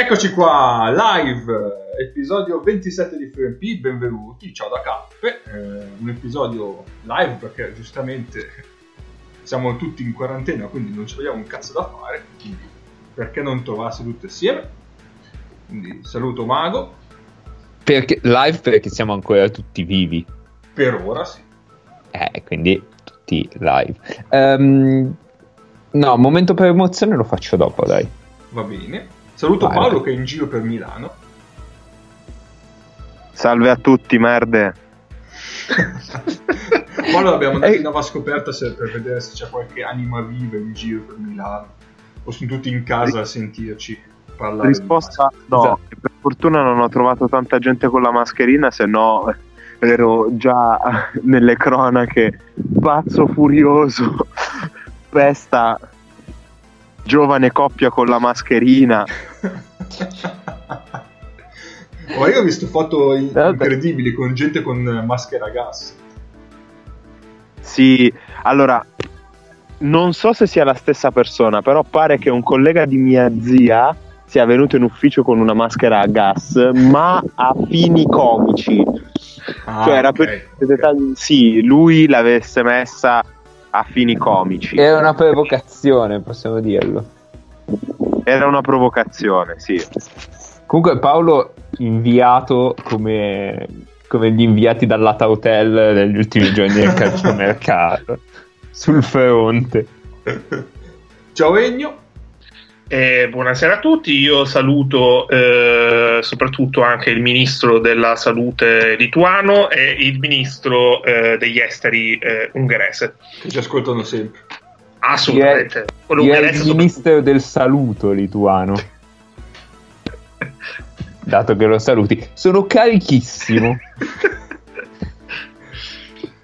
Eccoci qua, live, episodio 27 di FreeMP, benvenuti, ciao da Cappe, eh, un episodio live perché giustamente siamo tutti in quarantena, quindi non ci abbiamo un cazzo da fare, quindi perché non trovarsi tutti assieme? Quindi saluto Mago. Perché, live perché siamo ancora tutti vivi. Per ora sì. Eh, quindi tutti live. Um, no, momento per emozione lo faccio dopo, dai. Va bene. Saluto vai, Paolo che è in giro per Milano. Salve a tutti, merde. Paolo l'abbiamo andato in nuova scoperta per vedere se c'è qualche anima viva in giro per Milano. O sono tutti in casa a sentirci parlare. Risposta no, esatto. per fortuna non ho trovato tanta gente con la mascherina, se no ero già nelle cronache pazzo furioso pesta giovane coppia con la mascherina. Oh, io ho visto foto incredibili con gente con maschera a gas. Sì allora non so se sia la stessa persona però pare che un collega di mia zia sia venuto in ufficio con una maschera a gas ma a fini comici. Ah, cioè, era okay, per okay. sì, lui l'avesse messa a fini comici. Era una provocazione, possiamo dirlo. Era una provocazione, sì. Comunque Paolo inviato come, come gli inviati dall'Ata Hotel negli ultimi giorni del calciomercato sul fronte. Ciao Egno. Eh, buonasera a tutti, io saluto eh, soprattutto anche il ministro della salute lituano e il ministro eh, degli esteri eh, ungherese. Che ci ascoltano sempre. Assolutamente. Chi è, il ministro del saluto lituano. Dato che lo saluti, sono carichissimo.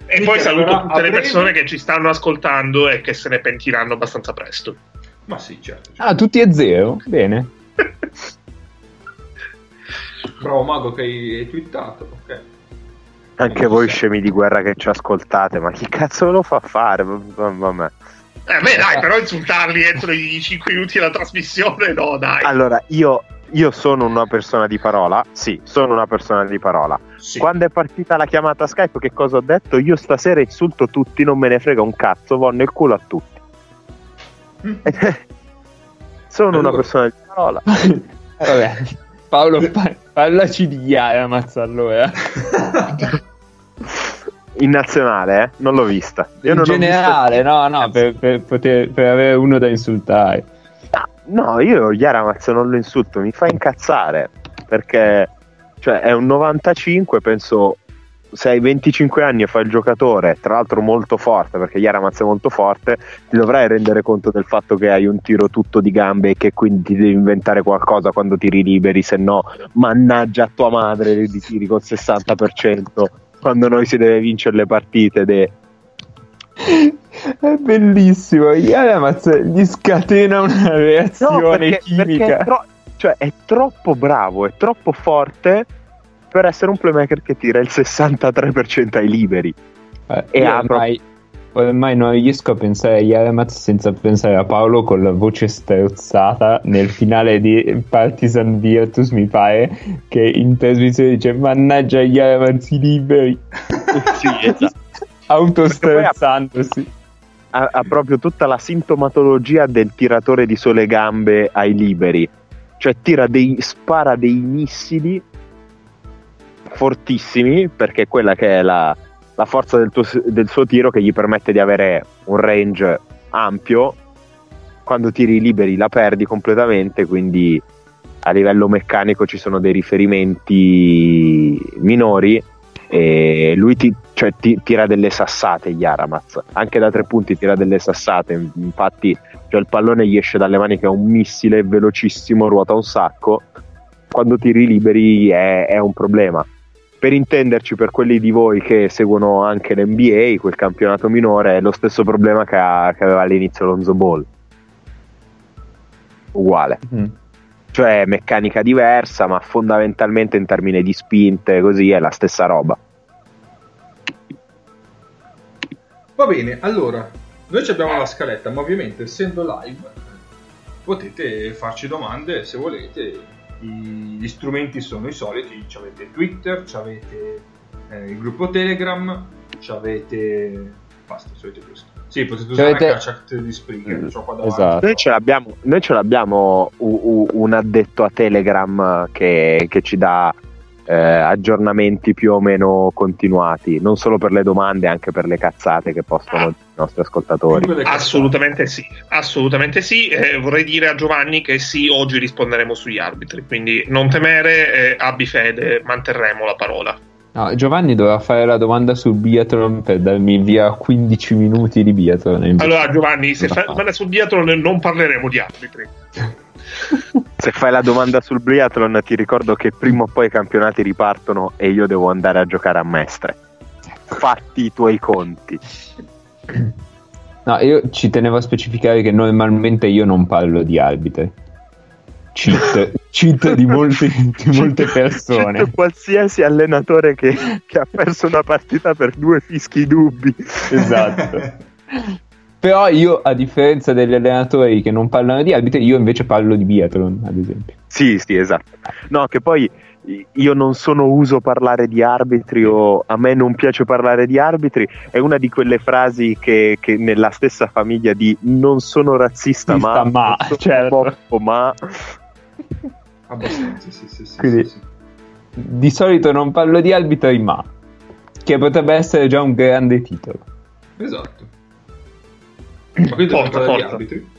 e poi saluto tutte le persone che ci stanno ascoltando e che se ne pentiranno abbastanza presto. Ma sì, certo. certo. Ah, tutti a zero? Bene. Bravo Mago che hai twittato, ok. Anche voi scemi di guerra che ci ascoltate, ma chi cazzo lo fa fare? Vabbè. Eh beh dai, però insultarli entro i 5 minuti della trasmissione, no dai. Allora, io, io sono una persona di parola, sì, sono una persona di parola. Sì. Quando è partita la chiamata Skype, che cosa ho detto? Io stasera insulto tutti, non me ne frega un cazzo, vanno il culo a tutti. Sono allora. una persona di parola. Vabbè. Paolo, pa- parlaci di Yaramaz allora. In nazionale, eh? Non l'ho vista. Io In generale, no, no, per, per, poter, per, avere uno da insultare. No, io Yaramaz non lo insulto, mi fa incazzare. Perché cioè, è un 95, penso se hai 25 anni e fai il giocatore, tra l'altro molto forte, perché Yaramaz è molto forte, ti dovrai rendere conto del fatto che hai un tiro tutto di gambe e che quindi ti devi inventare qualcosa quando tiri liberi, se no mannaggia a tua madre di tiri col 60% quando noi si deve vincere le partite. De... È bellissimo, Yaramaz gli scatena una reazione no, perché, chimica. Perché è, tro- cioè, è troppo bravo, è troppo forte per essere un playmaker che tira il 63% ai liberi. Eh, e ormai, ormai non riesco a pensare a Yaramaz senza pensare a Paolo con la voce sterzata nel finale di Partisan Virtus, mi pare, che in trasmissione dice mannaggia Yaramaz i liberi. sì, esatto. Autosterzandosi. Ha, ha proprio tutta la sintomatologia del tiratore di sole gambe ai liberi. Cioè tira dei, spara dei missili fortissimi perché quella che è la, la forza del, tuo, del, suo tiro che gli permette di avere un range ampio. Quando tiri liberi la perdi completamente quindi a livello meccanico ci sono dei riferimenti minori e lui ti, cioè, ti, tira delle sassate Yaramaz. Anche da tre punti tira delle sassate infatti cioè, il pallone gli esce dalle mani che è un missile velocissimo ruota un sacco. Quando tiri liberi è, è un problema per intenderci, per quelli di voi che seguono anche l'NBA, quel campionato minore, è lo stesso problema che, ha- che aveva all'inizio Lonzo Ball. Uguale. Mm. Cioè meccanica diversa, ma fondamentalmente in termini di spinte, così è la stessa roba. Va bene, allora, noi ci abbiamo la scaletta, ma ovviamente essendo live potete farci domande se volete. I- gli strumenti sono i soliti, ci avete Twitter, ci avete eh, il gruppo Telegram, ci avete... basta, ci avete questo. Sì, potete usare avete- anche la chat di Spreaker, Mm, davanti. esatto. Noi ce l'abbiamo, noi ce l'abbiamo u- u- un addetto a Telegram che, che ci dà eh, aggiornamenti più o meno continuati, non solo per le domande, anche per le cazzate che postano i nostri ascoltatori. Assolutamente sì, assolutamente sì. Eh, vorrei dire a Giovanni che sì, oggi risponderemo sugli arbitri, quindi non temere, eh, abbi fede, manterremo la parola. No, Giovanni doveva fare la domanda sul biathlon per darmi via 15 minuti di biathlon. Allora Giovanni, se fai fa. domanda sul biathlon non parleremo di arbitri. Se fai la domanda sul biathlon, ti ricordo che prima o poi i campionati ripartono e io devo andare a giocare a Mestre. Fatti i tuoi conti. No, io ci tenevo a specificare che normalmente io non parlo di arbitri. Cheat, cheat di, molte, di molte persone. C'è qualsiasi allenatore che, che ha perso una partita per due fischi dubbi. Esatto. Però io, a differenza degli allenatori che non parlano di arbitri, io invece parlo di biathlon, ad esempio. Sì, sì, esatto. No, che poi io non sono uso parlare di arbitri o a me non piace parlare di arbitri, è una di quelle frasi che, che nella stessa famiglia di non sono razzista, Razzista, ma, ma, certo. ma Abbastanza, sì, sì, sì. Quindi- sì, sì. Di solito non parlo di arbitri, ma che potrebbe essere già un grande titolo. Esatto. Ma quindi Forza, parlare di forza. arbitri?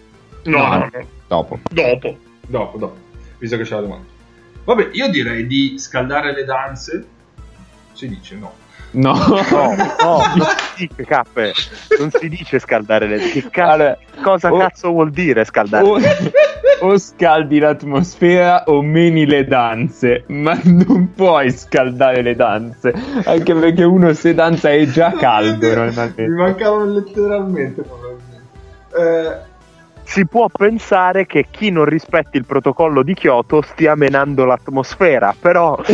No, No. no, no. Dopo. dopo. Dopo, dopo, visto che c'è la domanda. Vabbè, io direi di scaldare le danze. Si dice no. No, no, no, non si dice cappe, non si dice scaldare le che cazzo, Allora, cosa o- cazzo vuol dire scaldare? o, o scaldi l'atmosfera o meni le danze, ma non puoi scaldare le danze, anche perché uno se danza è già caldo Mi normalmente. mancavano letteralmente. probabilmente. Eh, Si può pensare che chi non rispetti il protocollo di Kyoto stia menando l'atmosfera, però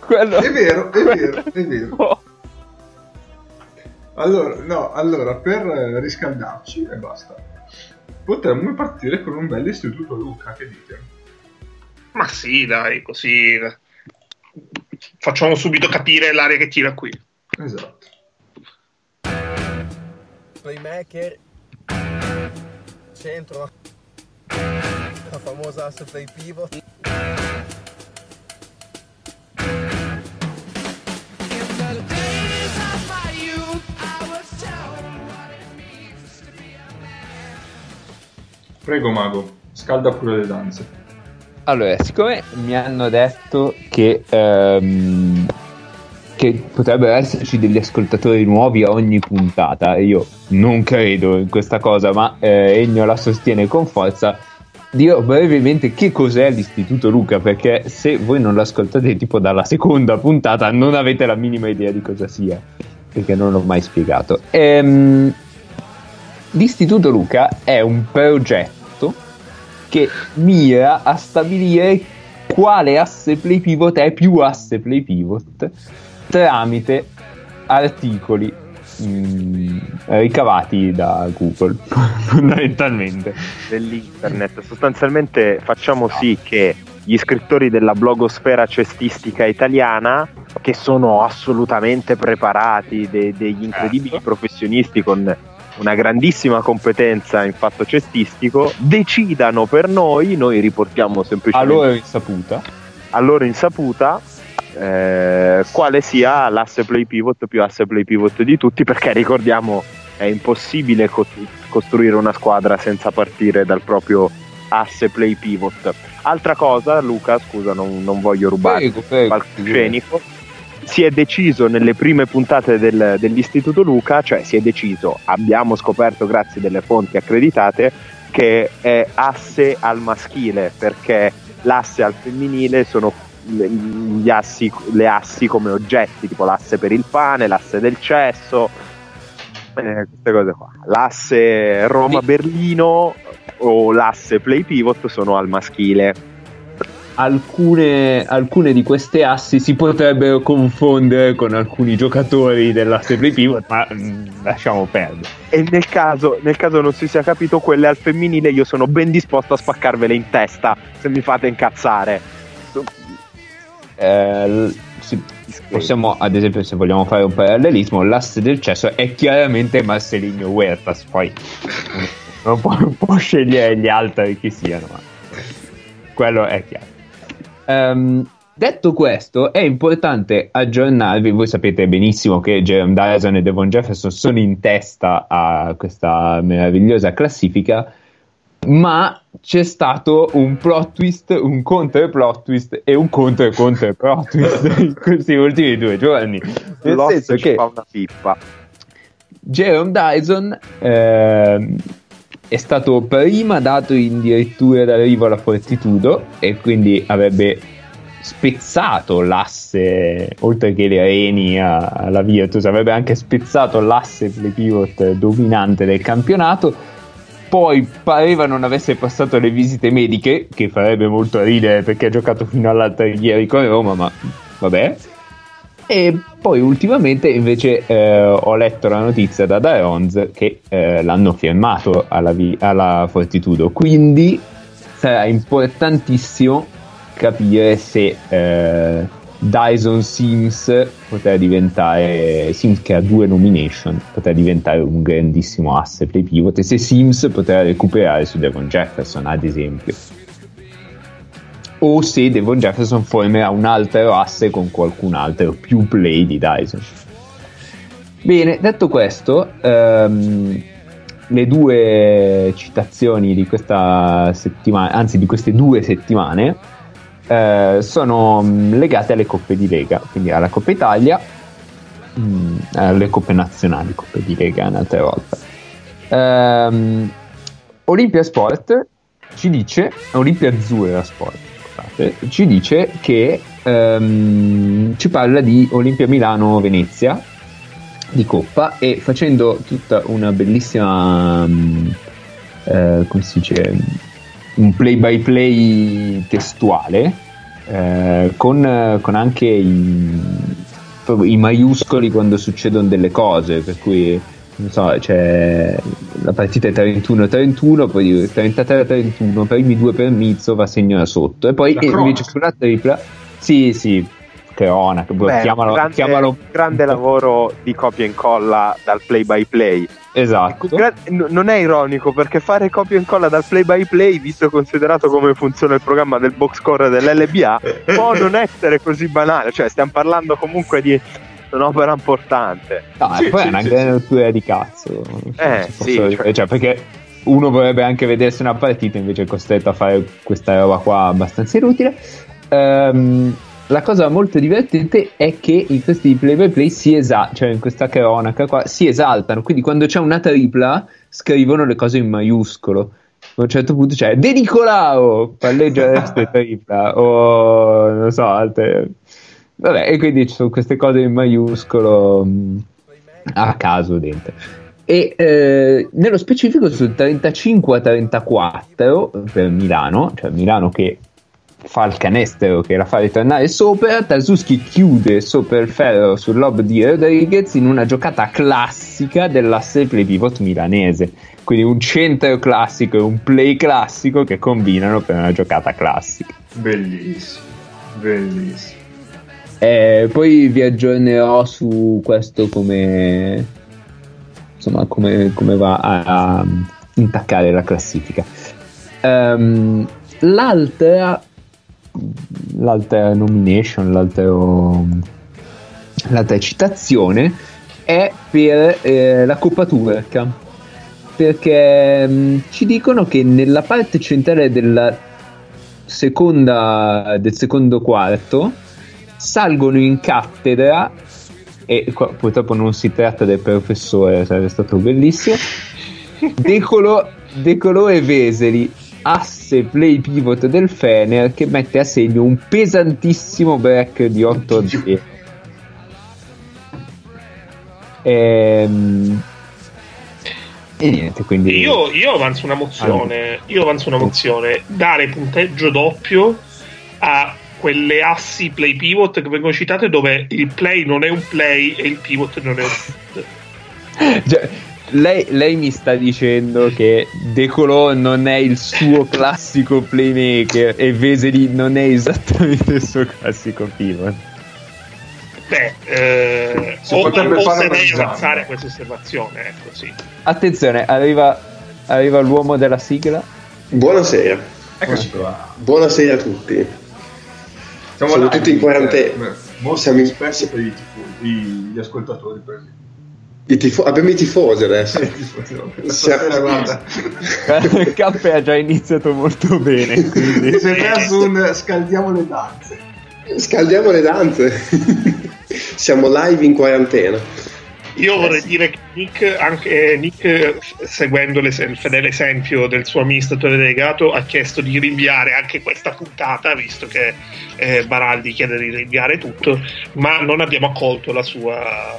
Quello... è vero, è vero, è vero. Allora, no, allora, per riscaldarci e basta, potremmo partire con un bel istituto Luca, che dite? Ma sì, dai, così facciamo subito capire l'area che tira qui. Esatto. playmaker, centro, la famosa asse play pivot. Prego, Mago, scalda pure le danze. Allora, siccome mi hanno detto che, ehm, che potrebbero esserci degli ascoltatori nuovi a ogni puntata, io non credo in questa cosa, ma eh, Ennio la sostiene con forza, dirò brevemente che cos'è l'Istituto Luca, perché se voi non l'ascoltate tipo dalla seconda puntata non avete la minima idea di cosa sia, perché non l'ho mai spiegato. Ehm, L'Istituto Luca è un progetto che mira a stabilire quale asse play pivot è più asse play pivot tramite articoli mm, ricavati da Google fondamentalmente dell'internet. Sostanzialmente facciamo sì che gli scrittori della blogosfera cestistica italiana, che sono assolutamente preparati, de- degli incredibili Certo. professionisti con una grandissima competenza in fatto cestistico, decidano per noi, noi riportiamo a semplicemente loro insaputa a loro insaputa eh, quale sia l'asse play pivot più asse play pivot di tutti perché ricordiamo è impossibile co- costruire una squadra senza partire dal proprio asse play pivot. Altra cosa Luca scusa non, non voglio rubare prego, prego, palcoscenico. Si è deciso nelle prime puntate del- dell'Istituto Luca, cioè si è deciso, abbiamo scoperto grazie delle fonti accreditate che è asse al maschile perché l'asse al femminile sono gli assi, le assi come oggetti, tipo l'asse per il pane, l'asse del cesso, eh, queste cose qua. L'asse Roma-Berlino o l'asse play pivot sono al maschile. Alcune, alcune di queste assi si potrebbero confondere con alcuni giocatori dell'asse play pivot, ma mm, lasciamo perdere. E nel caso, nel caso non si sia capito quelle al femminile, io sono ben disposto a spaccarvele in testa se mi fate incazzare. Eh, possiamo, ad esempio, se vogliamo fare un parallelismo, l'asse del cesso è chiaramente Marcelinho Huertas, poi non può, non può scegliere gli altri chi siano, ma quello è chiaro. Ehm, detto questo, è importante aggiornarvi. Voi sapete benissimo che Jerome Dyson e Devon Jefferson sono in testa a questa meravigliosa classifica. Ma c'è stato un plot twist, un contro plot twist e un contro contro plot twist in questi ultimi due giorni. Nel Lost senso che fa una pippa. Jerome Dyson ehm, è stato prima dato in dirittura d'arrivo alla Fortitudo e quindi avrebbe spezzato l'asse, oltre che le reni alla Virtus, avrebbe anche spezzato l'asse play pivot dominante del campionato. Poi pareva non avesse passato le visite mediche, che farebbe molto ridere perché ha giocato fino all'altro ieri con Roma, ma vabbè. E poi ultimamente invece eh, ho letto la notizia da Daronz che eh, l'hanno firmato alla, vi- alla Fortitudo, quindi sarà importantissimo capire se eh, Dyson Sims potrà diventare Sims che ha due nomination potrà diventare un grandissimo asse play pivot e se Sims potrà recuperare su Devon Jefferson ad esempio o se Devon Jefferson formerà un altro asse con qualcun altro più play di Dyson. Bene, detto questo, ehm, le due citazioni di questa settimana, anzi di queste due settimane, eh, sono mh, legate alle coppe di Lega, quindi alla Coppa Italia, mh, alle coppe nazionali, coppe di Lega un'altra volta. Ehm, Olimpia Sport ci dice, Olimpia Azzurra Sport, scusate, ci dice che ehm, ci parla di Olimpia Milano Venezia di Coppa e facendo tutta una bellissima mm, eh, come si dice un play by play testuale eh, con, con anche i, i maiuscoli quando succedono delle cose per cui non so, c'è la partita è 31-31, poi 33-31, primi due per Mizzo va segno da sotto e poi e invece sulla tripla sì sì cronaca boh, chiamalo, grande, chiamalo grande lavoro di copia e incolla dal play by play. Esatto Gra- n- non è ironico perché fare copia e incolla dal play by play, visto e considerato come funziona il programma del box score dell'LBA, può non essere così banale. Cioè, stiamo parlando comunque di un'opera importante. No, Sì, e poi sì, è una sì, grande rottura di cazzo. Eh, sì, cioè- Cioè, perché uno vorrebbe anche vedersi una partita, invece è costretto a fare questa roba qua abbastanza inutile. Ehm, la cosa molto divertente è che in questi play by play si esaltano, cioè in questa cronaca qua, si esaltano. Quindi quando c'è una tripla, scrivono le cose in maiuscolo. A un certo punto c'è De Nicolao, palleggia destra e tripla, o non so, altre. Vabbè, e quindi ci sono queste cose in maiuscolo mh, a caso dentro. E eh, nello specifico sul 35 a 34 per Milano, cioè Milano che fa il canestro che la fa ritornare sopra, Tasuski chiude sopra il ferro sul lob di Rodriguez in una giocata classica dell'asse play pivot milanese. Quindi un centro classico e un play classico che combinano per una giocata classica. Bellissimo, bellissimo. Eh, poi vi aggiornerò su questo come insomma come, come va a, a intaccare la classifica. Ehm, l'altra l'altra nomination, l'altro, l'altra citazione è per eh, la Coppa Turca. Perché mh, ci dicono che nella parte centrale della seconda, del secondo quarto salgono in cattedra e qua purtroppo non si tratta del professore sarebbe stato bellissimo. Decolo, Decolo e Veseli asse play pivot del Fener che mette a segno un pesantissimo break di 8 a 0. Ehm, e niente, quindi Io, io avanzo una mozione. Io avanzo una mozione. Dare punteggio doppio a quelle assi play pivot che vengono citate dove il play non è un play e il pivot non è un pivot. Cioè, lei, lei mi sta dicendo che De Colò non è il suo classico playmaker e Veseli non è esattamente il suo classico pivot. Beh, eh, Si o, potrebbe o fare oserei una avanzare questa osservazione, ecco sì. Attenzione, arriva, arriva l'uomo della sigla. Buonasera, Eccoci qua. buonasera a tutti. Siamo live, tutti in quarantena. eh, Siamo in- rispetto per i- gli ascoltatori per esempio. I tifo- abbiamo i tifosi adesso. I tifosi, no, Siamo- Stasera guarda. Cappe ha già iniziato molto bene, quindi Si è perso un scaldiamo le danze. Scaldiamo le danze. Siamo live in quarantena. Io vorrei dire che Nick, anche Nick, eh, seguendo l'es- il fedele esempio del suo amministratore delegato, ha chiesto di rinviare anche questa puntata, visto che eh, Baraldi chiede di rinviare tutto, ma non abbiamo accolto la sua,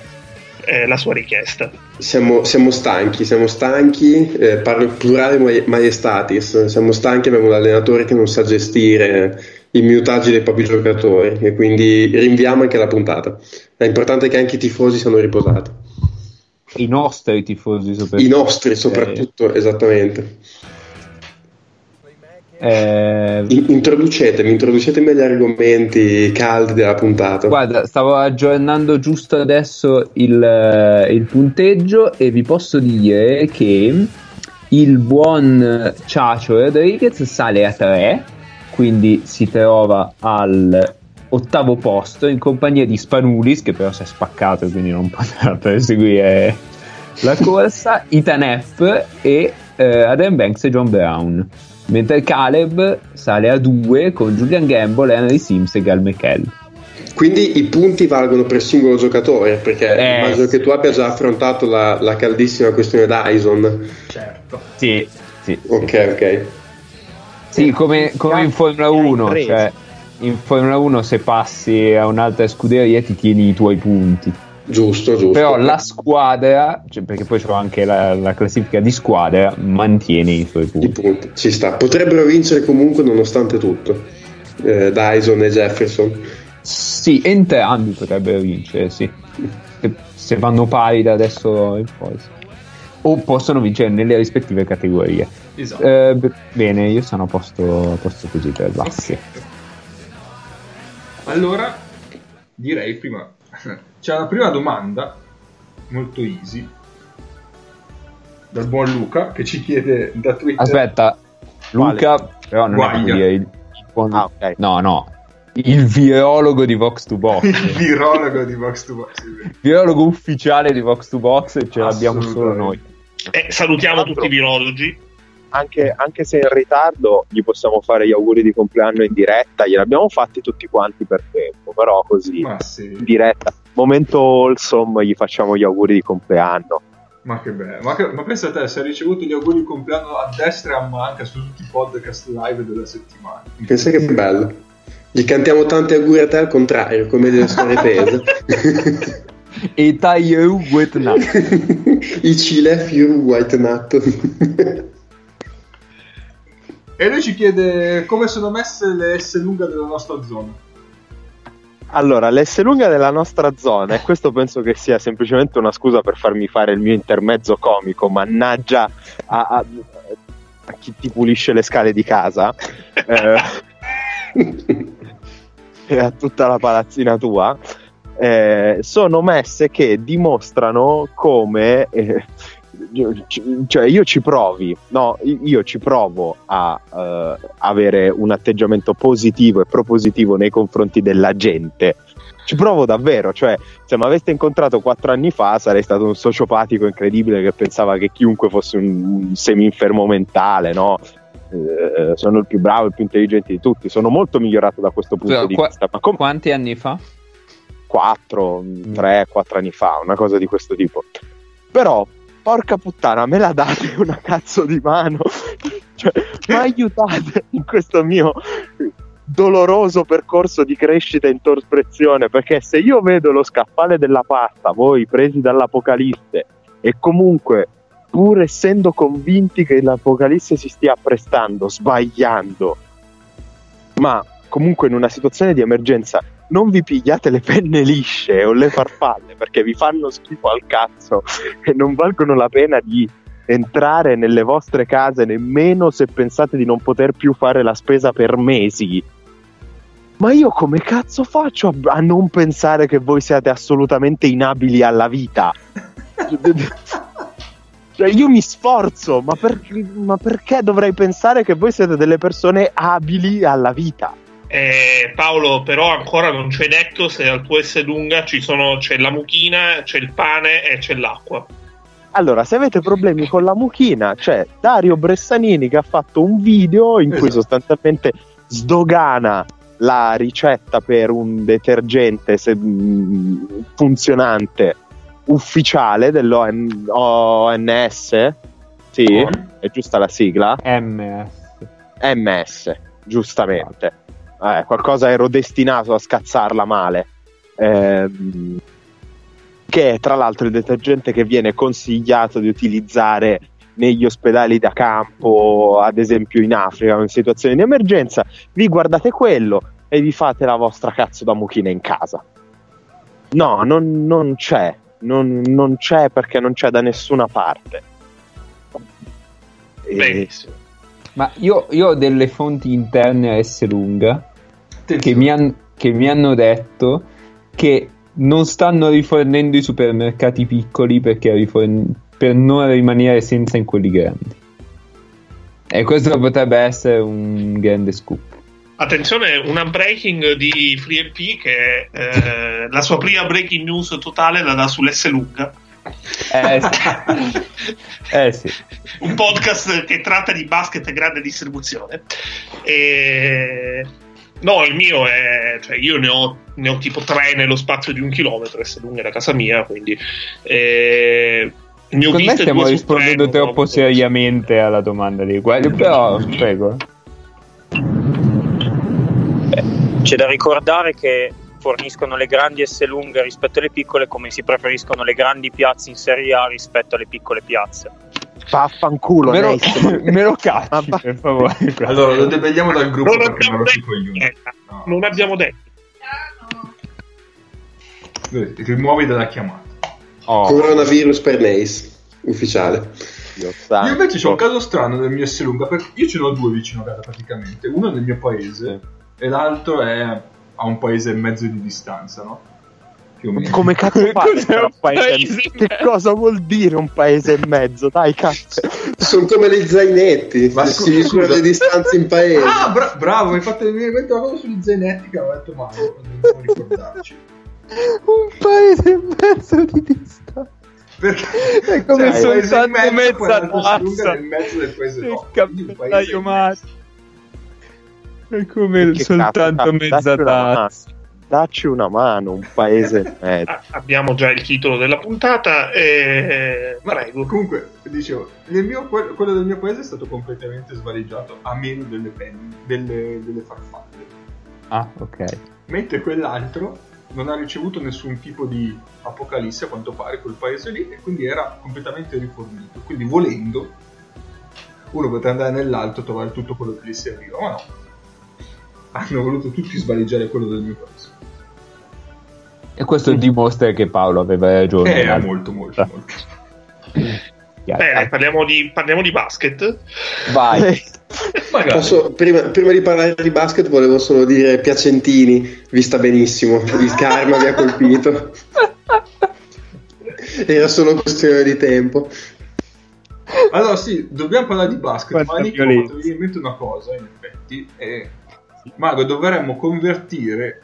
eh, la sua richiesta. Siamo, siamo stanchi, siamo stanchi, eh, parlo in plurale ma- maiestatis, siamo stanchi, abbiamo un allenatore che non sa gestire i minutaggi dei propri giocatori e quindi rinviamo anche la puntata. È importante che anche i tifosi siano riposati. i nostri tifosi soprattutto. I nostri soprattutto, esattamente. Eh, In- introducetemi, introducetemi agli argomenti caldi della puntata. Guarda, stavo aggiornando giusto adesso il, eh, il punteggio e vi posso dire che il buon Ciacio Rodriguez sale a 3, quindi si trova al ottavo posto in compagnia di Spanulis che però si è spaccato e quindi non potrà perseguire la corsa, Itanep e eh, Adam Banks e John Brown. Mentre Caleb sale a 2 con Julian Gamble, Henry Sims e Gal McKell. Quindi i punti valgono per singolo giocatore, perché Eh, immagino sì. che tu abbia già affrontato la, la caldissima questione Dyson. Certo. Sì, sì. Ok, ok. Sì, come, come in Formula 1, Preso. cioè in Formula 1 se passi a un'altra scuderia ti tieni i tuoi punti. Giusto, giusto. Però la squadra, cioè, perché poi c'ho anche la, la classifica di squadra, mantiene i suoi I punti. punti, ci sta. Potrebbero vincere comunque nonostante tutto. Eh, Dyson e Jefferson. Sì, entrambi potrebbero vincere, sì. Se, se vanno pari da adesso in poi. sì. O possono vincere nelle rispettive categorie. Esatto. Eh, b- bene, io sono a posto, a posto così per bassi. Allora, direi prima. C'è la prima domanda, molto easy, dal buon Luca che ci chiede da Twitter. Aspetta, Luca, però non è Guaglia. dire il, il buon- Ah, ok. No, no, il virologo di Vox to Box. Il virologo di Box to Box. il virologo ufficiale di Vox to Box e ce l'abbiamo solo noi. Eh, salutiamo tutti i virologi. Anche, anche se in ritardo gli possiamo fare gli auguri di compleanno in diretta, gliel'abbiamo fatti tutti quanti per tempo, però così Ma in sì, diretta, momento wholesome, gli facciamo gli auguri di compleanno. ma che bello. Ma, che- ma pensa a te, se hai ricevuto gli auguri di compleanno a destra ma anche su tutti i podcast live della settimana. Pensa che bello. Gli cantiamo tanti auguri a te al contrario, come delle storie tese. E Taiyeu Vietnam. I Cile Few White Nut. E lui ci chiede come sono messe le S lunga della nostra zona. Allora, l'S lunga della nostra zona, e questo penso che sia semplicemente una scusa per farmi fare il mio intermezzo comico, mannaggia a, a- a chi ti pulisce le scale di casa eh, e a tutta la palazzina tua. eh, sono messe che dimostrano come eh, cioè io ci provi no io ci provo a eh, avere un atteggiamento positivo e propositivo nei confronti della gente ci provo davvero cioè se mi aveste incontrato quattro anni fa sarei stato un sociopatico incredibile che pensava che chiunque fosse un, un semi-infermo mentale no Eh, sono il più bravo il più intelligente di tutti sono molto migliorato da questo punto Scusa, di qua- vista ma come Quanti anni fa? 4, 3, 4 anni fa, una cosa di questo tipo. Però, porca puttana, me la date una cazzo di mano. Cioè, mi aiutate in questo mio doloroso percorso di crescita e introspezione perché se io vedo lo scaffale della pasta voi presi dall'apocalisse e comunque pur essendo convinti che l'apocalisse si stia apprestando sbagliando ma comunque in una situazione di emergenza non vi pigliate le penne lisce o le farfalle perché vi fanno schifo al cazzo e non valgono la pena di entrare nelle vostre case nemmeno se pensate di non poter più fare la spesa per mesi. Ma io come cazzo faccio a, a non pensare che voi siate assolutamente inabili alla vita? Cioè, io mi sforzo, ma, per- ma perché dovrei pensare che voi siete delle persone abili alla vita? Eh, Paolo, però ancora non ci hai detto se al tuo S lunga ci sono, c'è la mucchina, c'è il pane e c'è l'acqua. Allora, se avete problemi con la mucchina, c'è Dario Bressanini che ha fatto un video in cui Esatto. sostanzialmente sdogana la ricetta per un detergente se- mh, funzionante ufficiale dell'ONS. Sì, è giusta la sigla? MS. MS, giustamente. Eh, qualcosa ero destinato a scazzarla male. Ehm, che è tra l'altro il detergente che viene consigliato di utilizzare negli ospedali da campo, ad esempio in Africa, in situazioni di emergenza. Vi guardate quello e vi fate la vostra cazzo da mucchina in casa. No, non, non c'è. Non, non c'è perché non c'è da nessuna parte. E- Benissimo. Ma io, io ho delle fonti interne a S lunga che mi, han- che mi hanno detto che non stanno rifornendo i supermercati piccoli perché riforn- per non rimanere senza in quelli grandi. E questo potrebbe essere un grande scoop. Attenzione, una breaking di FreeMP che eh, la sua prima breaking news totale la dà sull'S lunga. Eh sì. Eh sì. un podcast che tratta di basket e grande distribuzione. E... No, il mio è. Cioè, io ne ho, ne ho tipo tre nello spazio di un chilometro, S lunga da casa mia, quindi. eh, ne ho Secondo me stiamo rispondendo tre, troppo no? seriamente alla domanda di quelli, però prego. C'è da ricordare che forniscono le grandi S lunghe rispetto alle piccole come si preferiscono le grandi piazze in Serie A rispetto alle piccole piazze. Vaffanculo, Me lo, Neis, ma- me lo cacci, per favore. Allora, lo debelliamo dal gruppo Non perché abbiamo non lo coglioni. niente. No. Non abbiamo detto. Rimuovi dalla chiamata. Oh, Coronavirus per Neis, ufficiale. Io invece c'ho un caso strano nel mio S lunga, perché io ce ne ho due vicino a casa praticamente. Uno nel mio paese e l'altro è a un paese e mezzo di distanza, no? Come cazzo essere un paese- paese e Che cosa vuol dire un paese e mezzo? Dai, cazzo. Sono come gli zainetti, Ma si scusa- misura le distanze in paese. Ah, bra- bravo, mi hai fatto venire in mente una cosa sugli zainetti che avevo detto male, dobbiamo ricordarci. Un paese e mezzo di distanza. Perché È come cioè, il paese soltanto in mezzo, mezza tazza. nel mezzo del paese Il no. Mario. mezzo. È come Che soltanto cazzo, mezza tazza. Dacci una mano, un paese mezzo. Abbiamo già il titolo della puntata. E... Ma Prego. comunque, dicevo, mio- quello del mio paese è stato completamente svaligiato a meno delle penne, delle, delle farfalle. Ah, ok. Mentre quell'altro non ha ricevuto nessun tipo di apocalisse a quanto pare quel paese lì e quindi era completamente rifornito. Quindi volendo uno poteva andare nell'alto e trovare tutto quello che gli serviva, ma no. Hanno voluto tutti svaligiare quello del mio paese. E questo dimostra che Paolo aveva ragione. Eh, molto, molto, molto. Chiaro. Bene, parliamo di, parliamo di basket. Vai. Magari. Posso- prima, prima di parlare di basket volevo solo dire Piacentini, vista benissimo, il karma vi ha colpito. Era solo questione di tempo. Allora sì, dobbiamo parlare di basket, Quanta ma Nico mi viene in mente una cosa, in effetti, è... Mago, dovremmo convertire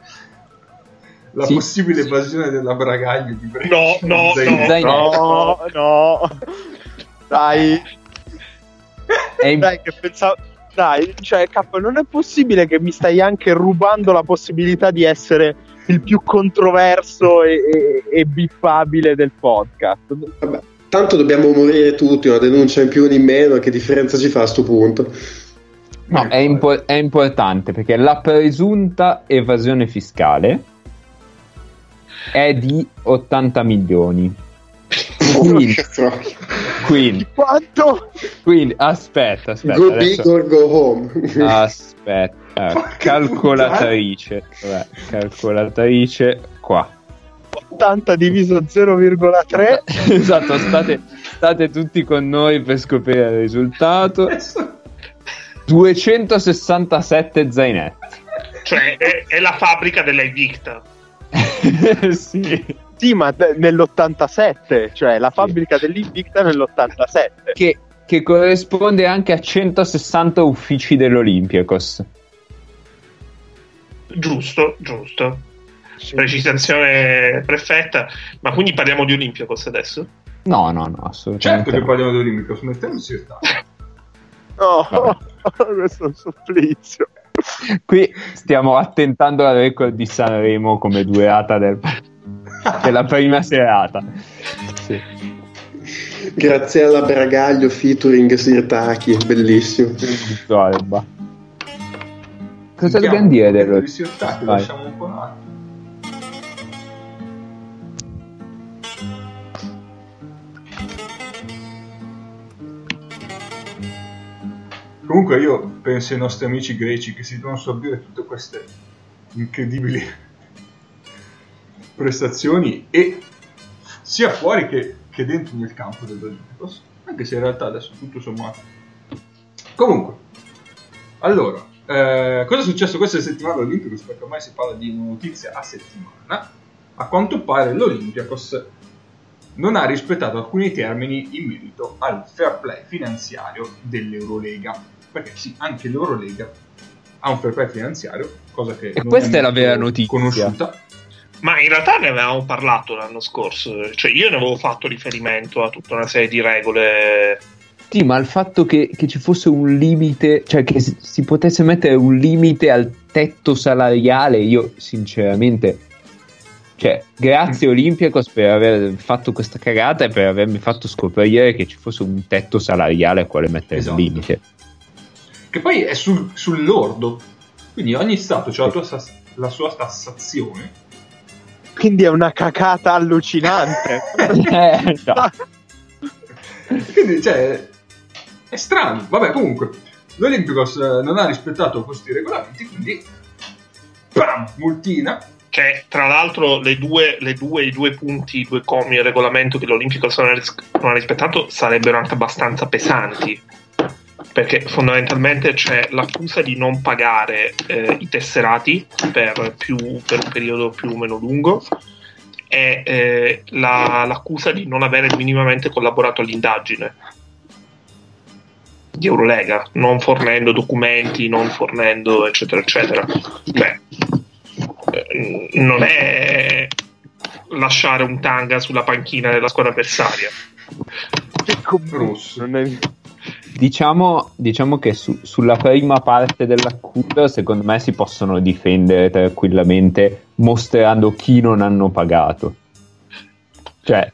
la Sì. possibile evasione della bragaglia di Brescia. No, no, Zainetto. No, no. Dai, dai, che pensavo. Dai, cioè, capo, non è possibile che mi stai anche rubando la possibilità di essere il più controverso e, e- e bippabile del podcast. Vabbè, tanto dobbiamo morire tutti, una denuncia in più o in meno, che differenza ci fa a sto punto? No, è, impo- è importante perché la presunta evasione fiscale è di 80 milioni. Quindi, quindi, Quanto? quindi aspetta, aspetta. go adesso- big or go home. Aspetta, eh, calcolatrice, vabbè, calcolatrice qua. 80 diviso 0,3 esatto, state, state tutti con noi per scoprire il risultato. 267 zainetti. Cioè, è, è la fabbrica dell'Evicta. sì. Sì, ma de- nell'87, cioè la fabbrica dell'Invicta nell'87. Che, che corrisponde anche a 160 uffici dell'Olympiakos. Giusto, giusto. Precisazione perfetta. Ma quindi parliamo di Olympiakos adesso? No, no, no, assolutamente. Certo che parliamo di Olimpico, smettiamoci di stare. No, Vabbè. questo è un supplizio. Qui stiamo attentando al record di Sanremo come durata del- della prima serata. Sì. Graziella Bragaglio featuring Sirtaki, bellissimo. Cosa dobbiamo dire dello Sirtaki, lasciamo un po' un attimo. Comunque io penso ai nostri amici greci che si devono sorbire tutte queste incredibili prestazioni e sia fuori che, che dentro nel campo dell'Olimpicos, anche se in realtà adesso tutto sommato. Comunque, allora, eh, cosa è successo questa settimana all'Olimpicos? Perché ormai si parla di una notizia a settimana. A quanto pare l'Olympiakos non ha rispettato alcuni termini in merito al fair play finanziario dell'Eurolega. Perché sì, anche l'Eurolega ha un fair play finanziario, cosa che E non questa è la molto vera notizia. conosciuta. Ma in realtà ne avevamo parlato l'anno scorso, cioè io ne avevo fatto riferimento a tutta una serie di regole. Sì, ma il fatto che, che ci fosse un limite, cioè che si, si potesse mettere un limite al tetto salariale, io sinceramente, cioè, grazie Olympiacos per aver fatto questa cagata e per avermi fatto scoprire che ci fosse un tetto salariale a quale mettere Esatto. il limite. Che poi è sul, sul lordo. Quindi ogni stato ha la, sas- la sua tassazione. Quindi è una cacata allucinante. Eh, no. Quindi, cioè, è strano. Vabbè, comunque, l'Olympicos eh, non ha rispettato questi regolamenti, quindi... Bam! Multina. Che tra l'altro le due, le due- i due punti, i due commi del regolamento che ris- non ha rispettato sarebbero anche abbastanza pesanti. Perché fondamentalmente c'è l'accusa di non pagare eh, i tesserati per, più, per un periodo più o meno lungo e eh, la- l'accusa di non avere minimamente collaborato all'indagine di Eurolega, non fornendo documenti, non fornendo eccetera eccetera. Cioè, eh, non è lasciare un tanga sulla panchina della squadra avversaria. Rosso. Non è- Diciamo, diciamo che su- sulla prima parte dell'accusa, secondo me, si possono difendere tranquillamente mostrando chi non hanno pagato. Cioè,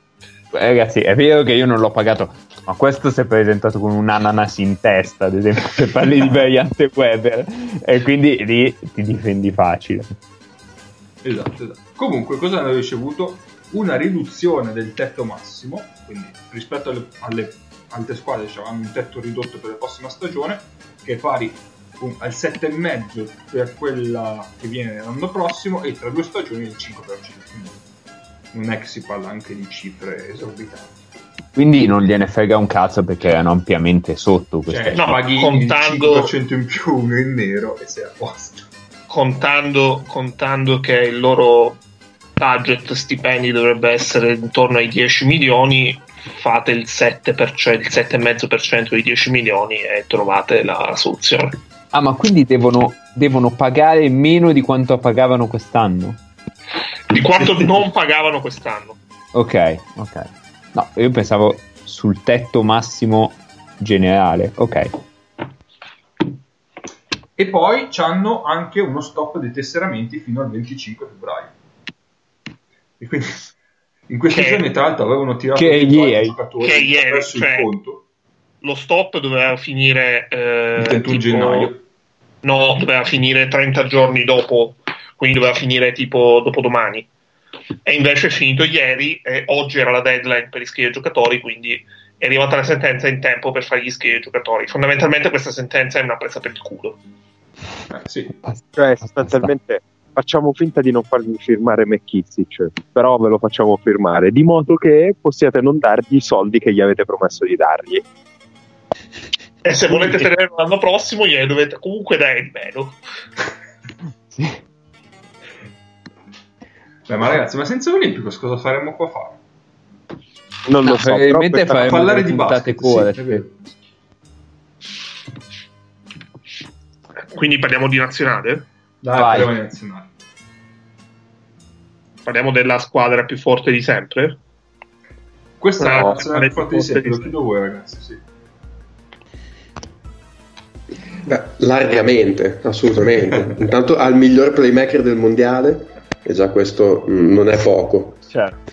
ragazzi, è vero che io non l'ho pagato, ma questo si è presentato con un ananas in testa, ad esempio, se parli di variante Weber, e quindi lì ti difendi facile. Esatto, esatto. Comunque, cosa hanno ricevuto? Una riduzione del tetto massimo, quindi rispetto alle, alle altre squadre cioè, hanno un tetto ridotto per la prossima stagione, che è pari al 7,5 per quella che viene l'anno prossimo e tra due stagioni il 5%. Quindi non è che si parla anche di cifre esorbitanti. Quindi non gliene frega un cazzo perché erano ampiamente sotto queste Cioè, No, paghi contando- il 5% in più, uno in nero e sei a posto. Contando, contando che il loro budget stipendi dovrebbe essere intorno ai 10 milioni, fate il 7%, il 7,5% dei 10 milioni e trovate la soluzione. Ah, ma quindi devono, devono pagare meno di quanto pagavano quest'anno? Di quanto non pagavano quest'anno. Ok, ok. No, io pensavo sul tetto massimo generale. Ok. E poi hanno anche uno stop dei tesseramenti fino al 25 febbraio. E quindi In questi Che- giorni, tra l'altro, avevano tirato che ieri- giocatori che ieri, cioè, il conto Lo stop doveva finire eh, il 31 tipo- gennaio. No, doveva finire 30 giorni dopo, quindi doveva finire tipo dopodomani. E invece è finito ieri e oggi era la deadline per iscrivere i giocatori, quindi è arrivata la sentenza in tempo per fargli iscrivere i giocatori. Fondamentalmente questa sentenza è una presa per il culo. Eh, sì. Cioè, sostanzialmente facciamo finta di non fargli firmare McKissick, però ve lo facciamo firmare, di modo che possiate non dargli i soldi che gli avete promesso di dargli. E se volete tenerlo l'anno prossimo, gliene dovete comunque dare di meno. Sì. Beh, ma ragazzi, ma senza Olympicos cosa faremmo qua a fare? Non lo No, so, probabilmente faremo parlare di puntate basket, sì. Quindi parliamo di nazionale? Dai, Vai. parliamo nazionale. Parliamo della squadra più forte di sempre? Questa è No, la alle più forte di sempre, di lo chiedo a voi ragazzi, sì. Beh, largamente, assolutamente. Intanto ha il miglior playmaker del mondiale e già questo mm, non è poco. Certo.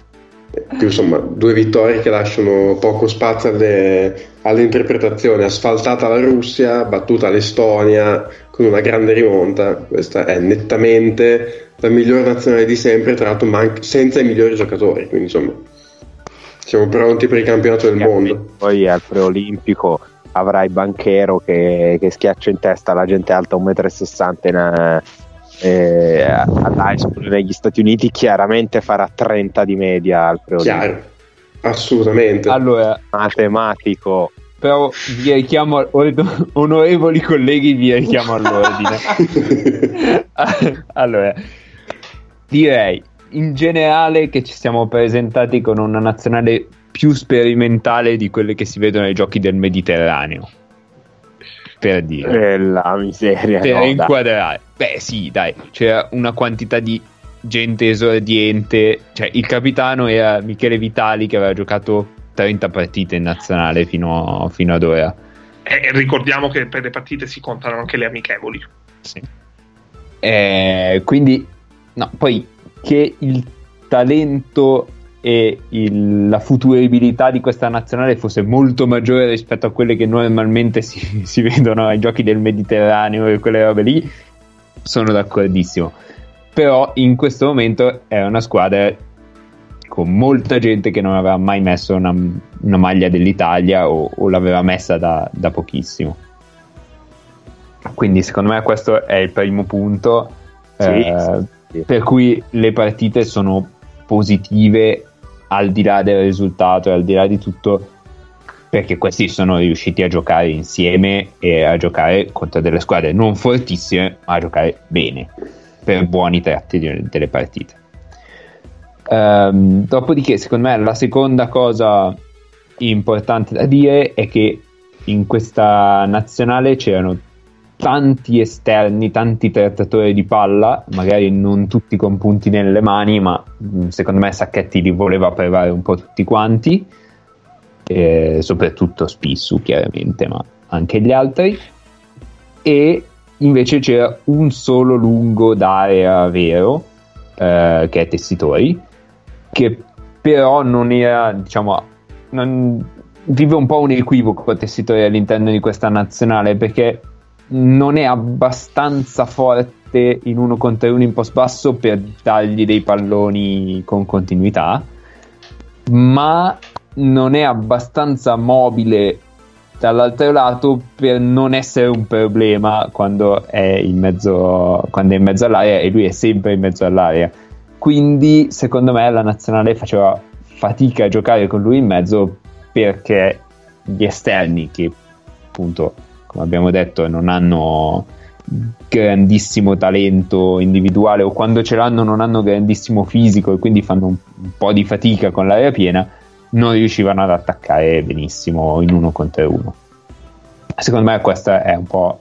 Eh, Più, insomma, due vittorie che lasciano poco spazio alle, alle interpretazioni. Asfaltata la Russia, battuta l'Estonia con una grande rimonta. Questa è nettamente la miglior nazionale di sempre, tra l'altro man- senza i migliori giocatori. Quindi insomma, siamo pronti per il campionato del mondo. Poi al preolimpico avrai Banchero che, che schiaccia in testa la gente alta 1,60 m in, eh, all'high school negli Stati Uniti. Chiaramente farà 30 di media al preolimpico. Chiaro, assolutamente. Allora, Matematico. però vi richiamo, or- onorevoli colleghi, vi richiamo all'ordine. allora, direi in generale che ci siamo presentati con una nazionale più sperimentale di quelle che si vedono ai giochi del Mediterraneo. Per dire, E la miseria. per no, dai. inquadrare. Beh, sì, dai, c'era una quantità di gente esordiente. Cioè, il capitano era Michele Vitali che aveva giocato 30 partite in nazionale fino, fino ad ora. E ricordiamo che per le partite si contano anche le amichevoli. Sì. Eh, quindi, no, poi che il talento e il- la futuribilità di questa nazionale fosse molto maggiore rispetto a quelle che normalmente si, si vedono ai giochi del Mediterraneo e quelle robe lì, sono d'accordissimo. Però in questo momento è una squadra con molta gente che non aveva mai messo una, una maglia dell'Italia o, o l'aveva messa da, da pochissimo. Quindi secondo me questo è il primo punto Sì, eh, sì. per cui le partite sono positive al di là del risultato e al di là di tutto perché questi sono riusciti a giocare insieme e a giocare contro delle squadre non fortissime ma a giocare bene per buoni tratti delle partite Ehm, dopodiché secondo me la seconda cosa importante da dire è che in questa nazionale c'erano tanti esterni, tanti trattatori di palla, magari non tutti con punti nelle mani, ma mh, secondo me Sacchetti li voleva provare un po' tutti quanti, eh, soprattutto Spissu chiaramente, ma anche gli altri. E invece c'era un solo lungo d'area vero, eh, che è Tessitori, che però non era, diciamo, non- vive un po' un equivoco Tessitori all'interno di questa nazionale perché non è abbastanza forte in uno contro uno in post basso per dargli dei palloni con continuità, ma non è abbastanza mobile dall'altro lato per non essere un problema quando è in mezzo, quando è in mezzo all'area e lui è sempre in mezzo all'area. Quindi, secondo me, la nazionale faceva fatica a giocare con lui in mezzo perché gli esterni, che appunto, come abbiamo detto, non hanno grandissimo talento individuale o quando ce l'hanno non hanno grandissimo fisico e quindi fanno un, un po' di fatica con l'area piena, non riuscivano ad attaccare benissimo in uno contro uno. Secondo me questa è un po'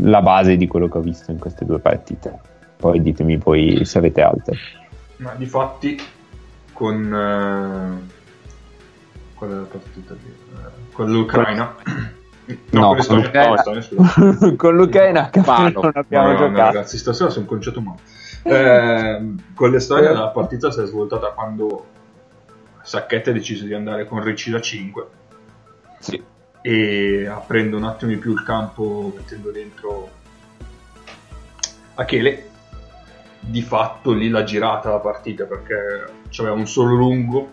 la base di quello che ho visto in queste due partite. Poi ditemi voi se avete altre. Ma di fatti con eh, qual è la partita lì? Eh, con l'Ucraina. No, con l'Estonia, con l'Ucraina. scusa. con L'Ucraina Palo. non abbiamo Madonna, giocato. ragazzi, stasera sono conciato male. Eh, con l'Estonia la partita si è svoltata quando Sacchetti ha deciso di andare con Ricci da 5 Sì. e aprendo un attimo di più il campo mettendo dentro Achele. Di fatto lì l'ha girata la partita perché c'aveva un solo lungo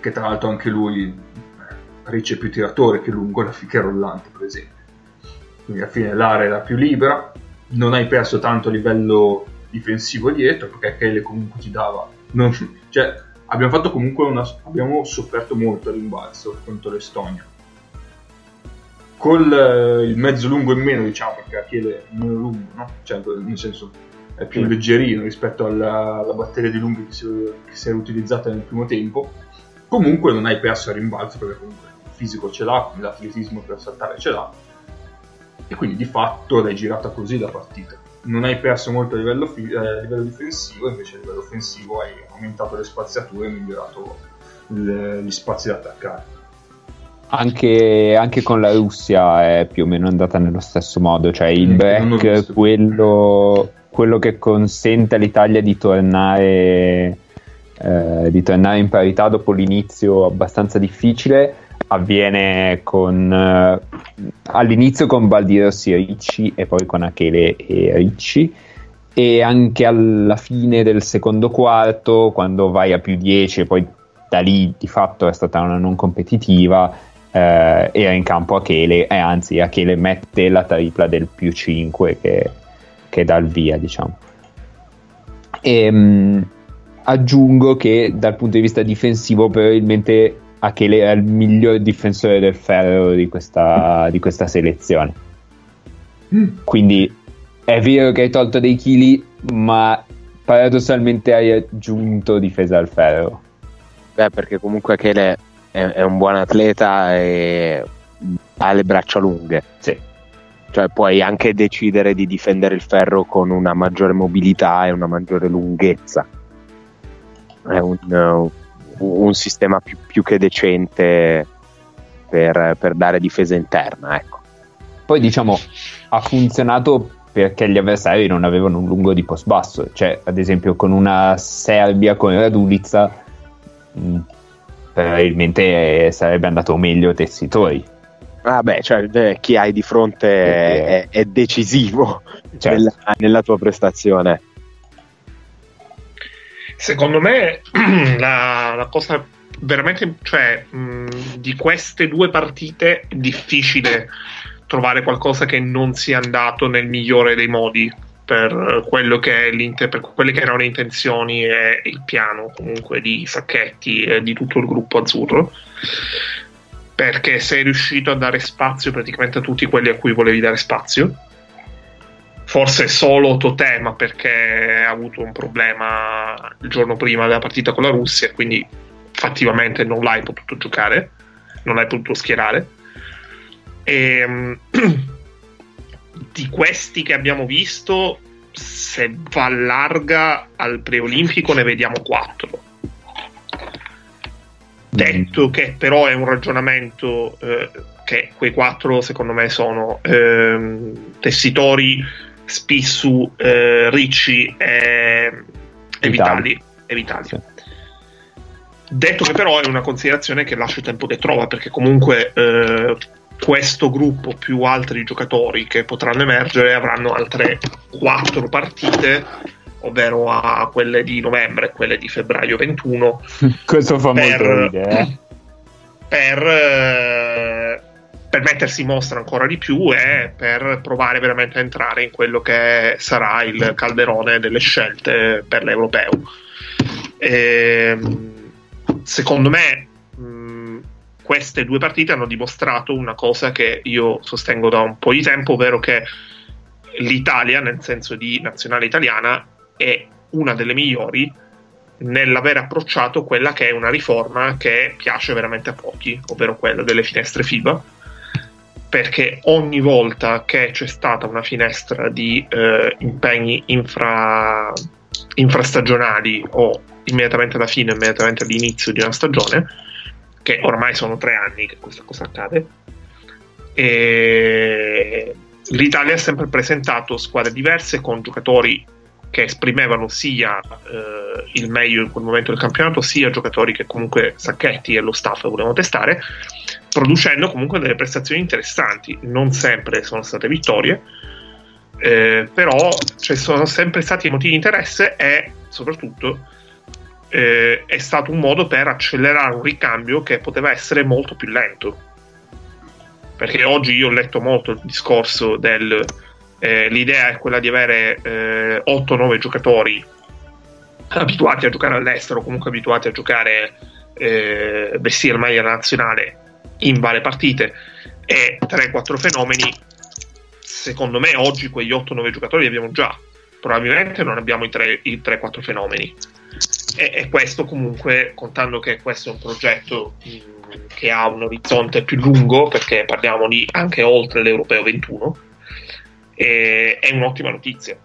che tra l'altro anche lui eh, Ricci è più tiratore che lungo la fica rollante per esempio. Quindi alla fine l'area era più libera. Non hai perso tanto a livello difensivo dietro perché Achele comunque ti dava non- cioè abbiamo fatto comunque una abbiamo sofferto molto a rimbalzo contro l'Estonia col eh, il mezzo lungo in meno diciamo perché Achille è meno lungo no? cioè nel senso è più Sì. leggerino rispetto alla, alla batteria di lunghi che si, che si era utilizzata nel primo tempo comunque non hai perso a rimbalzo perché comunque il fisico ce l'ha l'atletismo per saltare ce l'ha e quindi di fatto l'hai girata così la partita non hai perso molto a livello, fi- eh, a livello difensivo invece a livello offensivo hai aumentato le spaziature e migliorato il- gli spazi da attaccare. Anche, anche con la Russia è più o meno andata nello stesso modo, cioè il ho break, quello, quello che consente all'Italia di tornare, eh, di tornare in parità dopo l'inizio abbastanza difficile, avviene con, eh, all'inizio con Baldirosi e Ricci e poi con Achele e Ricci e anche alla fine del secondo quarto quando vai a più 10 e poi da lì di fatto è stata una non competitiva eh, era in campo Achele e anzi Achele mette la tripla del più 5 che, che dà il via diciamo. E, mh, aggiungo che dal punto di vista difensivo probabilmente Achele è il miglior difensore del ferro di questa, di questa selezione. Quindi è vero che hai tolto dei chili ma paradossalmente hai aggiunto difesa al ferro Beh, perché comunque Achele è, è un buon atleta e ha le braccia lunghe. sì Cioè puoi anche decidere di difendere il ferro con una maggiore mobilità e una maggiore lunghezza. È un, uh, un sistema più, più che decente per, per dare difesa interna, ecco. Poi diciamo ha funzionato perché gli avversari non avevano un lungo di post basso, cioè ad esempio con una Serbia con Radulica mh, probabilmente eh, sarebbe andato meglio Tessitori. Vabbè, cioè, eh, chi hai di fronte è, è decisivo Certo. nella, nella tua prestazione. Secondo me la, la cosa veramente, cioè, mh, di queste due partite è difficile trovare qualcosa che non sia andato nel migliore dei modi per, quello che per quelle che erano le intenzioni e il piano comunque di Sacchetti e di tutto il gruppo azzurro perché sei riuscito a dare spazio praticamente a tutti quelli a cui volevi dare spazio forse solo Totè, ma perché ha avuto un problema il giorno prima della partita con la Russia, quindi fattivamente non l'hai potuto giocare, non l'hai potuto schierare. E, mm, di questi che abbiamo visto, se va larga al preolimpico ne vediamo quattro. Detto che però è un ragionamento eh, che quei quattro secondo me sono ehm, tessitori, Spissu, eh, Ricci e, e Vitali. E Vitali. Sì. Detto che però è una considerazione che lascia tempo che trova, perché comunque eh, questo gruppo più altri giocatori che potranno emergere avranno altre quattro partite, ovvero a quelle di novembre e quelle di febbraio 21, Questo fa per, molto ridere. eh. per, eh, per mettersi in mostra ancora di più e per provare veramente a entrare in quello che sarà il calderone delle scelte per l'europeo. Ehm, secondo me queste due partite hanno dimostrato una cosa che io sostengo da un po' di tempo, ovvero che l'Italia, nel senso di nazionale italiana, è una delle migliori nell'aver approcciato quella che è una riforma che piace veramente a pochi, ovvero quella delle finestre FIBA, perché ogni volta che c'è stata una finestra di eh, impegni infra, infrastagionali o immediatamente alla fine, immediatamente all'inizio di una stagione, che ormai sono tre anni che questa cosa accade, e l'Italia ha sempre presentato squadre diverse con giocatori che esprimevano sia eh, il meglio in quel momento del campionato, sia giocatori che comunque Sacchetti e lo staff volevano testare, producendo comunque delle prestazioni interessanti. Non sempre sono state vittorie, eh, però ci sono sempre stati motivi di interesse e soprattutto eh, è stato un modo per accelerare un ricambio che poteva essere molto più lento. Perché oggi io ho letto molto il discorso del eh, l'idea è quella di avere eh, 8-9 giocatori abituati a giocare all'estero, comunque abituati a giocare eh, vestire il maglia nazionale in varie partite e 3-4 fenomeni. Secondo me oggi quegli 8-9 giocatori li abbiamo già. Probabilmente non abbiamo i 3-4 fenomeni. E, e, questo comunque, contando che questo è un progetto mh, che ha un orizzonte più lungo, perché parliamo di anche oltre l'Europeo 21, e, è un'ottima notizia,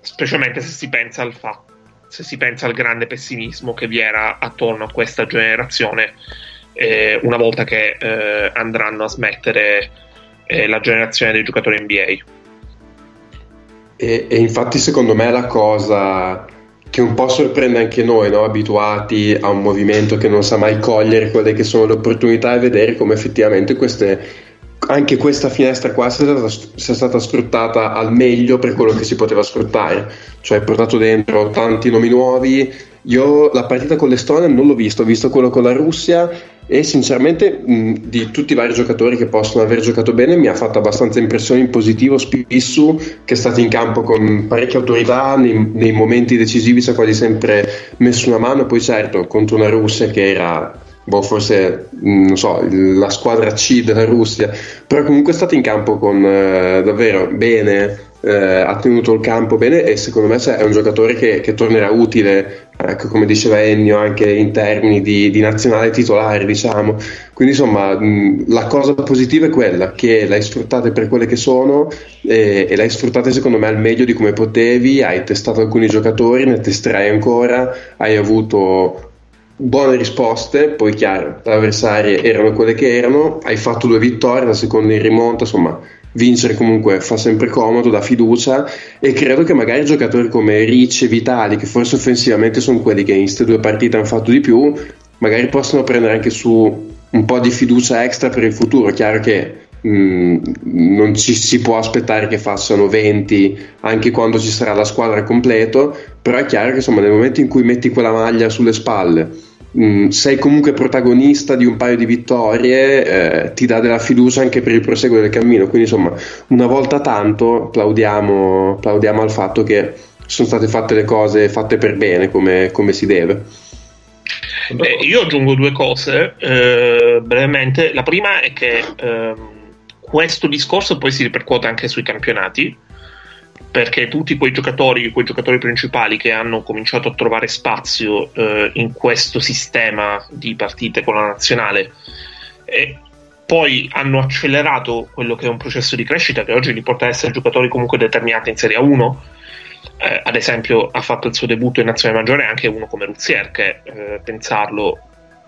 specialmente se si pensa al fatto se si pensa al grande pessimismo che vi era attorno a questa generazione eh, una volta che eh, andranno a smettere eh, la generazione dei giocatori NBA. E, e, infatti secondo me la cosa che un po' sorprende anche noi, no? abituati a un movimento che non sa mai cogliere quelle che sono le opportunità e vedere come effettivamente queste anche questa finestra qua sia stata, sia stata, sfruttata al meglio per quello che si poteva sfruttare, cioè portato dentro tanti nomi nuovi. Io la partita con l'Estonia non l'ho visto, ho visto quello con la Russia e sinceramente mh, di tutti i vari giocatori che possono aver giocato bene mi ha fatto abbastanza impressione in positivo Spissu che è stato in campo con parecchia autorità nei, nei momenti decisivi ci ha quasi sempre messo una mano. Poi certo contro una Russia che era boh, forse non so, la squadra C della Russia, però comunque è stato in campo con eh, davvero bene, eh, ha tenuto il campo bene e secondo me è un giocatore che, che tornerà utile, ecco, come diceva Ennio, anche in termini di, di nazionale titolare, diciamo. Quindi insomma mh, la cosa positiva è quella che l'hai sfruttata per quelle che sono e, e l'hai sfruttata secondo me al meglio di come potevi, hai testato alcuni giocatori, ne testerai ancora, hai avuto buone risposte, poi chiaro, le avversarie erano quelle che erano, hai fatto due vittorie, la seconda in rimonta, insomma, vincere comunque fa sempre comodo, dà fiducia e credo che magari giocatori come Ricci e Vitali, che forse offensivamente sono quelli che in queste due partite hanno fatto di più, magari possono prendere anche su un po' di fiducia extra per il futuro, chiaro che Mm, non ci si può aspettare che facciano 20 anche quando ci sarà la squadra completo però è chiaro che insomma nel momento in cui metti quella maglia sulle spalle Mm, sei comunque protagonista di un paio di vittorie, eh, ti dà della fiducia anche per il proseguo del cammino. Quindi, insomma, una volta tanto plaudiamo, plaudiamo al fatto che sono state fatte le cose fatte per bene come, come si deve. Eh, io aggiungo due cose eh, brevemente. La prima è che ehm, questo discorso poi si ripercuote anche sui campionati perché tutti quei giocatori, quei giocatori principali che hanno cominciato a trovare spazio eh, in questo sistema di partite con la nazionale e poi hanno accelerato quello che è un processo di crescita che oggi li porta a essere giocatori comunque determinati in Serie A1 eh, ad esempio ha fatto il suo debutto in nazionale maggiore anche uno come Ruzier che eh, pensarlo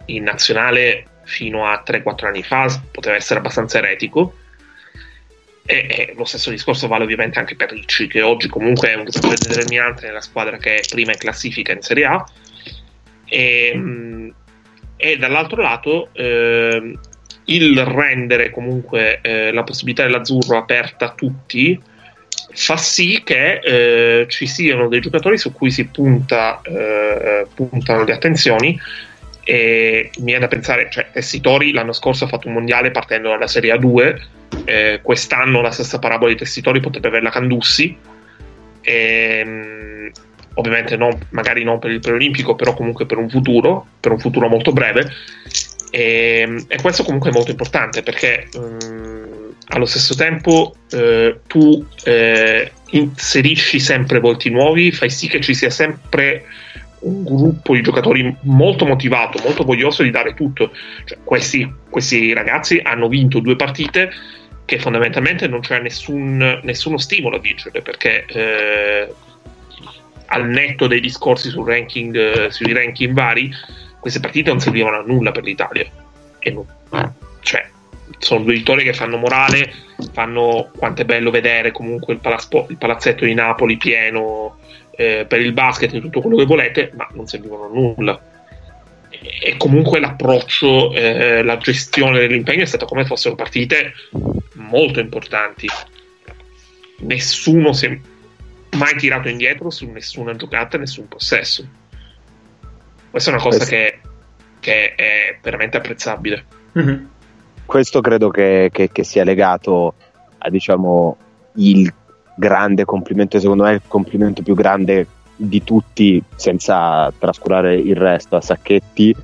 in nazionale fino a 3-4 anni fa poteva essere abbastanza eretico e, e, lo stesso discorso vale ovviamente anche per Ricci, che oggi comunque è un giocatore determinante nella squadra che è prima in classifica in Serie A. E, e dall'altro lato eh, il rendere comunque eh, la possibilità dell'azzurro aperta a tutti fa sì che eh, ci siano dei giocatori su cui si punta, eh, puntano le attenzioni e mi viene da pensare, cioè Tessitori l'anno scorso ha fatto un mondiale partendo dalla Serie A2 eh, quest'anno la stessa parabola di tessitori potrebbe averla Candussi. E, ehm, ovviamente non, magari non per il preolimpico, però comunque per un futuro, per un futuro molto breve. E, ehm, e questo comunque è molto importante perché um, allo stesso tempo eh, tu eh, inserisci sempre volti nuovi, fai sì che ci sia sempre un gruppo di giocatori molto motivato, molto voglioso di dare tutto. Cioè, questi, questi ragazzi hanno vinto due partite che fondamentalmente non c'è nessun, nessuno stimolo a vincere perché eh, al netto dei discorsi sul ranking, sui ranking vari, queste partite non servivano a nulla per l'Italia. E non, cioè, sono due vittorie che fanno morale, fanno quanto è bello vedere comunque il, palazzo, il palazzetto di Napoli pieno eh, per il basket e tutto quello che volete, ma non servivano a nulla. E comunque l'approccio, eh, la gestione dell'impegno è stata come fossero partite molto importanti. Nessuno si è mai tirato indietro su nessuna giocata nessun possesso. Questa è una cosa Questo- che, che è veramente apprezzabile. Mhm. questo credo che, che- che sia legato a diciamo il grande complimento, secondo me il complimento più grande di tutti, senza trascurare il resto, a Sacchetti,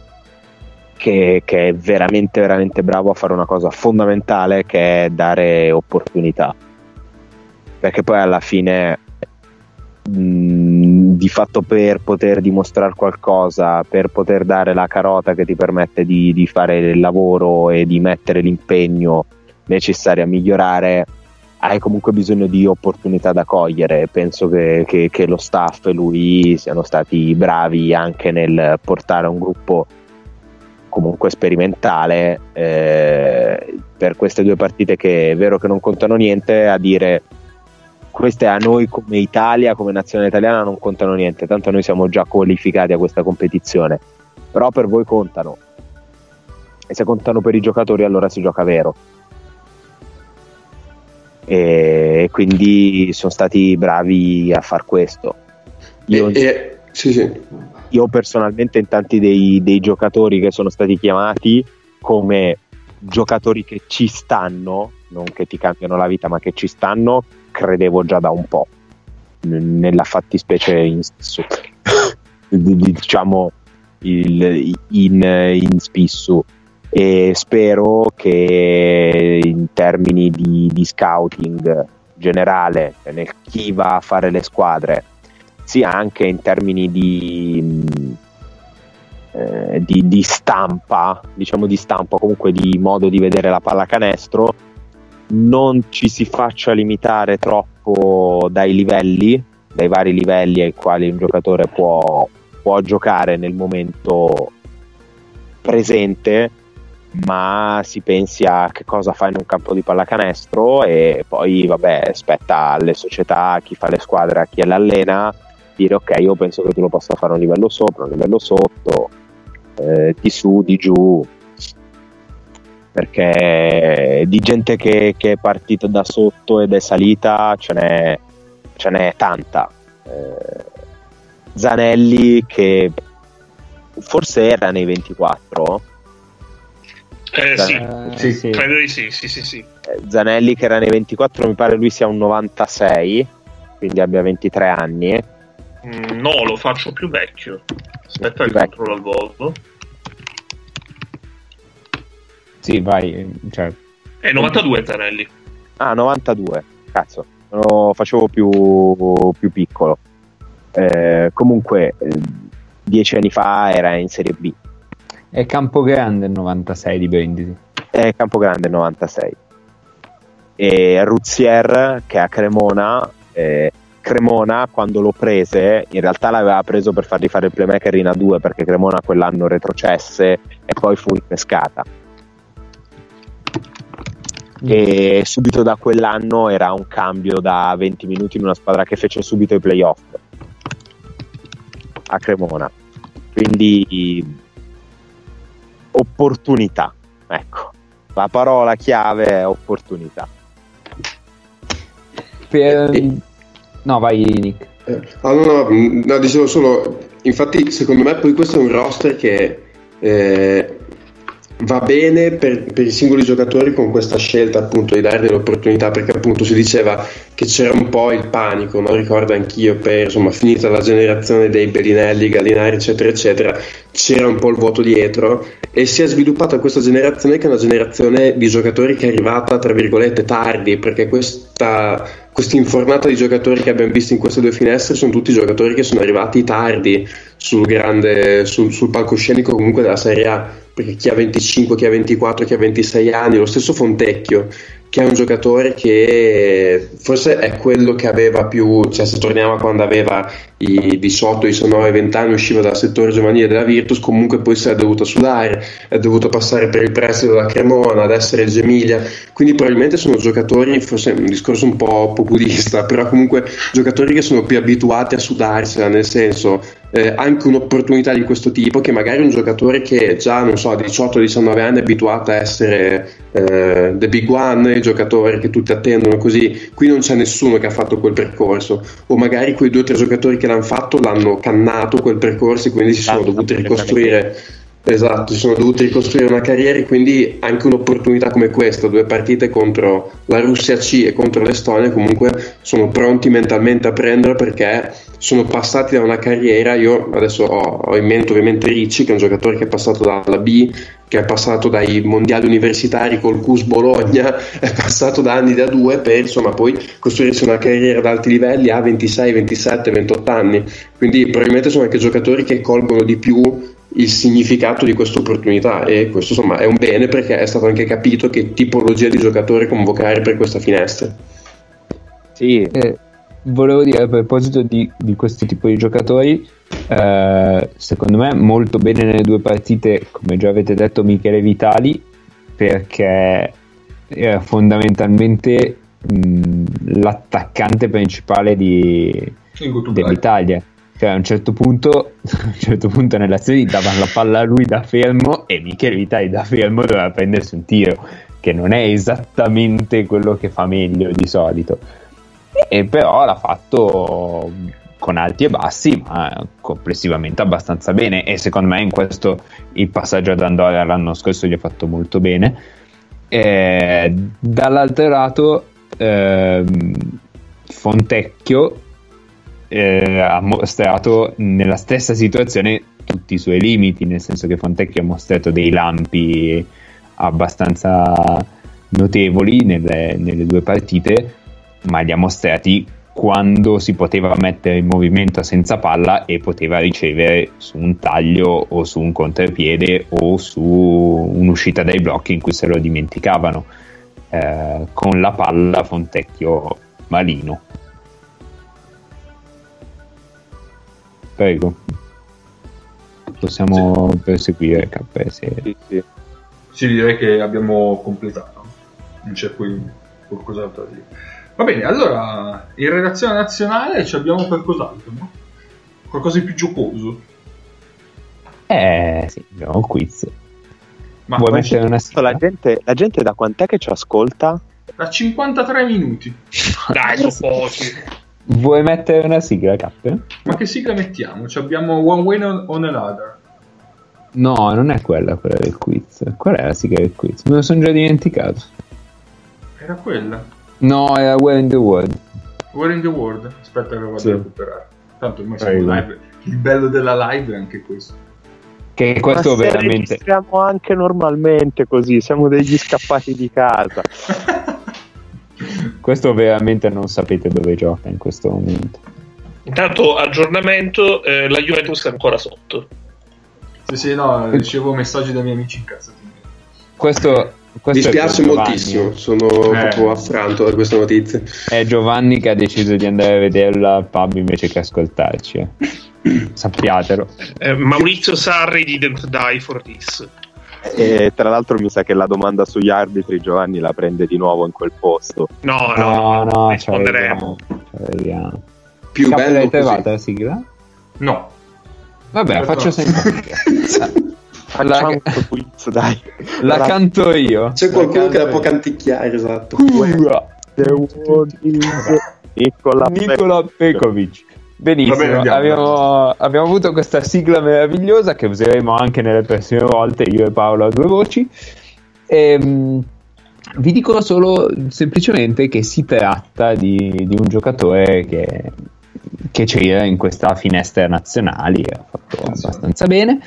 che, che è veramente, veramente bravo a fare una cosa fondamentale che è dare opportunità. Perché poi alla fine mh, di fatto per poter dimostrare qualcosa, per poter dare la carota che ti permette di, di fare il lavoro e di mettere l'impegno necessario a migliorare, hai comunque bisogno di opportunità da cogliere. Penso che, che- che lo staff e lui siano stati bravi anche nel portare un gruppo comunque sperimentale eh, per queste due partite che è vero che non contano niente a dire queste a noi come Italia, come nazione italiana non contano niente, tanto noi siamo già qualificati a questa competizione, però per voi contano. E se contano per i giocatori allora si gioca vero. E quindi sono stati bravi a far questo. Io, E- e- sì, sì. io personalmente in tanti dei, dei giocatori che sono stati chiamati come giocatori che ci stanno, non che ti cambiano la vita, ma che ci stanno, credevo già da un po'. Nella fattispecie in, su- di- di- diciamo il- in, in spissu e spero che in termini di, di scouting generale nel chi va a fare le squadre sia anche in termini di, eh, di, di stampa, diciamo di stampa, comunque di modo di vedere la pallacanestro, non ci si faccia limitare troppo dai livelli, dai vari livelli ai quali un giocatore può, può giocare nel momento presente, ma si pensi a che cosa fa in un campo di pallacanestro e poi vabbè spetta alle società, a chi fa le squadre, a chi l'allena dire ok io penso che tu lo possa fare a un livello sopra, a un livello sotto, eh, di su, di giù, perché di gente che, che è partita da sotto ed è salita ce n'è, ce n'è tanta. Eh, Zanelli che forse era nei 24, Eh, sì, Eh, Sì, sì. credo di sì, sì, sì, sì. eh, Zanelli che era nei 24 mi pare lui sia un 96, quindi abbia 23 anni. Mm, No, lo faccio più vecchio. Aspetta Più che vecchio. controllo al volto. Sì, vai. Cioè, È 92 Zanelli. Ah, 92, cazzo, lo facevo più, più piccolo. Eh, comunque, eh, dieci anni fa era in Serie B, è Campogrande il 96 di Brindisi. è Campogrande 96. E Ruzier, che è a Cremona, eh, Cremona quando lo prese, in realtà l'aveva preso per fargli fare il playmaker in A2 perché Cremona quell'anno retrocesse e poi fu ripescata. E subito da quell'anno era un cambio da 20 minuti in una squadra che fece subito i playoff a Cremona. Quindi opportunità, ecco. La parola chiave è opportunità. Per... E- No, vai Nick. Ah, no, no, no, dicevo solo, infatti secondo me poi questo è un roster che eh, va bene per, per i singoli giocatori con questa scelta appunto di dare delle opportunità perché appunto si diceva che c'era un po' il panico, no? ricordo anch'io per insomma finita la generazione dei Bellinelli, Gallinari eccetera eccetera, c'era un po' il vuoto dietro e si è sviluppata questa generazione che è una generazione di giocatori che è arrivata tra virgolette tardi perché questa questa infornata di giocatori che abbiamo visto in queste due finestre sono tutti giocatori che sono arrivati tardi sul grande sul, sul palcoscenico comunque della Serie A perché chi ha 25, chi ha 24, chi ha 26 anni, lo stesso Fontecchio, che è un giocatore che forse è quello che aveva più, cioè se torniamo a quando aveva i 18, 19, 20 anni, usciva dal settore giovanile della Virtus, comunque poi si è dovuto sudare, è dovuto passare per il prestito della Cremona, adesso Reggio Emilia, quindi probabilmente sono giocatori, forse un discorso un po' populista, però comunque giocatori che sono più abituati a sudarsela, nel senso eh, anche un'opportunità di questo tipo che magari un giocatore che già non so a 18-19 anni è abituato a essere eh, the big one il giocatore che tutti attendono così qui non c'è nessuno che ha fatto quel percorso. O magari quei due o tre giocatori che l'hanno fatto l'hanno cannato quel percorso e quindi si sono dovuti ricostruire Esatto, si sono dovuti ricostruire una carriera e quindi anche un'opportunità come questa, due partite contro la Russia C e contro l'Estonia, comunque sono pronti mentalmente a prendere perché sono passati da una carriera, io adesso ho, ho in mente ovviamente Ricci che è un giocatore che è passato dalla B, che è passato dai mondiali universitari col CUS Bologna, è passato da anni da due per insomma poi costruirsi una carriera ad alti livelli a 26, 27, 28 anni, quindi probabilmente sono anche giocatori che colgono di più il significato di questa opportunità e questo insomma è un bene perché è stato anche capito che tipologia di giocatore convocare per questa finestra. Sì, eh, volevo dire a proposito di, di, questo tipo di giocatori, eh, secondo me molto bene nelle due partite, come già avete detto, Michele Vitali, perché era fondamentalmente mh, l'attaccante principale di, dell'Italia cioè, a un certo punto, a un certo punto nell'azione davano la palla a lui da fermo e Michele Vitali da fermo doveva prendersi un tiro, che non è esattamente quello che fa meglio di solito. E però l'ha fatto con alti e bassi, ma complessivamente abbastanza bene. E secondo me in questo il passaggio ad Andorra l'anno scorso gli ha fatto molto bene. E dall'altro lato, ehm, Fontecchio eh, ha mostrato nella stessa situazione tutti i suoi limiti, nel senso che Fontecchio ha mostrato dei lampi abbastanza notevoli nelle, nelle due partite, ma li ha mostrati quando si poteva mettere in movimento senza palla e poteva ricevere su un taglio o su un contropiede o su un'uscita dai blocchi in cui se lo dimenticavano. Eh, con la palla Fontecchio malino. Prego. Possiamo sì. perseguire KS. Sì, sì. sì, direi che abbiamo completato. Non c'è qui qualcos'altro da dire. Va bene, allora in redazione nazionale ci abbiamo qualcos'altro, no? Qualcosa di più giocoso. Eh, sì, abbiamo il quiz. Ma Vuoi mettere una sigla? La gente, la gente da quant'è che ci ascolta? Da 53 minuti. Dai, sono pochi. Vuoi mettere una sigla, Cappe? Ma che sigla mettiamo? Ci abbiamo One Way on Another. No, non è quella, quella del quiz. Qual è la sigla del quiz? Me lo sono già dimenticato. Era quella? No, era Where in the World. Where in the World? Aspetta che vado sì. a recuperare. Tanto ormai siamo live. Il bello della live è anche questo. Che questo Ma veramente. Registriamo anche normalmente così, siamo degli scappati di casa. questo veramente non sapete dove gioca in questo momento. Intanto aggiornamento, eh, la Juventus è ancora sotto. Sì, sì, no, ricevo messaggi dai miei amici in casa. Questo, questo Mi spiace moltissimo, sono eh. proprio affranto da questa notizia. È Giovanni che ha deciso di andare a vederla al pub invece che ascoltarci. Eh. Sappiatelo. Eh, Maurizio Sarri didn't die for this. E tra l'altro mi sa che la domanda sugli arbitri Giovanni la prende di nuovo in quel posto. No, no, no, no risponderemo. Vediamo. Più Capo bello trovata la sigla? No. Vabbè, faccio sempre. La... quiz, dai. La canto io. C'è qualcuno che la può canticchiare, esatto. Nicola, Nicola Pekovic. Benissimo, bene, abbiamo, abbiamo, avuto questa sigla meravigliosa che useremo anche nelle prossime volte, io e Paolo a due voci. E, ehm, vi dico solo semplicemente che si tratta di, di un giocatore che, che c'era in questa finestra nazionali, ha fatto abbastanza bene.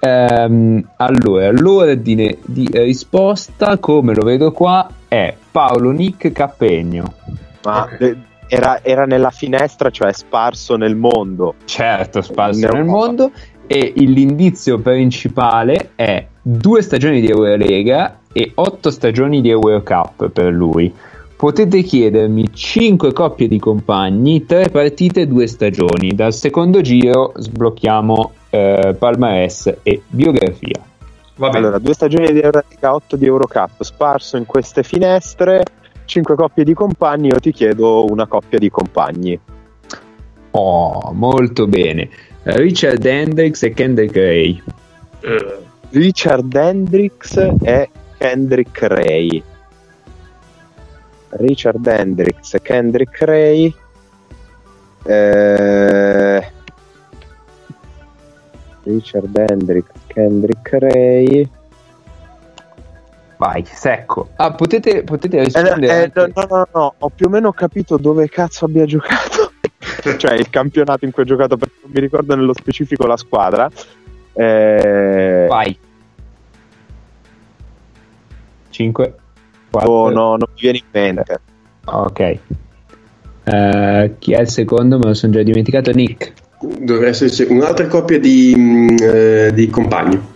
Ehm, allora, l'ordine di risposta, come lo vedo qua, è Paolo Nick Capegno. Ma okay. de- era, era, nella finestra, cioè sparso nel mondo. Certo, sparso nel mondo. E l'indizio principale è due stagioni di Eurolega e otto stagioni di Eurocup per lui. Potete chiedermi 5 coppie di compagni, 3 partite, 2 stagioni. Dal secondo giro sblocchiamo eh, palmarès e biografia. Va bene. Allora, due stagioni di Euroliga, 8 di Eurocup, sparso in queste finestre, 5 coppie di compagni, io ti chiedo una coppia di compagni. Oh, molto bene. Richard Hendricks e Kendrick Ray. Eh, Richard Hendricks e Kendrick Ray. Richard Hendricks e Kendrick Ray. Eh, Richard Hendricks, Kendrick Ray. Vai, secco. Ah, potete, potete Eh, rispondere. eh, no, anche- no, no, no, ho più o meno capito dove cazzo abbia giocato. cioè il campionato in cui ha giocato, perché non mi ricordo nello specifico la squadra. Eh, Vai. 5, 4, oh, no, non mi viene in mente. Ok. Eh, chi è il secondo? Me lo sono già dimenticato. Nick. Dovrebbe esserci un'altra coppia di, mm, eh, di compagni.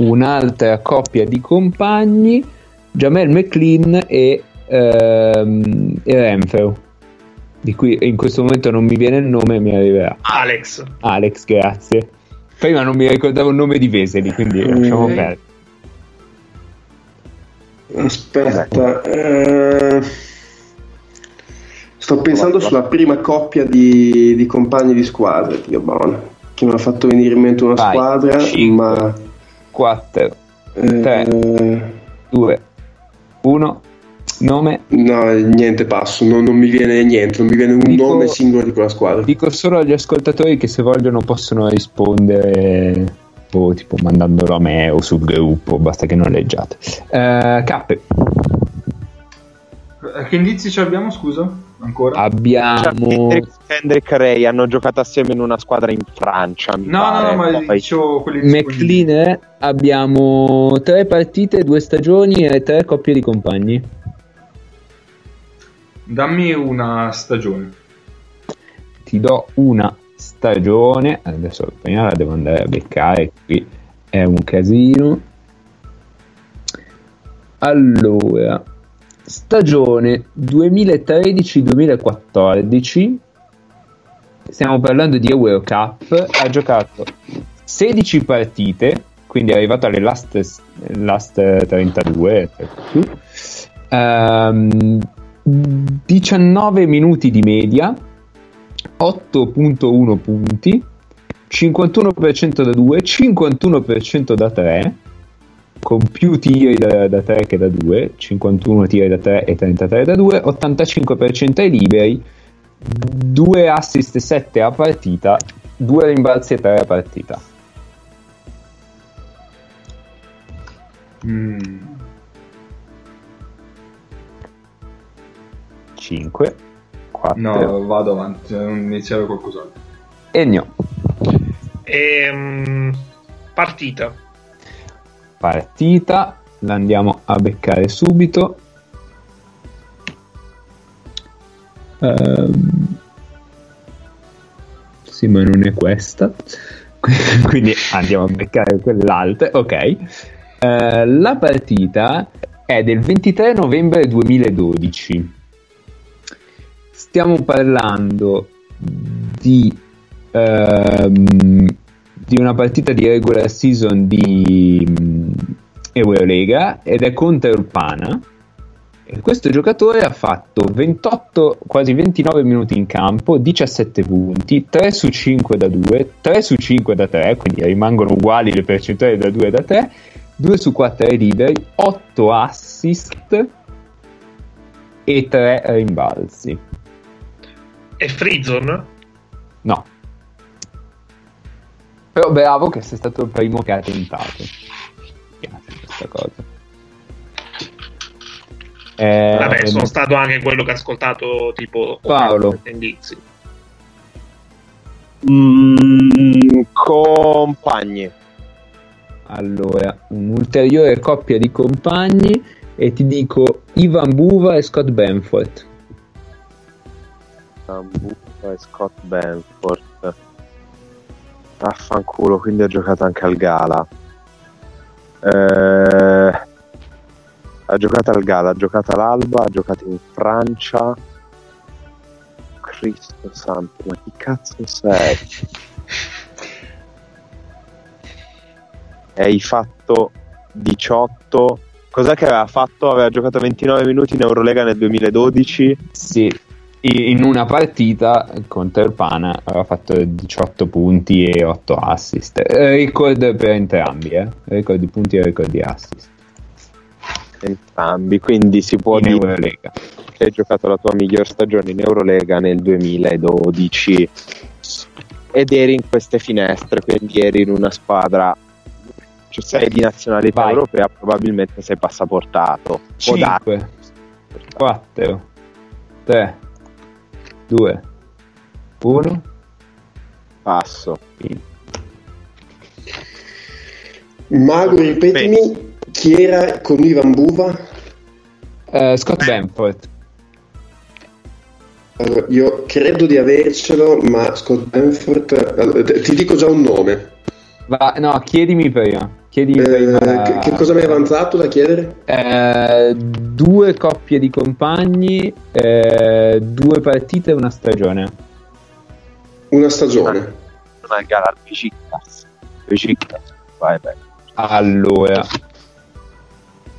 Un'altra coppia di compagni. Jamel McLean e, ehm, e Renfrew. Di cui in questo momento non mi viene il nome, mi arriverà. Alex. Alex, grazie. Prima non mi ricordavo il nome di Veseli, quindi lasciamo Mm. perdere. Aspetta, eh, sto pensando sulla prima coppia di, di compagni di squadra, Dio buono, che mi ha fatto venire in mente una Vai, squadra, cinque. ma 4, eh, Tre. 2, 1. Nome. no, niente passo, non, non mi viene niente, non mi viene un Dico- nome singolo di quella squadra. Dico solo agli ascoltatori che se vogliono possono rispondere o tipo mandandolo a me o sul gruppo, basta che non leggiate. Eh, Eh, Che indizi ci abbiamo, scusa? Ancora? abbiamo e Kendrick Ray hanno giocato assieme in una squadra in Francia. mi no, no, pare. no, ma Poi- dicevo quelli. McLean, eh, abbiamo tre partite, due stagioni e tre coppie di compagni. Dammi una stagione. Ti do una stagione, adesso prima la devo andare a beccare, qui è un casino. Allora, stagione 2013-2014, stiamo parlando di Euro Cup, ha giocato 16 partite, quindi è arrivato alle last, last 32, ehm, 19 minuti di media, 8.1 punti, 51% da 2, 51% da 3, con più tiri da, da 3 che da 2, 51 tiri da 3 e 33 da 2, 85% ai liberi, 2 assist e 7 a partita, 2 rimbalzi e 3 a partita. Mm. 5, 4 No, vado avanti, non iniziare qualcos'altro. e no. Ehm, partita. Partita, la andiamo a beccare subito. Ehm, sì, ma non è questa. Quindi andiamo a beccare quell'altra. Ok. Eh, la partita è del 23 novembre 2012. Stiamo parlando di, ehm, di una partita di regular season di Eurolega ed è contro il Pana. E questo giocatore ha fatto 28, quasi 29 minuti in campo, 17 punti, 3 su 5 da 2, 3 su 5 da 3, quindi rimangono uguali le percentuali da 2 e da 3, 2 su 4 ai liberi, 8 assist e 3 rimbalzi. È Freezone? No. Però bravo che sei stato il primo che ha tentato. Questa cosa. Eh, Vabbè, sono stato anche quello che ha ascoltato tipo Paolo. indizi. Mm, compagni. Allora, un'ulteriore coppia di compagni e ti dico Ivan Buva e Scott Benford. Sambuca e Scott Benford. Affanculo, quindi ha giocato anche al Gala. Eh, ha giocato al Gala, ha giocato all'Alba, ha giocato in Francia. Cristo santo, ma chi cazzo sei? E hai fatto 18. Cos'è che aveva fatto? Aveva giocato 29 minuti in Eurolega nel 2012. Sì, in una partita contro il Pana aveva fatto 18 punti e 8 assist. Eh, Record per entrambi, eh? record di punti e record di assist. Entrambi, quindi si può In dire Eurolega. che hai giocato la tua miglior stagione in Eurolega nel 2012 ed eri in queste finestre, quindi eri in una squadra. Cioè, sei di nazionalità Vai. europea, probabilmente sei passaportato. Può darsi. 5, 4, 3, 2, 1. Passo. Mago, ripetimi chi era con Ivan Buva? Eh, Scott Benford. Allora, io credo di avercelo, ma Scott Benford. allora, t- ti dico già un nome. Va, no, chiedimi prima. Chiedimi Eh, prima. che, che cosa mi hai avanzato da chiedere? Eh, due coppie di compagni, eh, due partite e una stagione. Una stagione. Una gara al Besiktas. Besiktas. Vai, vai. Allora,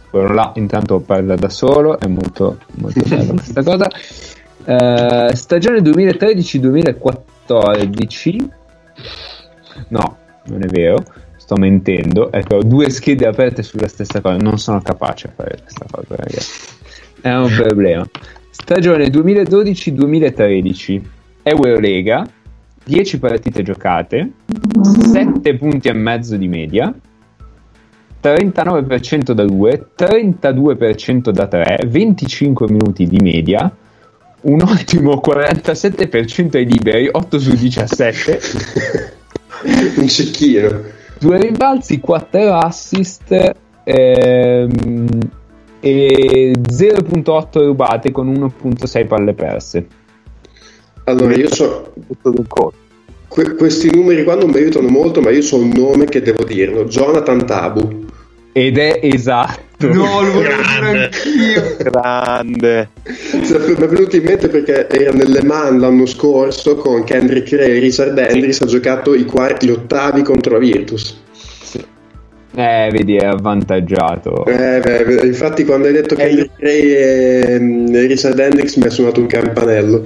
quello là intanto parla da solo, è molto, molto bella questa cosa. Eh, stagione 2013-2014. No, non è vero, sto mentendo. Ecco, due schede aperte sulla stessa cosa, non sono capace a fare questa cosa, ragazzi. È un problema. Stagione 2012-2013, Eurolega, 10 partite giocate, 7 punti e mezzo di media, 39% da 2, 32% da 3, 25 minuti di media, un ottimo 47% ai liberi, 8 su 17, un cecchino. due rimbalzi, 4 assist ehm, e 0.8 rubate con 1.6 palle perse. Allora, io so. Que- questi numeri qua non mi aiutano molto, ma io so un nome che devo dirlo: Jonathan Tabu. Ed è esatto. No, lo volevo Grande. anch'io. Grande. Mi è venuto in mente perché era nelle Man l'anno scorso con Kendrick Ray e Richard Hendricks. Ha giocato i, quarti, gli ottavi contro la Virtus. Eh, vedi, è avvantaggiato. Eh, beh, infatti, quando hai detto Kendrick Ray e mm, Richard Hendricks, mi ha suonato un campanello.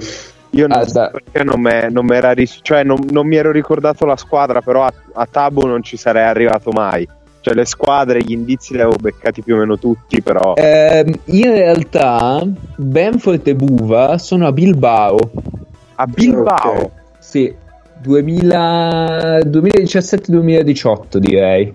Io non Ah, perché non, me- non era cioè non, non mi ero ricordato la squadra, però a, a Tabo non ci sarei arrivato mai. Cioè le squadre, gli indizi li avevo beccati più o meno tutti, però Ehm, in realtà, Benford e Buva sono a Bilbao. a Bilbao. Ok. Sì, 2000 2017-2018 direi.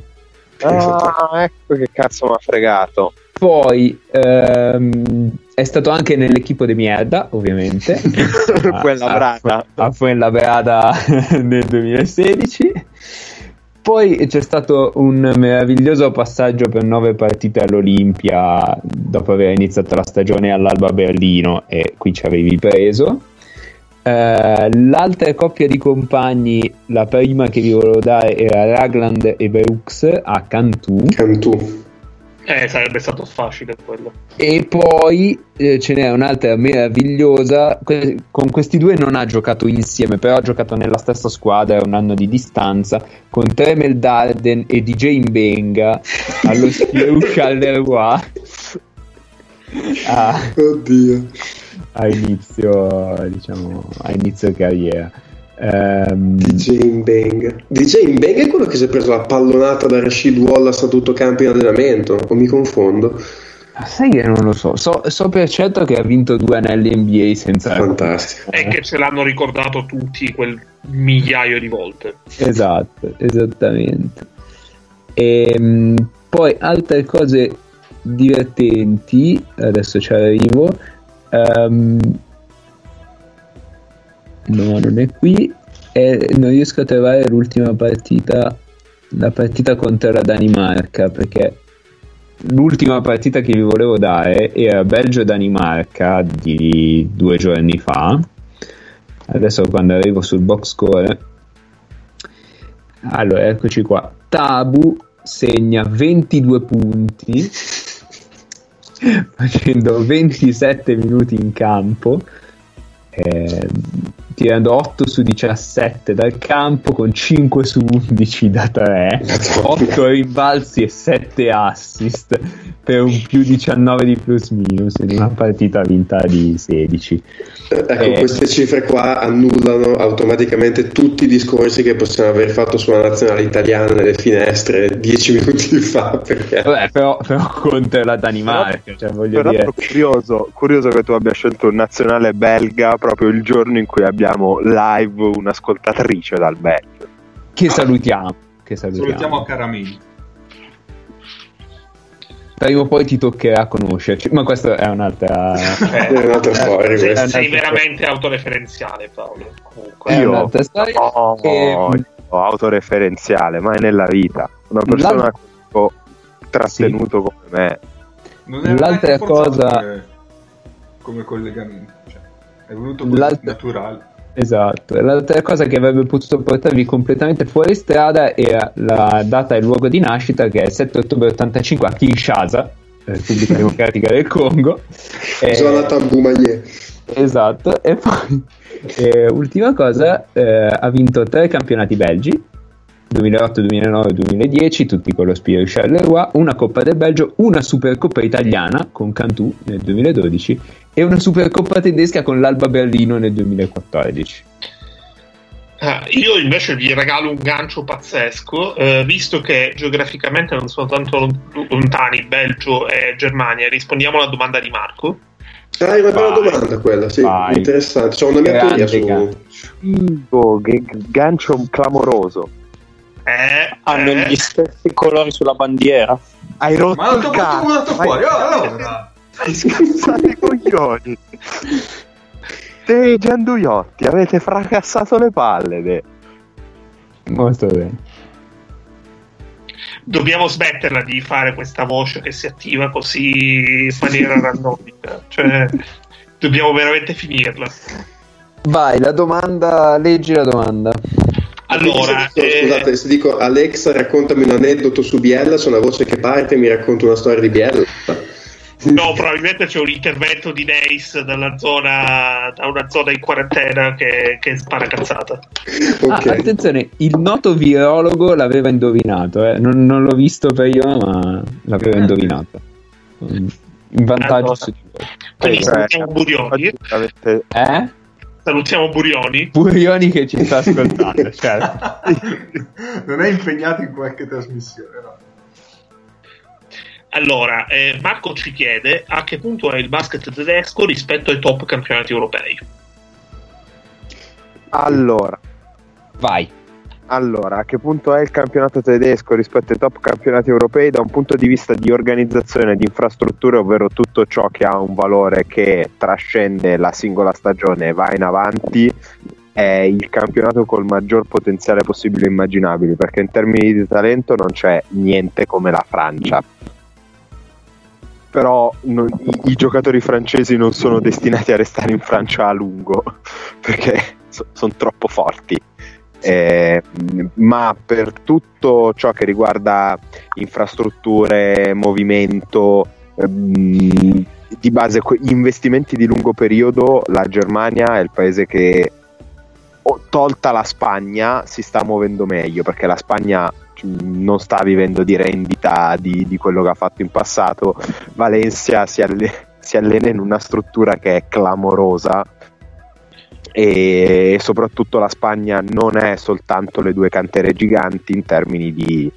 Ah, ecco che cazzo mi ha fregato. Poi ehm, è stato anche nell'equipo di Mierda, ovviamente. Fuenlabrada. A, a Fuenlabrada nel 2016. Poi c'è stato un meraviglioso passaggio per nove partite all'Olimpia dopo aver iniziato la stagione all'Alba Berlino e qui ci avevi preso. Eh, l'altra coppia di compagni, la prima che vi volevo dare era Ragland e Brooks a Cantù. Cantù. Eh, sarebbe stato facile quello. E poi eh, ce n'è un'altra meravigliosa. que- con questi due non ha giocato insieme, però ha giocato nella stessa squadra a un anno di distanza con Tremel Darden e DJ Mbenga allo Spirou Charleroi a, Oddio. a inizio, diciamo, a inizio carriera. Ehm, DJ Mbeng. DJ Mbeng è quello che si è preso la pallonata da Rashid Wallace a tutto campo in allenamento? O mi confondo? sai che non lo so. so, so per certo che ha vinto due anelli NBA senza Fantastico. E che ce l'hanno ricordato tutti quel migliaio di volte. Esatto, esattamente. E, poi altre cose divertenti, adesso ci arrivo. Ehm, no, non è qui. E non riesco a trovare l'ultima partita, la partita contro la Danimarca, perché l'ultima partita che vi volevo dare era Belgio-Danimarca di due giorni fa. Adesso quando arrivo sul box score allora, eccoci qua. Tabu segna 22 punti facendo 27 minuti in campo eh, tirando 8 su 17 dal campo con 5 su 11 da 3 8 rimbalzi e 7 assist per un più 19 di plus minus in una partita vinta di 16 Ecco, Eh. queste cifre qua annullano automaticamente tutti i discorsi che possiamo aver fatto sulla nazionale italiana nelle finestre dieci minuti fa. Perché Vabbè, però, però contro la Danimarca cioè, voglio dire curioso, curioso che tu abbia scelto un nazionale belga proprio il giorno in cui abbiamo live un'ascoltatrice dal Belgio. che salutiamo che salutiamo, Salutiamo a Caramini. prima o poi ti toccherà conoscerci ma questa è un'altra è un'altra storia sei, sei veramente autoreferenziale, Paolo. Comunque. è Io- un'altra storia No, E- io autoreferenziale, mai nella vita. Una persona L'al- che ho trattenuto come me. Non era L'altra cosa- come, come collegamento, cioè, è venuto così L'altra- naturale. Esatto, l'altra cosa che avrebbe potuto portarvi completamente fuori strada era la data e il luogo di nascita che è il 7 ottobre 85 a Kinshasa, Repubblica Democratica del Congo. Eh, Zona Tamboumaye. Esatto, e poi eh, ultima cosa, eh, ha vinto tre campionati belgi, 2008, 2009 2010, tutti con lo Spiro Charleroi, una Coppa del Belgio, una Supercoppa italiana con Cantù nel 2012 e una Supercoppa tedesca con l'Alba Berlino nel 2014. Ah, io invece vi regalo un gancio pazzesco, eh, visto che geograficamente non sono tanto lon- lontani Belgio e Germania. Rispondiamo alla domanda di Marco. Ah, è una bella domanda quella, sì, Vai. interessante. C'ho una mia Grande teoria su... gancio. Figo, che gancio clamoroso. Eh, Hanno eh, gli stessi colori sulla bandiera. Hai rotto Ma non il ti ho hai- fuori. Oh, allora. Hai schizzato i coglioni. Te e Gianduiotti avete fracassato le palle. de. Molto bene. dobbiamo smetterla di fare questa voce che si attiva così in maniera randomica. Cioè, dobbiamo veramente finirla. Vai, la domanda, leggi la domanda. Allora, Se dico- eh, scusate, se dico Alexa raccontami un aneddoto su Biella, c'è una voce che parte e mi racconta una storia di Biella. No, probabilmente c'è un intervento di Neis dalla zona, da una zona in quarantena che, che spara cazzata. Ok. Ah, attenzione, il noto virologo l'aveva indovinato, eh. non, non l'ho visto prima, ma l'aveva Ah. indovinato. In vantaggio Allora. su di voi. Quindi Eh, salutiamo Burioni, avete- Eh? salutiamo Burioni. Purioni che ci sta ascoltando, certo. non è impegnato in qualche trasmissione, no? Allora, eh, Marco ci chiede a che punto è il basket tedesco rispetto ai top campionati europei. Allora, Vai. allora, a che punto è il campionato tedesco rispetto ai top campionati europei da un punto di vista di organizzazione di infrastrutture, ovvero tutto ciò che ha un valore che trascende la singola stagione e va in avanti, è il campionato col maggior potenziale possibile e immaginabile, perché in termini di talento non c'è niente come la Francia. Però non- i, i giocatori francesi non sono destinati a restare in Francia a lungo, perché sono troppo forti. Eh, ma per tutto ciò che riguarda infrastrutture, movimento, ehm, di base investimenti di lungo periodo, la Germania è il paese che, tolta la Spagna, si sta muovendo meglio perché la Spagna non sta vivendo di rendita di, di quello che ha fatto in passato. Valencia si, alle- si allena in una struttura che è clamorosa e soprattutto la Spagna non è soltanto le due cantere giganti in termini di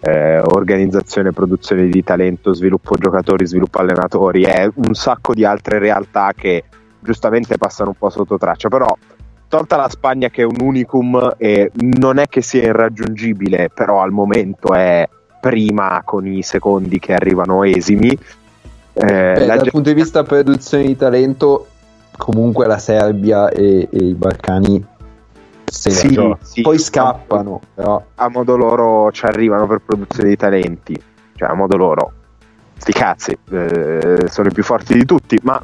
eh, organizzazione, produzione di talento, sviluppo giocatori, sviluppo allenatori, è un sacco di altre realtà che giustamente passano un po' sotto traccia, però tolta la Spagna che è un unicum e non è che sia irraggiungibile, però al momento è prima con i secondi che arrivano esimi. Eh, Beh, dal Ge- punto di vista produzione di talento, comunque la Serbia e, e i Balcani se Sì, sì. Poi scappano, però a modo loro ci arrivano per produzione di talenti, cioè a modo loro, sti cazzi, eh, sono i più forti di tutti, ma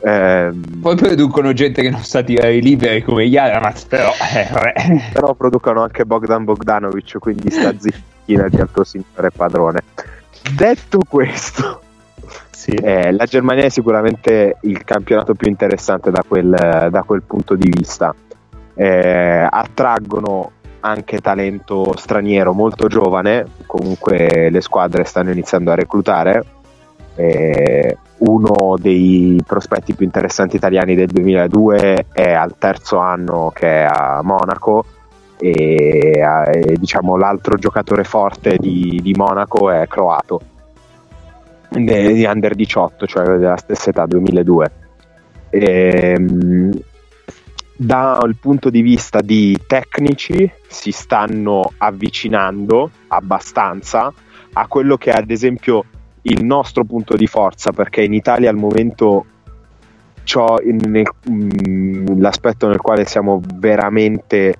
ehm, poi producono gente che non sa tirare liberi come Yaramaz, però eh, però producono anche Bogdan Bogdanovic, quindi sta zitto. panchina di Alto Signore Padrone. Detto questo, Sì. eh, la Germania è sicuramente il campionato più interessante da quel, da quel punto di vista. Eh, attraggono anche talento straniero molto giovane, comunque le squadre stanno iniziando a reclutare. Eh, uno dei prospetti più interessanti italiani del 2002 è al terzo anno che è a Monaco e, eh, diciamo l'altro giocatore forte di, di Monaco è croato di under 18 cioè della stessa età 2002 Ehm, dal punto di vista di tecnici si stanno avvicinando abbastanza a quello che ad esempio il nostro punto di forza perché in Italia al momento ciò mm, l'aspetto nel quale siamo veramente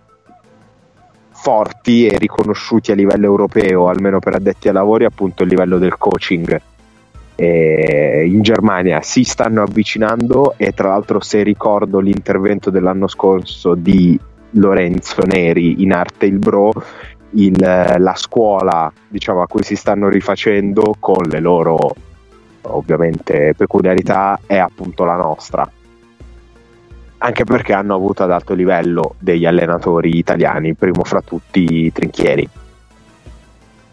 forti e riconosciuti a livello europeo almeno per addetti ai lavori appunto il livello del coaching. E in Germania si stanno avvicinando e tra l'altro se ricordo l'intervento dell'anno scorso di Lorenzo Neri in Arte il Bro il- la scuola diciamo, a cui si stanno rifacendo con le loro ovviamente peculiarità è appunto la nostra anche perché hanno avuto ad alto livello degli allenatori italiani primo fra tutti i Trinchieri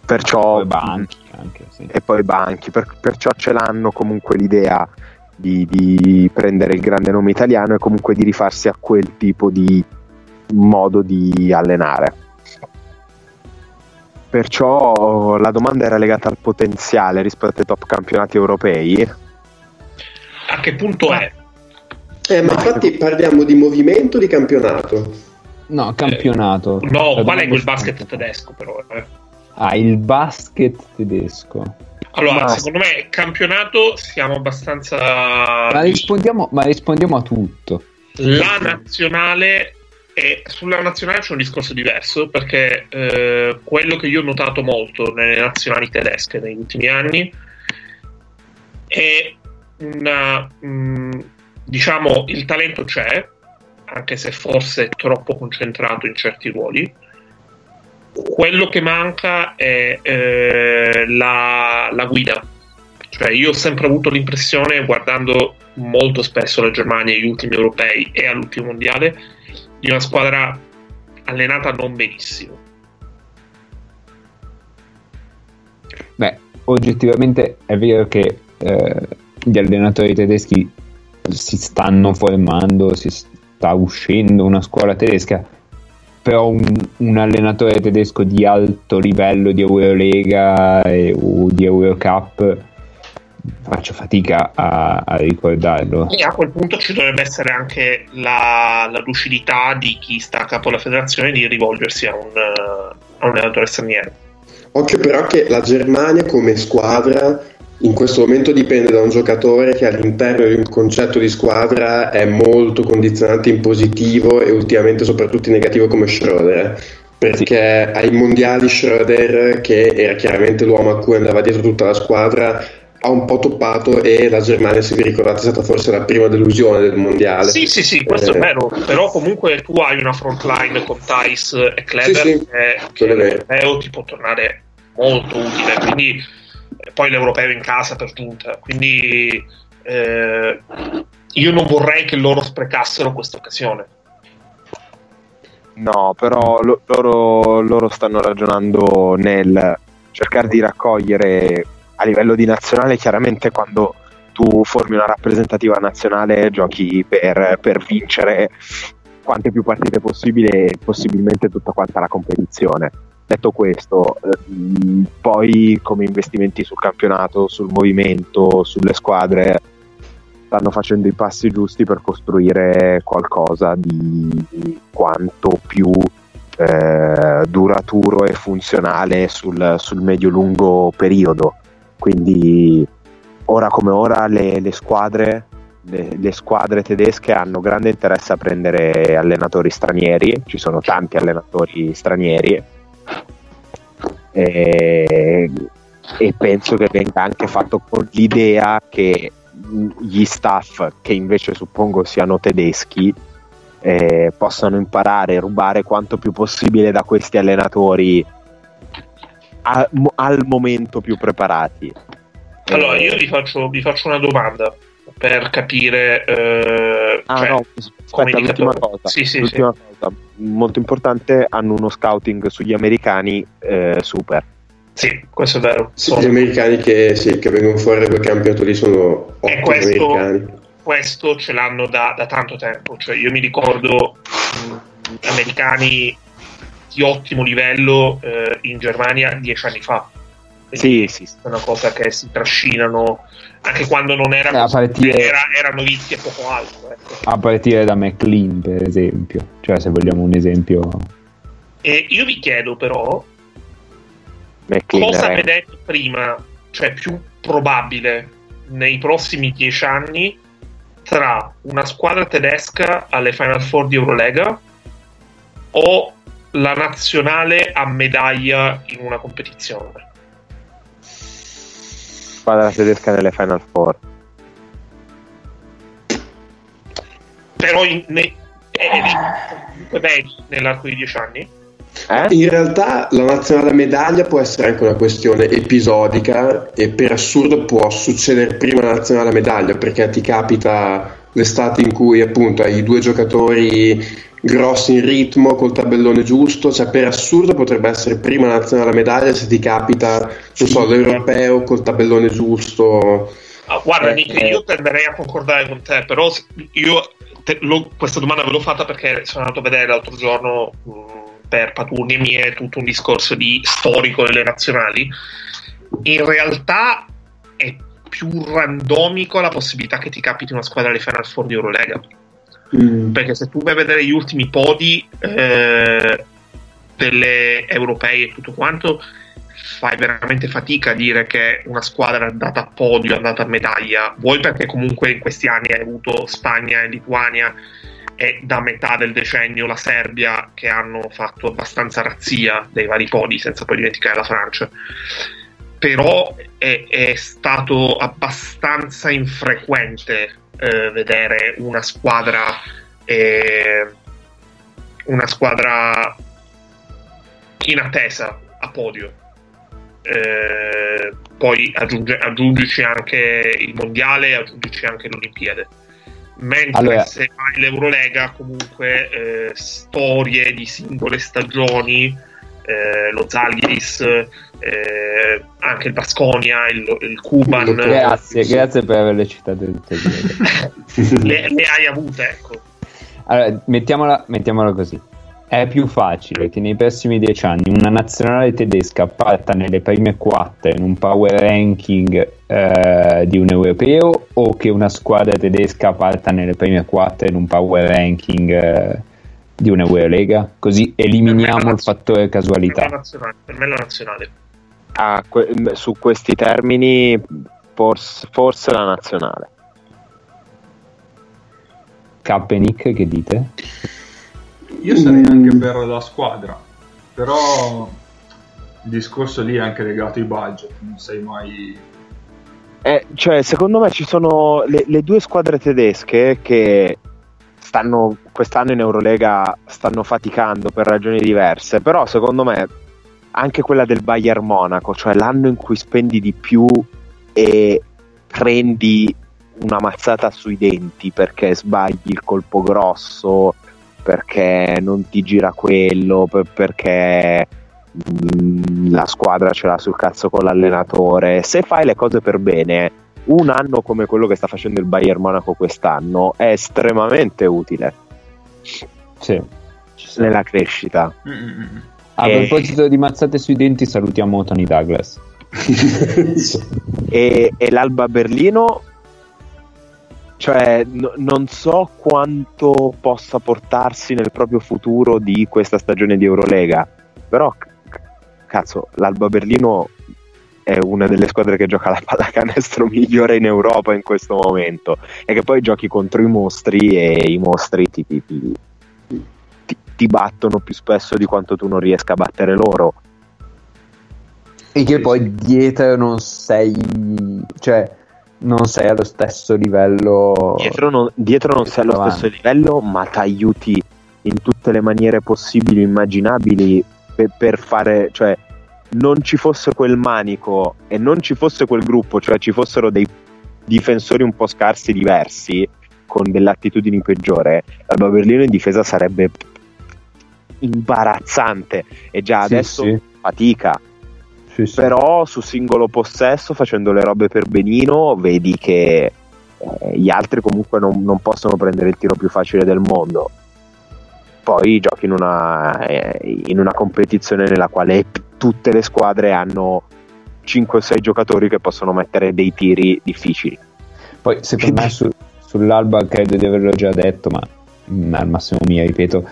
perciò Poi banchi anche, sì. e poi banchi, per- perciò ce l'hanno comunque l'idea di, di prendere il grande nome italiano e comunque di rifarsi a quel tipo di modo di allenare. Perciò la domanda era legata al potenziale rispetto ai top campionati europei. A che punto è? Eh, ma infatti parliamo di movimento di campionato. No, campionato. No, La qual è quel basket tedesco però? eh? Ah, il basket tedesco. Allora, Ma- secondo me campionato siamo abbastanza... Ma rispondiamo, ma rispondiamo a tutto. La nazionale e sulla nazionale c'è un discorso diverso perché eh, quello che io ho notato molto nelle nazionali tedesche negli ultimi anni è una mh, diciamo il talento c'è anche se forse troppo concentrato in certi ruoli. Quello che manca è eh, la, la guida. Cioè io ho sempre avuto l'impressione guardando molto spesso la Germania agli ultimi europei e all'ultimo mondiale di una squadra allenata non benissimo. Beh, oggettivamente è vero che eh, gli allenatori tedeschi si stanno formando, si sta uscendo una scuola tedesca, però un, un allenatore tedesco di alto livello di Eurolega e- o di Eurocup faccio fatica a, a ricordarlo. e a quel punto ci dovrebbe essere anche la, la lucidità di chi sta a capo della federazione di rivolgersi a un, eh, a un allenatore straniero Occhio però che la Germania come squadra in questo momento dipende da un giocatore che all'interno di un concetto di squadra è molto condizionante in positivo e ultimamente soprattutto in negativo come Schroeder. Perché ai mondiali Schroeder, che era chiaramente l'uomo a cui andava dietro tutta la squadra, ha un po' toppato e la Germania, se vi ricordate, è stata forse la prima delusione del mondiale. Sì, sì, sì, questo Eh, è vero, però comunque tu hai una front line con Thais e Kleber Sì, sì, che, è che l'europeo ti può tornare molto utile, quindi eh, poi l'europeo in casa per giunta, quindi eh, io non vorrei che loro sprecassero questa occasione. No, però lo- loro, loro stanno ragionando nel cercare di raccogliere a livello di nazionale, chiaramente quando tu formi una rappresentativa nazionale giochi per, per vincere quante più partite possibile e possibilmente tutta quanta la competizione. Detto questo, ehm, poi come investimenti sul campionato, sul movimento, sulle squadre, stanno facendo i passi giusti per costruire qualcosa di quanto più eh, duraturo e funzionale sul, sul medio-lungo periodo. Quindi ora come ora le, le squadre le, le squadre tedesche hanno grande interesse a prendere allenatori stranieri, ci sono tanti allenatori stranieri. E, e penso che venga anche fatto con l'idea che gli staff, che invece suppongo siano tedeschi, eh, possano imparare e rubare quanto più possibile da questi allenatori a- al momento più preparati. Allora, Eh, io vi faccio, vi faccio una domanda per capire. eh, Ah cioè, no, come aspetta, l'ultima cosa, Sì, sì, l'ultima cosa molto importante, hanno uno scouting sugli americani eh, super. Sì, questo è vero. Sì, Sono- gli americani che, sì, che vengono fuori da quel campionato lì sono E ottimi questo- americani. questo ce l'hanno da, da tanto tempo. Cioè, io mi ricordo mh, americani di ottimo livello eh, in Germania dieci anni fa. Quindi Sì, sì, sì. È una cosa che si trascinano anche quando non era Eh, a partire- era, erano vizi a poco alto. Ecco. A partire da McLean, per esempio. Cioè, se vogliamo un esempio. E io vi chiedo, però, McLean, cosa eh. vedete prima, cioè più probabile nei prossimi dieci anni tra una squadra tedesca alle Final Four di Eurolega o la nazionale a medaglia in una competizione? squadra tedesca nelle Final Four. Però in, ne, comunque vedi nell'arco di dieci anni? Eh? In realtà la nazionale medaglia può essere anche una questione episodica e per assurdo può succedere prima la nazionale medaglia perché ti capita l'estate in cui appunto hai due giocatori grossi in ritmo col tabellone giusto, cioè per assurdo potrebbe essere prima la nazionale medaglia se ti capita, non so, l'europeo col tabellone giusto. Ah, guarda, Eh, Nick, eh. io tenderei a concordare con te, però io te- lo- questa domanda ve l'ho fatta perché sono andato a vedere l'altro giorno mh, per paturnie mie tutto un discorso di storico delle nazionali. In realtà è più randomico la possibilità che ti capiti una squadra alle Final Four di Eurolega. Mm. Perché se tu vai a vedere gli ultimi podi eh, delle europee e tutto quanto, fai veramente fatica a dire che una squadra è andata a podio, è andata a medaglia. Vuoi perché comunque in questi anni hai avuto Spagna e Lituania e da metà del decennio la Serbia che hanno fatto abbastanza razzia dei vari podi, senza poi dimenticare la Francia. Però è, è stato abbastanza infrequente eh, vedere una squadra eh, una squadra in attesa a podio. Eh, poi aggiunge, aggiungici anche il mondiale aggiungici anche l'Olimpiade. Mentre Allora- se fai l'Eurolega comunque eh, storie di singole stagioni eh, lo Zalgiris eh, anche il Basconia il, il Kuban Il- Grazie, sì. grazie per averle citate tutte le, le hai avute ecco Allora, mettiamola, mettiamola così. È più facile che nei prossimi dieci anni una nazionale tedesca parta nelle prime quattro in un power ranking eh, di un europeo o che una squadra tedesca parta nelle prime quattro in un power ranking eh, di un'Eurolega? Così eliminiamo il fattore casualità. per me la nazionale Ah, que- su questi termini, forse, forse la nazionale. K e Nick, che dite? Io sarei anche per la squadra, però il discorso lì è anche legato ai budget, non sei mai... Eh, cioè, secondo me ci sono le, le due squadre tedesche che stanno quest'anno in Eurolega stanno faticando per ragioni diverse, però secondo me anche quella del Bayern Monaco, cioè l'anno in cui spendi di più e prendi una mazzata sui denti perché sbagli il colpo grosso, perché non ti gira quello, per- perché mm, la squadra ce l'ha sul cazzo con l'allenatore. Se fai le cose per bene, un anno come quello che sta facendo il Bayern Monaco quest'anno è estremamente utile Sì. Nella crescita. Mm, mm, mm. A Eh. proposito di mazzate sui denti, salutiamo Tony Douglas. E, e l'Alba Berlino, cioè, no- non so quanto possa portarsi nel proprio futuro di questa stagione di Eurolega, però, c- cazzo, l'Alba Berlino è una delle squadre che gioca la pallacanestro migliore in Europa in questo momento e che poi giochi contro i mostri e i mostri ti, ti- ti- ti- battono più spesso di quanto tu non riesca a battere loro. E che poi dietro non sei, cioè, non sei allo stesso livello. dietro non, dietro non sei allo Avanti. stesso livello, ma ti aiuti in tutte le maniere possibili immaginabili per, per fare, cioè non ci fosse quel manico e non ci fosse quel gruppo, cioè ci fossero dei difensori un po' scarsi diversi con delle attitudini peggiore, l'Alba Berlino in difesa sarebbe imbarazzante e già Sì, adesso sì. fatica. Sì, sì. Però su singolo possesso, facendo le robe per benino, vedi che eh, gli altri comunque non, non possono prendere il tiro più facile del mondo. Poi giochi in una, eh, in una competizione nella quale tutte le squadre hanno 5 o 6 giocatori che possono mettere dei tiri difficili. Poi secondo me su- sull'Alba credo di averlo già detto, ma mm, al massimo mi ripeto,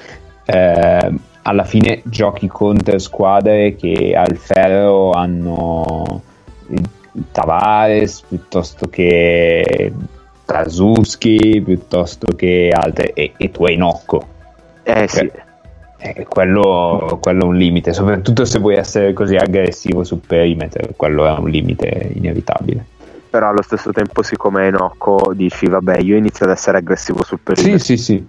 eh, alla fine giochi contro squadre che al ferro hanno il Tavares piuttosto che Trasuski piuttosto che altre e, e tu hai Nocco. Eh sì, Eh, quello, quello è un limite, soprattutto se vuoi essere così aggressivo sul perimeter, quello è un limite inevitabile. però allo stesso tempo siccome è Nocco dici vabbè io inizio ad essere aggressivo sul perimetro. Sì, sì, sì.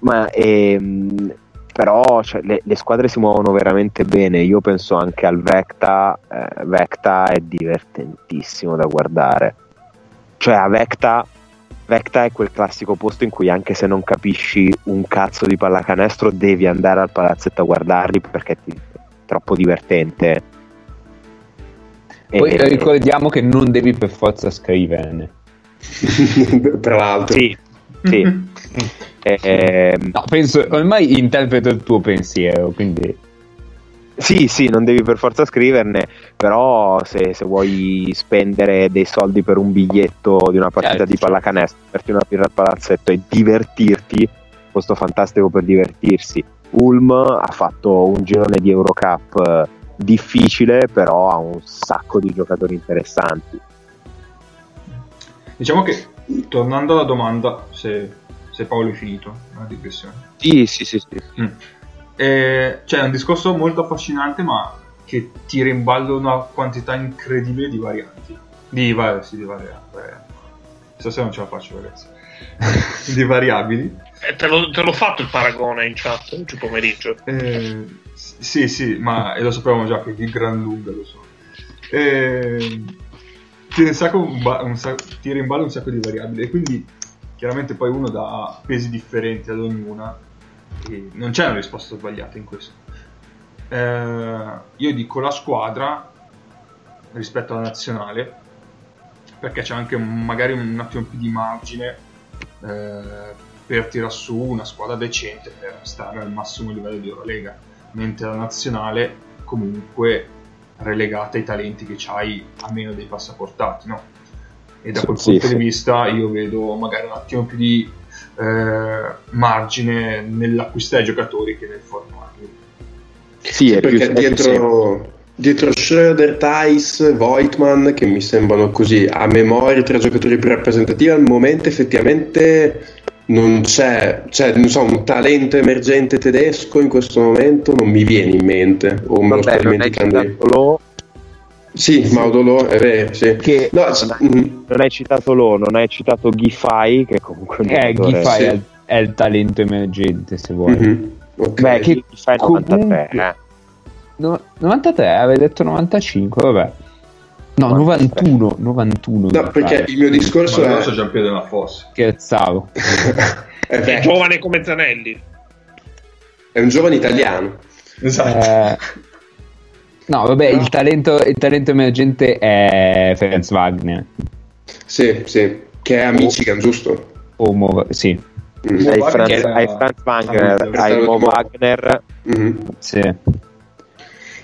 Ma ehm, però cioè, le, le squadre si muovono veramente bene. Io penso anche al Vecta. eh, Vecta è divertentissimo da guardare. Cioè, a Vecta, Vecta è quel classico posto in cui anche se non capisci un cazzo di pallacanestro, devi andare al palazzetto a guardarli perché ti- è troppo divertente. Poi E- ricordiamo che non devi per forza scriverne. Tra l'altro. Sì, sì. Ehm, No, penso, ormai interpreto il tuo pensiero, quindi... Sì, sì, non devi per forza scriverne, però se, se vuoi spendere dei soldi per un biglietto di una partita Certo. di pallacanestro, farti una birra al palazzetto e divertirti, posto fantastico per divertirsi. Ulm ha fatto un girone di Eurocup eh, difficile, però ha un sacco di giocatori interessanti. Diciamo che, tornando alla domanda, se, se Paolo è finito, una digressione. Sì, sì, sì, sì. Mm. Eh, c'è un discorso molto affascinante, ma che tira in ballo una quantità incredibile di varianti. Di, va- sì, di varianti. varianti. Stasera non ce la faccio, ragazzi. di variabili. Eh, te, l'ho, te l'ho fatto il paragone in chat oggi pomeriggio. Eh, sì, sì, ma e lo sapevamo già che di gran lunga lo so. Eh, tira, un sacco, un ba- un sacco- tira in ballo un sacco di variabili e quindi chiaramente poi uno dà pesi differenti ad ognuna e non c'è una risposta sbagliata in questo. Eh, io dico la squadra rispetto alla nazionale perché c'è anche magari un attimo più di margine eh, per tirare su una squadra decente per stare al massimo livello di Eurolega, mentre la nazionale comunque relegata ai talenti che c'hai a meno dei passaportati, no? E da quel Sì, punto sì. di vista io vedo magari un attimo più di eh, margine nell'acquistare giocatori che nel formarli. Sì, è perché è più dietro, dietro Schroeder, Thais, Voigtman, che mi sembrano così a memoria tra giocatori più rappresentativi, al momento effettivamente non c'è, c'è non so, un talento emergente tedesco in questo momento, non mi viene in mente, o me lo sto dimenticando io. citato Lo, Sì, Maudolo, è vero, sì. che No, non, c- hai, mm, non hai citato Lo, non hai citato Giffai, che comunque Eh, Giffai sì. è, il- è il talento emergente, se vuoi. mhm, ok. Beh, che Giffai è Comunque- 93, eh. No- 93, avevi detto 95, vabbè. No, 91, 91. No, perché il mio discorso Ma è... non so Giampiero della Fossa. Scherzavo. è, È giovane come Zanelli. è un giovane italiano. Esatto. Eh, no, vabbè, il talento, il talento emergente è Ferenc Wagner. Sì, sì, che è a Michigan, giusto? O Mo- sì, Mm. Hai Franz, Wagner hai Franz Wagner, hai Mo Wagner, Mhm. sì.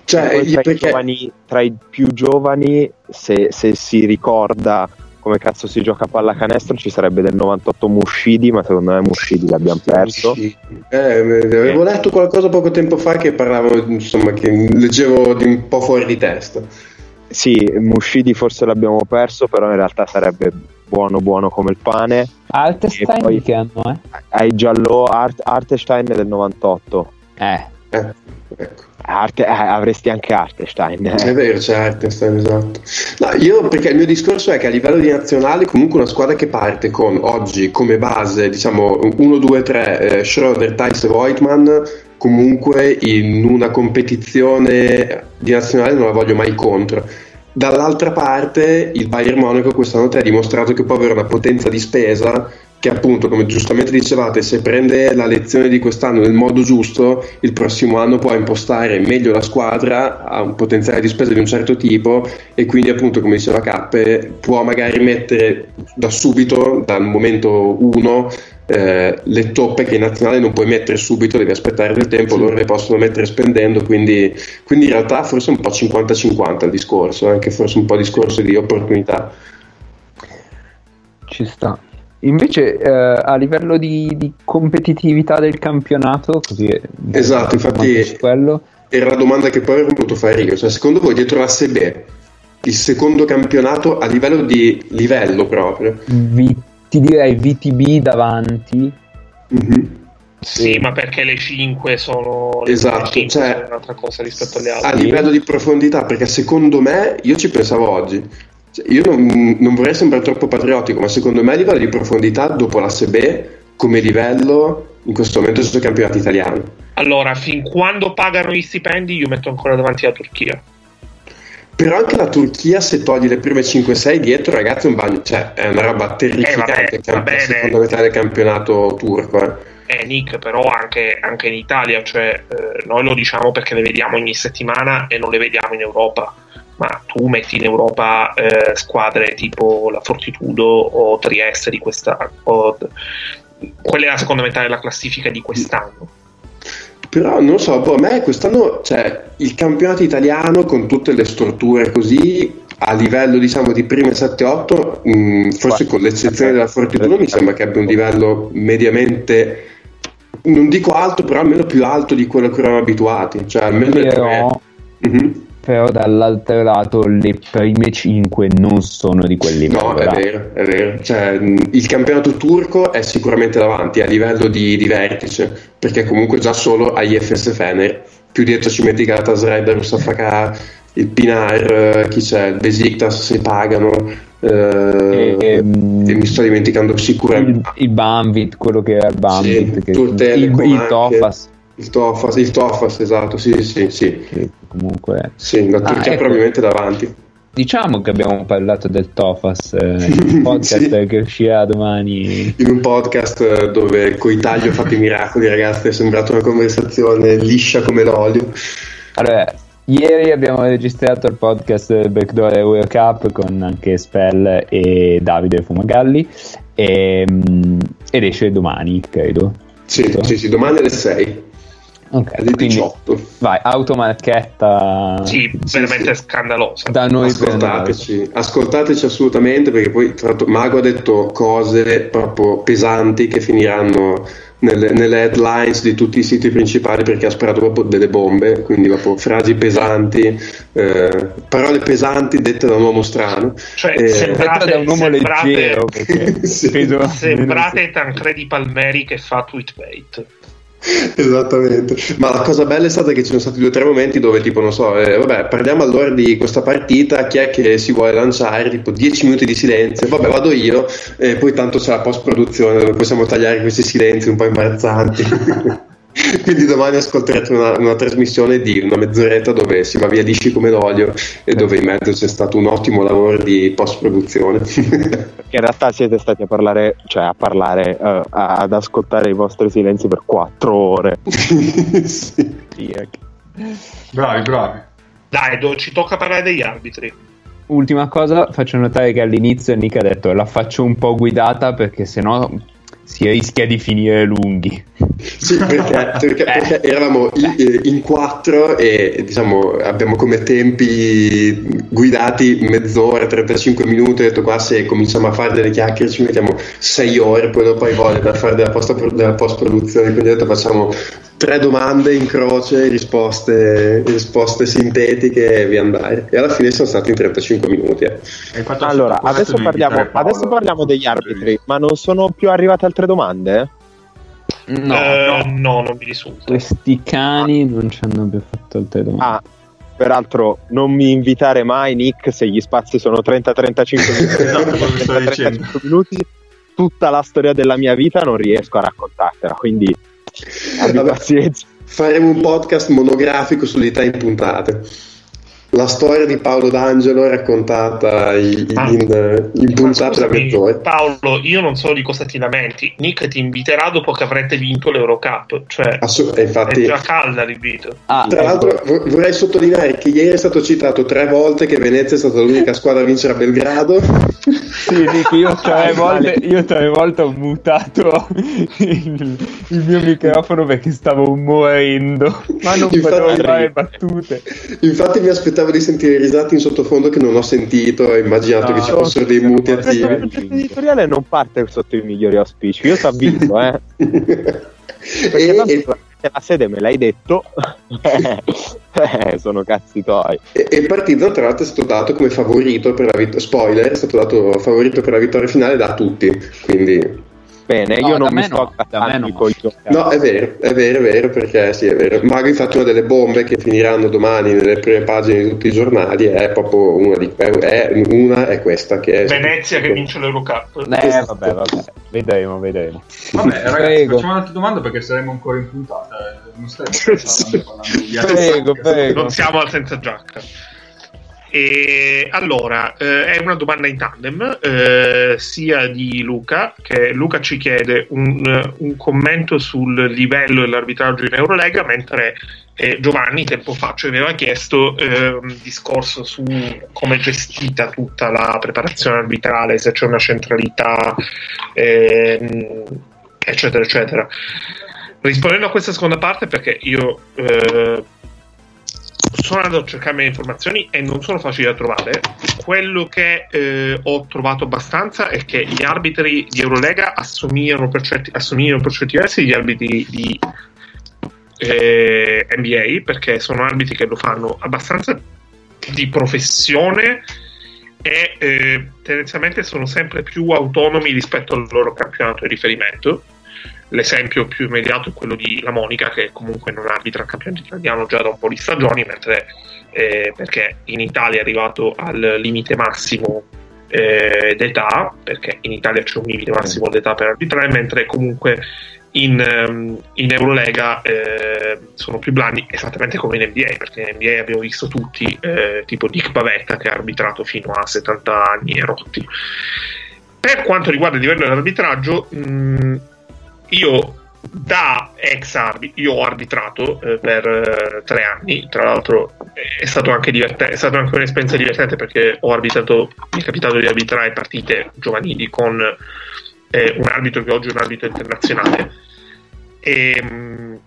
Cioè, tra, i perché... giovani, tra i più giovani, se, se si ricorda come cazzo si gioca a pallacanestro, ci sarebbe del 98 Mushidi, ma secondo me Mushidi l'abbiamo perso. Sì. Eh, avevo letto qualcosa poco tempo fa che parlavo, insomma, che leggevo di un po' fuori di testa. Sì, Mushidi forse l'abbiamo perso, però in realtà sarebbe buono buono come il pane. Artestein poi- che anno è? Hai giallo Art, Artestein del 98. Eh, Eh, ecco. Arte- eh, avresti anche Artestein. È vero, c'è Hartenstein, esatto. No, io perché il mio discorso è che a livello di nazionale, comunque una squadra che parte con oggi come base, diciamo 1, 2, 3, eh, Schroeder, Thais e Voigtman, comunque in una competizione di nazionale non la voglio mai contro. Dall'altra parte il Bayern Monaco quest'anno ha dimostrato che può avere una potenza di spesa che appunto, come giustamente dicevate, se prende la lezione di quest'anno nel modo giusto, il prossimo anno può impostare meglio la squadra, ha un potenziale di spesa di un certo tipo e quindi appunto, come diceva Cappe, può magari mettere da subito, dal momento 1, eh, le toppe che in nazionale non puoi mettere subito, devi aspettare del tempo, sì. loro le possono mettere spendendo, quindi, quindi in realtà forse un po' 50-50 il discorso, anche forse un po' discorso di opportunità. Ci sta. Invece eh, a livello di, di, competitività del campionato, così esatto, infatti quello. era la domanda che poi avrei voluto fare io, cioè secondo voi dietro la SB il secondo campionato a livello di livello proprio? V, ti direi VTB davanti. Mm-hmm. Sì, ma perché le 5 sono esatto, 5 cioè, sono un'altra cosa rispetto alle altre. A livello di profondità, perché secondo me, io ci pensavo oggi, io non, non, vorrei sembrare troppo patriottico, ma secondo me a livello di profondità, dopo la SB, come livello, in questo momento sono campionati italiani. Allora, fin quando pagano gli stipendi, io metto ancora davanti la Turchia. Però anche la Turchia, se togli le prime 5-6 dietro, ragazzi, è un bagno, cioè è una roba terrificante. Eh, vabbè, secondo me del campionato turco. Eh. Eh, Nick, però anche, anche in Italia, cioè, eh, noi lo diciamo perché le vediamo ogni settimana e non le vediamo in Europa ma tu metti in Europa eh, squadre tipo la Fortitudo o Trieste di questa o, quella è la seconda metà della classifica di quest'anno. Però non so, boh, a me quest'anno cioè, il campionato italiano con tutte le strutture così a livello diciamo di prime 7-8 mh, forse con l'eccezione della Fortitudo mi sembra che abbia un livello mediamente non dico alto però almeno più alto di quello che eravamo abituati cioè almeno però, mm-hmm però dall'altro lato le prime 5 non sono di quel livello. No, è vero, è vero. Cioè, il campionato turco è sicuramente davanti a livello di, di vertice, perché comunque già solo agli FS Fener, più dietro ci metti Galatasaray, Darusafaka, il Pinar, chi c'è, il Besiktas se pagano. Eh, e, e, mi sto dimenticando sicuramente il, il Banvit, quello che era il Banvit, sì, che, il, il Tofas. Il Tofas, il Tofas, esatto, sì, sì, sì. Che comunque... Sì, la Turchia ah, ecco. probabilmente davanti. Diciamo che abbiamo parlato del Tofas, eh, il podcast sì. che uscirà domani. In un podcast eh, dove coi tagli ho fatto i miracoli, ragazzi, è sembrata una conversazione liscia come l'olio. Allora, ieri abbiamo registrato il podcast Backdoor Euro Cup con anche Spell e Davide Fumagalli e, mm, ed esce domani, credo. Sì, sì, sì, domani alle 6. Ok, alle 18. Vai, automarchetta. Sì, veramente scandalosa. Da noi ascoltateci, ascoltateci assolutamente perché poi tra l'altro Mago ha detto cose proprio pesanti che finiranno nelle, nelle, headlines di tutti i siti principali perché ha sparato proprio delle bombe, quindi proprio frasi pesanti, eh, parole pesanti dette da un uomo strano. Cioè, eh, sembrate, da un uomo sembrate, leggero. sì. sembrate Tancredi Palmeri che fa tweetbait. Esattamente, ma la cosa bella è stata che ci sono stati due o tre momenti dove tipo non so, eh, vabbè parliamo allora di questa partita, chi è che si vuole lanciare, tipo 10 minuti di silenzio, vabbè vado io e poi tanto c'è la post produzione dove possiamo tagliare questi silenzi un po' imbarazzanti. Quindi domani ascolterete una, una, trasmissione di una mezz'oretta dove si va via lisci come l'olio e dove in mezzo c'è stato un ottimo lavoro di post produzione. in realtà siete stati a parlare, cioè a parlare, uh, ad ascoltare i vostri silenzi per quattro ore. sì. Bravi, bravi. Dai, do, ci tocca parlare degli arbitri. Ultima cosa, faccio notare che all'inizio Nick ha detto la faccio un po' guidata perché sennò si rischia di finire lunghi. Sì, perché, perché, perché eravamo in, eh, in, quattro e diciamo, abbiamo come tempi guidati mezz'ora, 35 minuti. Ho detto qua se cominciamo a fare delle chiacchiere ci mettiamo 6 ore, poi dopo hai voglia da fare della post, della post produzione. Quindi ho detto facciamo tre domande in croce, risposte, risposte sintetiche e via andare. E alla fine sono stati in 35 minuti. Eh. Allora, adesso parliamo, adesso parliamo, degli arbitri, ma non sono più arrivate altre domande? No, eh, no, no, non mi risulta. Questi cani ah. non ci hanno più fatto altre domande. Ah, peraltro non mi invitare mai Nick se gli spazi sono 30-35 minuti, esatto, 30, minuti tutta la storia della mia vita non riesco a raccontartela quindi Abbi pazienza. faremo un podcast monografico sull'età in puntate. La storia di Paolo D'Angelo raccontata in, Ah. in, in puntate da mezz'ora. Paolo, io non so di cosa ti lamenti. Nick ti inviterà dopo che avrete vinto l'Eurocup, cioè Assu- e è infatti, già calda l'invito. Ah, tra ecco. l'altro, vo- vorrei sottolineare che ieri è stato citato tre volte che Venezia è stata l'unica squadra a vincere a Belgrado. Sì, Nick, io tre volte, io tre volte ho mutato il, il mio microfono perché stavo morendo, ma non Infatti- potevo fare battute. Infatti, mi aspettavo di sentire risate in sottofondo che non ho sentito. Ho immaginato No, che ci fossero dei muti attivi. progetto editoriale non parte sotto i migliori auspici. Io ti avviso, eh. Perché e, e- la sede me l'hai detto. Eh, sono cazzi tuoi. e- e il Partizan, tra l'altro, è stato dato come favorito per la vittoria. Spoiler: è stato dato favorito per la vittoria finale da tutti. Quindi, Bene, No, io non mi sto no, accattando no. i no, è vero, è vero, è vero, perché sì, è vero. Mago, infatti, una delle bombe che finiranno domani nelle prime pagine di tutti i giornali è proprio una di è, è- una è questa che è Venezia che vince l'Eurocup. Eh, Esatto. vabbè, vabbè, vedremo, vedremo. Vabbè, ragazzi, Prego. facciamo un'altra domanda perché saremo ancora in puntata. eh, Non Sì. parlando di altri Prego, prego. Non siamo al senza giacca. E allora, eh, è una domanda in tandem, eh, sia di Luca, che Luca ci chiede un, un commento sul livello dell'arbitraggio in Eurolega, mentre eh, Giovanni tempo fa ci aveva chiesto un discorso su come è gestita tutta la preparazione arbitrale, se c'è una centralità, ehm, eccetera, eccetera. Rispondendo a questa seconda parte, perché io eh, sono andato a cercarmi le informazioni e non sono facili da trovare. Quello che eh, ho trovato abbastanza è che gli arbitri di Eurolega assomigliano per certi, assomigliano per certi versi agli arbitri di eh, NBA perché sono arbitri che lo fanno abbastanza di professione e eh, tendenzialmente sono sempre più autonomi rispetto al loro campionato di riferimento. L'esempio più immediato è quello di La Monica, che comunque non arbitra il campionato italiano già da un po' di stagioni, mentre eh, perché in Italia è arrivato al limite massimo eh, d'età, perché in Italia c'è un limite massimo d'età per arbitrare, mentre comunque in, ehm, in Eurolega eh, sono più blandi, esattamente come in NBA, perché in NBA abbiamo visto tutti, eh, tipo Dick Bavetta che ha arbitrato fino a 70 anni e rotti. Per quanto riguarda il livello dell'arbitraggio, mh, io da ex arbitro, io ho arbitrato eh, per eh, tre anni, tra l'altro eh, è stato anche divertente, è stata anche un'esperienza divertente perché ho arbitrato, mi è capitato di arbitrare partite giovanili con eh, un arbitro che oggi è un arbitro internazionale. E, mh,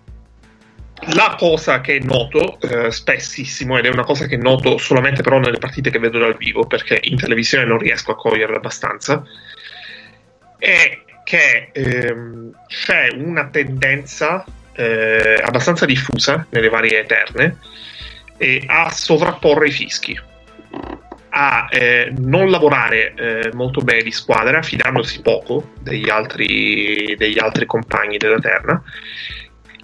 la cosa che noto eh, spessissimo, ed è una cosa che noto solamente però nelle partite che vedo dal vivo, perché in televisione non riesco a coglierla abbastanza, è che ehm, c'è una tendenza eh, abbastanza diffusa nelle varie eterne eh, a sovrapporre i fischi, a eh, non lavorare eh, molto bene di squadra, fidandosi poco degli altri, degli altri compagni della terna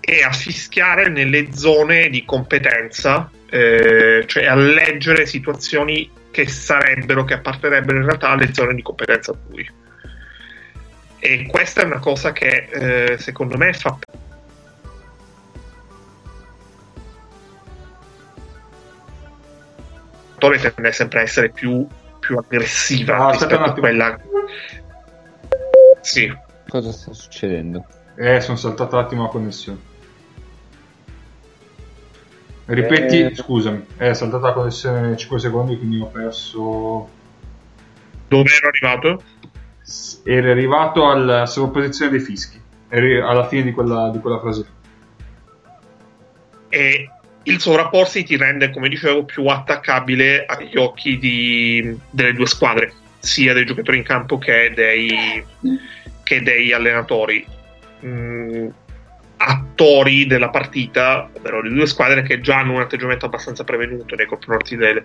e a fischiare nelle zone di competenza, eh, cioè a leggere situazioni che sarebbero, che apparterebbero in realtà alle zone di competenza altrui. E questa è una cosa che eh, secondo me fa tende sempre a essere più, più aggressiva Ah, aspetta rispetto a quella. Sì, Cosa sta succedendo? Eh, sono saltata un attimo la connessione. Ripeti, Eh. scusami, è saltata la connessione 5 secondi, quindi ho perso. dove ero arrivato? Eri arrivato alla sovrapposizione dei fischi. Alla fine di quella, di quella frase. e il sovrapporsi ti rende, come dicevo, più attaccabile agli occhi di- delle due squadre, sia dei giocatori in campo che dei, che dei allenatori. Mm, attori della partita, ovvero le due squadre che già hanno un atteggiamento abbastanza prevenuto nei confronti del-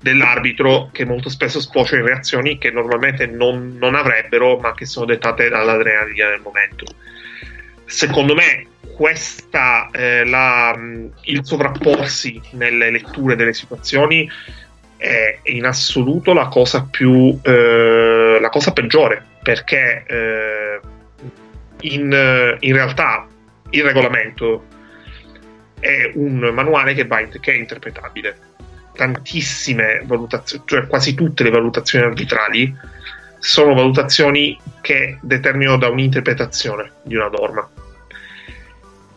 dell'arbitro, che molto spesso sfocia in reazioni che normalmente non, non avrebbero, ma che sono dettate dall'adrenalina del momento. Secondo me, questa, eh, la- il sovrapporsi nelle letture delle situazioni è in assoluto la cosa più eh, la cosa peggiore perché eh, in, in realtà il regolamento è un manuale che, va, che è interpretabile. Tantissime valutazioni, cioè quasi tutte le valutazioni arbitrali sono valutazioni che determinano da un'interpretazione di una norma.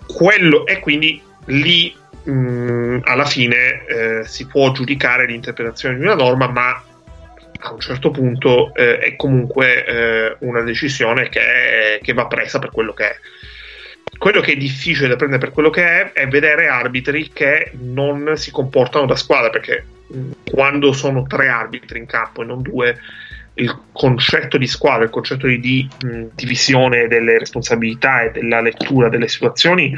Quello, e quindi lì mh, alla fine eh, si può giudicare l'interpretazione di una norma, ma a un certo punto eh, è comunque eh, una decisione che, che, va presa per quello che è. Quello che è difficile da prendere per quello che è è vedere arbitri che non si comportano da squadra, perché mh, quando sono tre arbitri in campo e non due, il concetto di squadra, il concetto di, di mh, divisione delle responsabilità e della lettura delle situazioni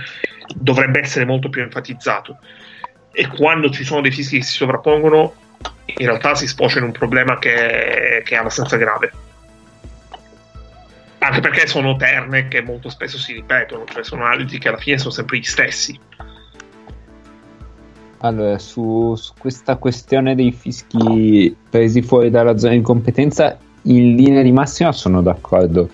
dovrebbe essere molto più enfatizzato. E quando ci sono dei fischi che si sovrappongono, in realtà si sfocia in un problema che, che è abbastanza grave. Anche perché sono terne che molto spesso si ripetono, cioè sono arbitri che alla fine sono sempre gli stessi. Allora, su, su, questa questione dei fischi presi fuori dalla zona di competenza, in linea di massima sono d'accordo.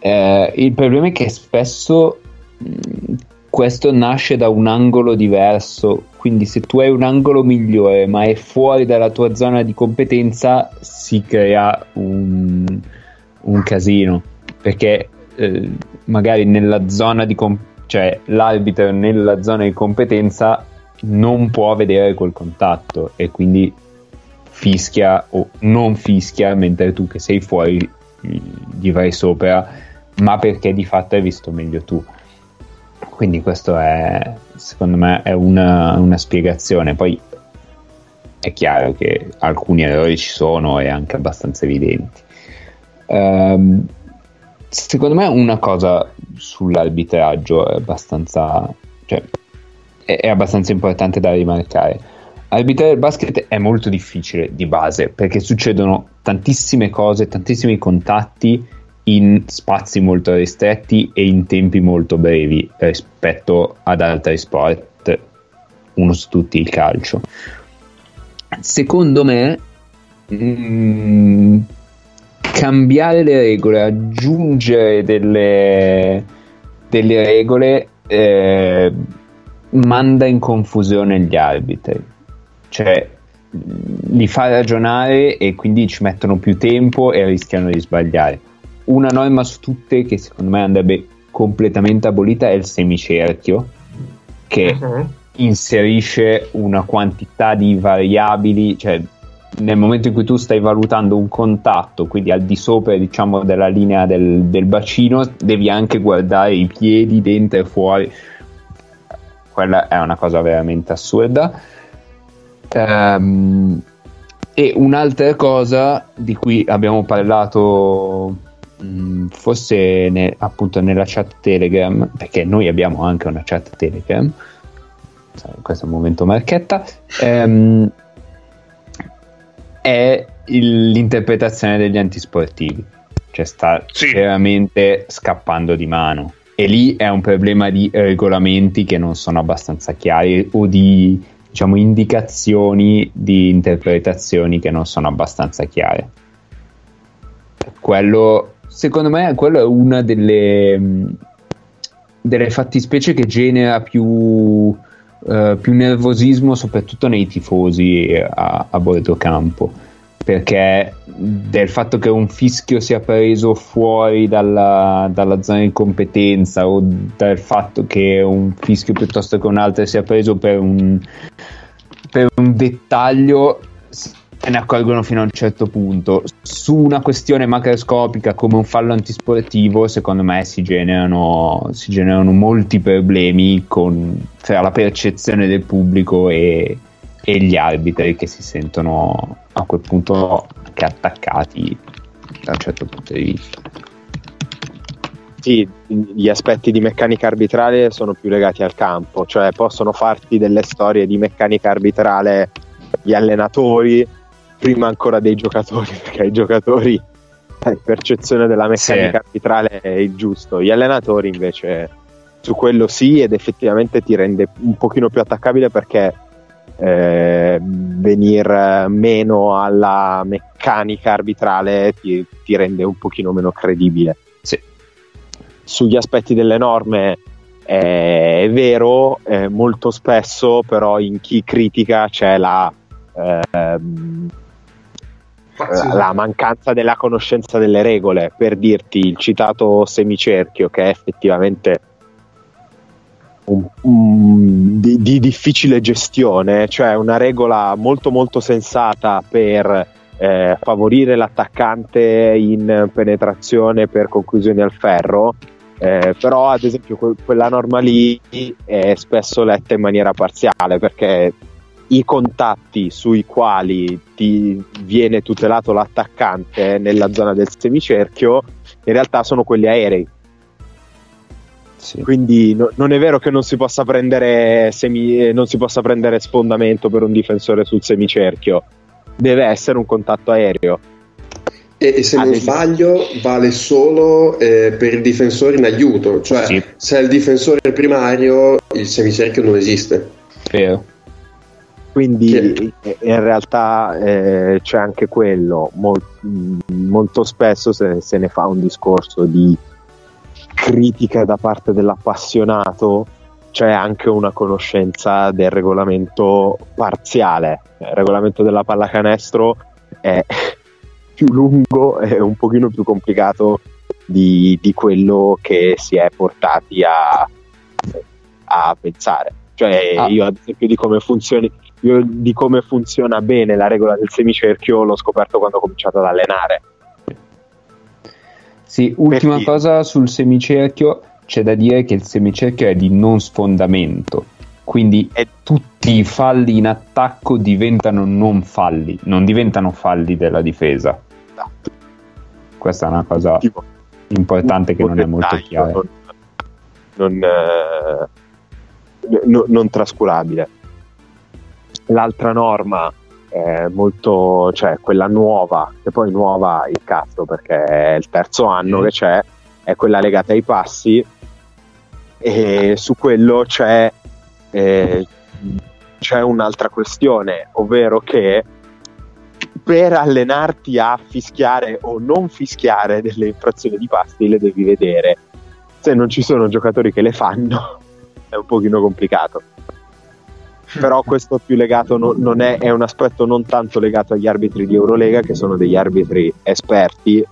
Eh, il problema è che spesso mh, questo nasce da un angolo diverso, quindi se tu hai un angolo migliore ma è fuori dalla tua zona di competenza, si crea un, un casino, perché eh, magari nella zona di competenza cioè l'arbitro nella zona di competenza non può vedere quel contatto e quindi fischia o non fischia mentre tu che sei fuori gli vai sopra ma perché di fatto hai visto meglio tu. Quindi questo è secondo me è una, una spiegazione. Poi è chiaro che alcuni errori ci sono e anche abbastanza evidenti. Um, secondo me una cosa sull'arbitraggio è abbastanza cioè, è, abbastanza importante da rimarcare. Arbitrare il basket è molto difficile di base perché succedono tantissime cose, tantissimi contatti in spazi molto ristretti e in tempi molto brevi rispetto ad altri sport, uno su tutti il calcio. Secondo me, mh, mm, cambiare le regole, aggiungere delle, delle regole eh, manda in confusione gli arbitri, cioè li fa ragionare e quindi ci mettono più tempo e rischiano di sbagliare. Una norma su tutte che secondo me andrebbe completamente abolita è il semicerchio, che uh-huh. inserisce una quantità di variabili, cioè nel momento in cui tu stai valutando un contatto, quindi al di sopra diciamo della linea del, del bacino, devi anche guardare i piedi dentro e fuori. Quella è una cosa veramente assurda. Um, e un'altra cosa di cui abbiamo parlato mh, mm, forse ne, appunto nella chat Telegram, perché noi abbiamo anche una chat Telegram, questo è un momento marchetta, um, è il, l'interpretazione degli antisportivi, cioè sta sì. veramente scappando di mano e lì è un problema di regolamenti che non sono abbastanza chiari o di diciamo, indicazioni di interpretazioni che non sono abbastanza chiare. Quello, secondo me, quello è una delle, delle fattispecie che genera più, uh, più nervosismo, soprattutto nei tifosi a, a bordo campo. Perché del fatto che un fischio sia preso fuori dalla, dalla, zona di competenza o dal fatto che un fischio piuttosto che un altro sia preso per un, per un dettaglio se ne accorgono fino a un certo punto. Su una questione macroscopica come un fallo antisportivo, secondo me si generano, si generano molti problemi con, tra la percezione del pubblico e, e gli arbitri che si sentono a quel punto anche attaccati da un certo punto di vista. Sì, gli aspetti di meccanica arbitrale sono più legati al campo, cioè possono farti delle storie di meccanica arbitrale gli allenatori prima ancora dei giocatori, perché i giocatori la percezione della meccanica sì. arbitrale è il giusto, gli allenatori invece su quello sì ed effettivamente ti rende un pochino più attaccabile perché eh, venire meno alla meccanica arbitrale ti, ti, rende un pochino meno credibile. Sì. Sugli aspetti delle norme è, è vero, eh, molto spesso però in chi critica c'è la, ehm, La mancanza della conoscenza delle regole. Per dirti il citato semicerchio, che è effettivamente un- un- di, di difficile gestione, cioè una regola molto molto sensata per eh, favorire l'attaccante in penetrazione per conclusioni al ferro. eh, però ad esempio que- quella norma lì è spesso letta in maniera parziale perché i contatti sui quali ti viene tutelato l'attaccante nella zona del semicerchio in realtà sono quelli aerei Sì. quindi no- non è vero che non si possa prendere semi- non si possa prendere sfondamento per un difensore sul semicerchio deve essere un contatto aereo E, e se Ad non esempio. sbaglio vale solo eh, per il difensore in aiuto, cioè Sì. se è il difensore primario il semicerchio non esiste. Vero. Quindi eh, in realtà eh, c'è anche quello. Mol- mh, molto spesso se, se ne fa un discorso di critica da parte dell'appassionato c'è anche una conoscenza del regolamento parziale. Il regolamento della pallacanestro è più lungo e un pochino più complicato di, di quello che si è portati a, a pensare. Cioè Ah. io ad esempio di come funzioni io di come funziona bene la regola del semicerchio l'ho scoperto quando ho cominciato ad allenare. Sì, ultima Perché- cosa sul semicerchio, c'è da dire che il semicerchio è di non sfondamento, quindi È- tutti i falli in attacco diventano non falli, non diventano falli della difesa. Esatto. Questa è una cosa Tipo, importante che non è molto chiara. Non, non, eh, no- non trascurabile. L'altra norma è molto, cioè quella nuova, che poi nuova il cazzo perché è il terzo anno Mm. che c'è, è quella legata ai passi e su quello c'è, eh, c'è un'altra questione, ovvero che per allenarti a fischiare o non fischiare delle infrazioni di passi le devi vedere. Se non ci sono giocatori che le fanno è un pochino complicato. Però questo più legato, no- non è, è un aspetto non tanto legato agli arbitri di Eurolega, che sono degli arbitri esperti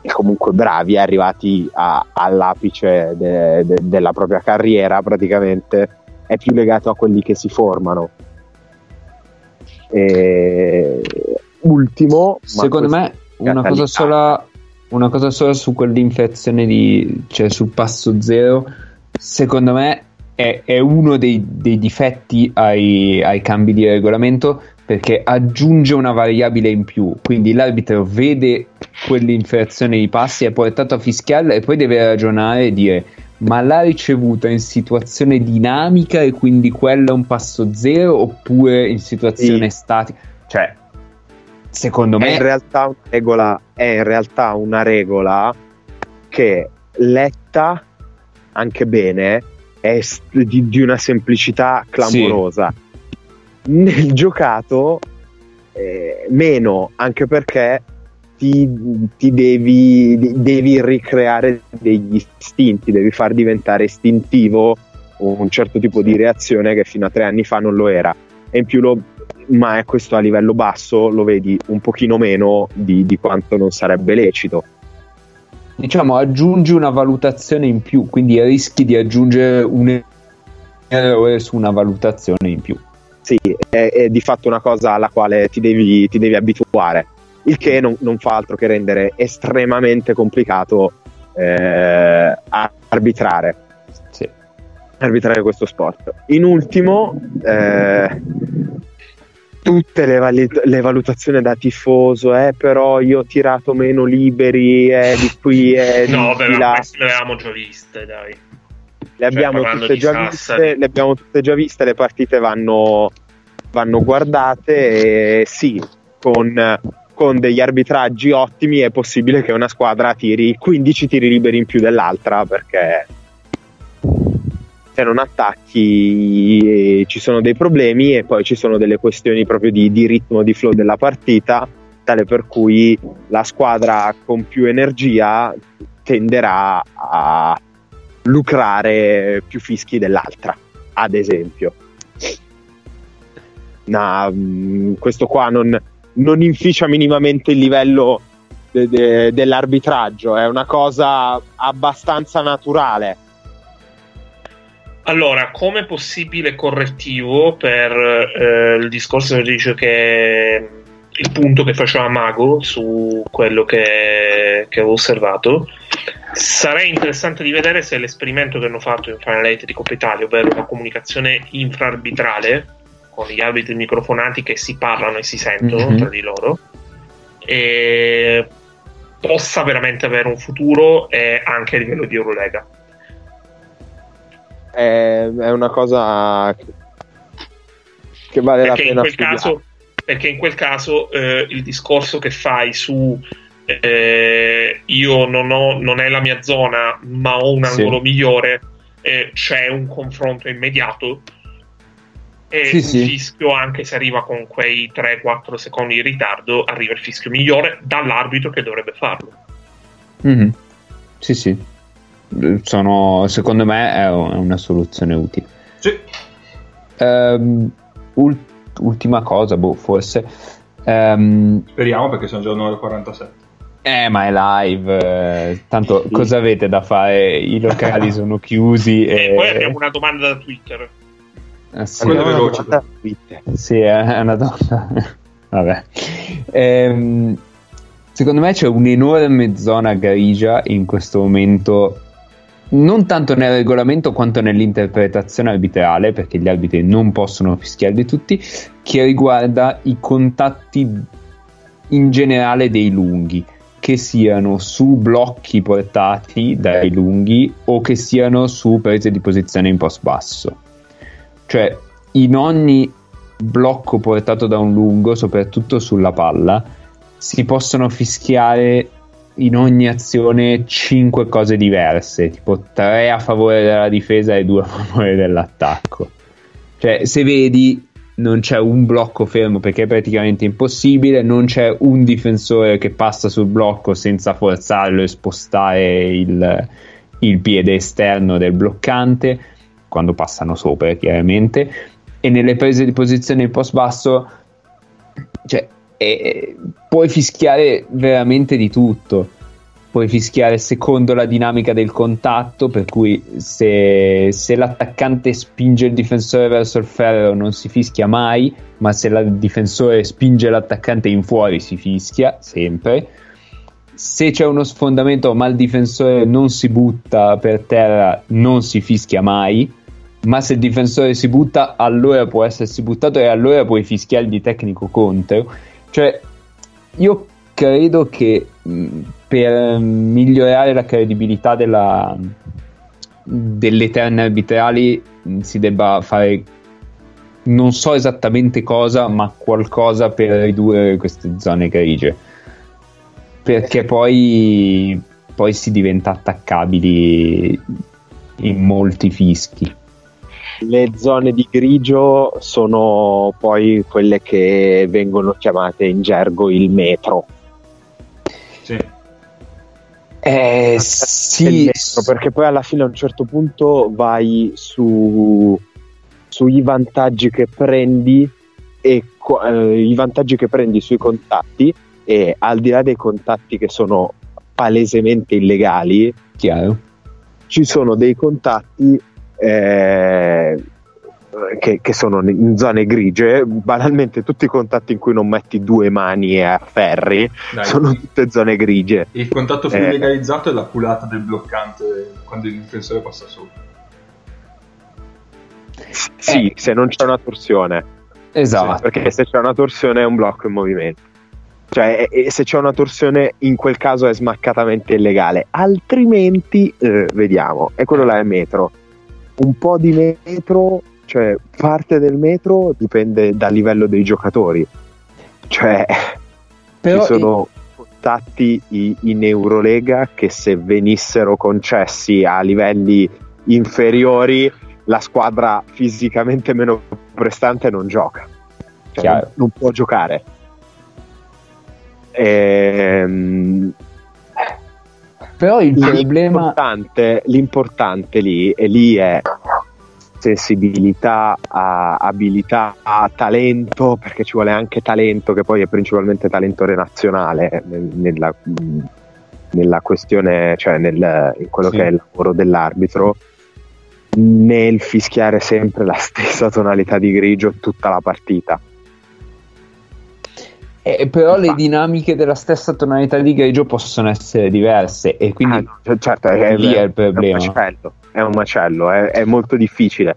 e comunque bravi, arrivati a- all'apice de- de- della propria carriera praticamente, è più legato a quelli che si formano. E ultimo, Secondo me una cosa sola una cosa sola su quell'infezione di cioè sul passo zero secondo me è, è uno dei, dei difetti ai, ai cambi di regolamento perché aggiunge una variabile in più. Quindi l'arbitro vede quell'infrazione di passi è portato a fischiarla e poi deve ragionare e dire ma l'ha ricevuta in situazione dinamica e quindi quello è un passo zero oppure in situazione statica? Cioè secondo è me in realtà una regola, è in realtà una regola che letta anche bene è di, di una semplicità clamorosa. Nel giocato eh, meno, anche perché ti, ti devi, devi ricreare degli istinti, devi far diventare istintivo un certo tipo di reazione che fino a tre anni fa non lo era. E in più lo, ma è questo a livello basso lo vedi un pochino meno di, di quanto non sarebbe lecito. Diciamo aggiungi una valutazione in più quindi rischi di aggiungere un errore su una valutazione in più Sì, è, è di fatto una cosa alla quale ti devi, ti devi abituare, il che non, non fa altro che rendere estremamente complicato eh, arbitrare. sì. arbitrare questo sport. In ultimo, eh, tutte le, vali- le valutazioni da tifoso, eh, però io ho tirato meno liberi, eh, di qui e di, No, beh, là. le avevamo già viste, dai. Le abbiamo, parlando tutte già Sassari. viste, le abbiamo tutte già viste, le partite vanno, vanno guardate e sì, con, con degli arbitraggi ottimi è possibile che una squadra tiri 15 tiri liberi in più dell'altra perché se non attacchi ci sono dei problemi e poi ci sono delle questioni proprio di, di ritmo, di flow della partita, tale per cui la squadra con più energia tenderà a, lucrare più fischi dell'altra, ad esempio. No, mh, questo qua non, non inficia minimamente il livello de- de- dell'arbitraggio, è una cosa abbastanza naturale. Allora, come possibile correttivo per eh, il discorso che dice che il punto che faceva Mago su quello che, che avevo osservato, sarei interessante di vedere se l'esperimento che hanno fatto in Final 8 di Coppa Italia, ovvero una comunicazione infraarbitrale con gli arbitri microfonati che si parlano e si sentono Mhm. tra di loro, e possa veramente avere un futuro e anche a livello di Eurolega. È, è una cosa che, vale la perché in pena quel studiare. caso, perché in quel caso eh, il discorso che fai su eh, io non, ho, non è la mia zona ma ho un Sì. angolo migliore eh, c'è un confronto immediato e Sì, il sì. fischio anche se arriva con quei 3-4 secondi di ritardo arriva il fischio migliore dall'arbitro che dovrebbe farlo Mhm. Sì, sì. Sono, secondo me è un- è una soluzione utile. Sì, ul- ultima cosa, boh, forse. Ehm, speriamo perché sono già 1.47. eh, ma è live. eh, tanto Sì. cosa avete da fare? I locali sono chiusi. e E, poi abbiamo una domanda da Twitter Eh, sì. Una veloce, domanda su Twitter. Sì, è una donna. Vabbè. Ehm, secondo me c'è un'enorme zona grigia in questo momento, non tanto nel regolamento quanto nell'interpretazione arbitrale, perché gli arbitri non possono fischiare di tutti, che riguarda i contatti in generale dei lunghi, che siano su blocchi portati dai lunghi o che siano su prese di posizione in post basso. Cioè, in ogni blocco portato da un lungo, soprattutto sulla palla, si possono fischiare in ogni azione 5 cose diverse, tipo 3 a favore della difesa e 2 a favore dell'attacco. Cioè, se vedi, non c'è un blocco fermo perché è praticamente impossibile, non c'è un difensore che passa sul blocco senza forzarlo e spostare il, il piede esterno del bloccante, quando passano sopra chiaramente, e nelle prese di posizione in post basso, cioè, eh, puoi fischiare veramente di tutto. Puoi fischiare secondo la dinamica del contatto, per cui se, se l'attaccante spinge il difensore verso il ferro non si fischia mai, ma se il difensore spinge l'attaccante in fuori si fischia sempre. Se c'è uno sfondamento ma il difensore non si butta per terra non si fischia mai, ma se il difensore si butta allora può essersi buttato e allora puoi fischiare di tecnico contro. Cioè, io credo che mh, per migliorare la credibilità della, delle terne arbitrali mh, si debba fare non so esattamente cosa, ma qualcosa per ridurre queste zone grigie. Perché poi, poi si diventa attaccabili in molti fischi. Le zone di grigio sono poi quelle che vengono chiamate in gergo il metro. Sì. Eh, sì, metro, perché poi alla fine a un certo punto vai su sui vantaggi che prendi e eh, i vantaggi che prendi sui contatti e al di là dei contatti che sono palesemente illegali chiaro. ci sono dei contatti eh, che, che sono in zone grigie banalmente tutti i contatti in cui non metti due mani e afferri Dai, sono tutte zone grigie Il contatto più Eh. legalizzato è la culata del bloccante quando il difensore passa sopra. sì se non c'è una torsione Esatto. perché se c'è una torsione è un blocco in movimento. Cioè, e- e se c'è una torsione, in quel caso è smaccatamente illegale. Altrimenti, eh, vediamo, e quello là è metro. Un po' di metro, cioè parte del metro dipende dal livello dei giocatori. Cioè, Però ci sono contatti i- in Eurolega che se venissero concessi a livelli inferiori la squadra fisicamente meno prestante non gioca. Cioè, non, non può giocare. Ehm, Però il problema... L'importante, l'importante lì, e lì è sensibilità, a abilità, a talento, perché ci vuole anche talento, che poi è principalmente talento relazionale eh, nel- nella, nella questione, cioè nel, in quello Sì. che è il lavoro dell'arbitro, nel fischiare sempre la stessa tonalità di grigio tutta la partita. Eh, però le Infatti. dinamiche della stessa tonalità di grigio possono essere diverse e quindi Ah, no, cioè, certo, è, lì è il È problema. un macello, è, un macello, è, è molto difficile.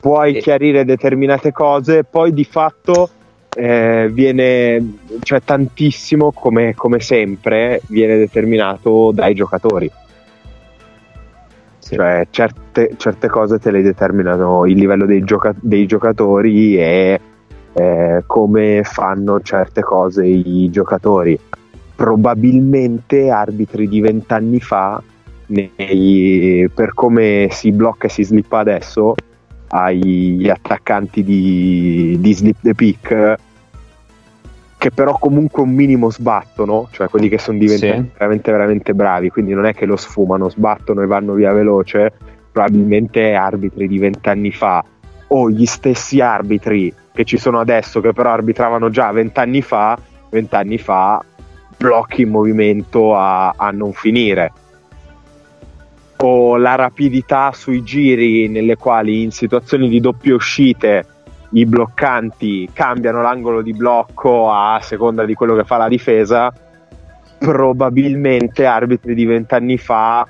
Puoi E- chiarire determinate cose, poi di fatto eh, viene, cioè tantissimo, come, come sempre, viene determinato dai giocatori. Sì. Cioè certe, certe cose te le determinano il livello dei, gioca- dei giocatori e eh, come fanno certe cose i giocatori. Probabilmente arbitri di vent'anni fa nei- per come si blocca e si slippa adesso agli attaccanti di, di slip the pick che però comunque un minimo sbattono cioè quelli che sono diventati Sì. veramente veramente bravi quindi non è che lo sfumano sbattono e vanno via veloce probabilmente arbitri di vent'anni fa o gli stessi arbitri che ci sono adesso che però arbitravano già vent'anni fa vent'anni fa blocchi in movimento a, a non finire. O la rapidità sui giri nelle quali in situazioni di doppie uscite i bloccanti cambiano l'angolo di blocco a seconda di quello che fa la difesa probabilmente arbitri di vent'anni fa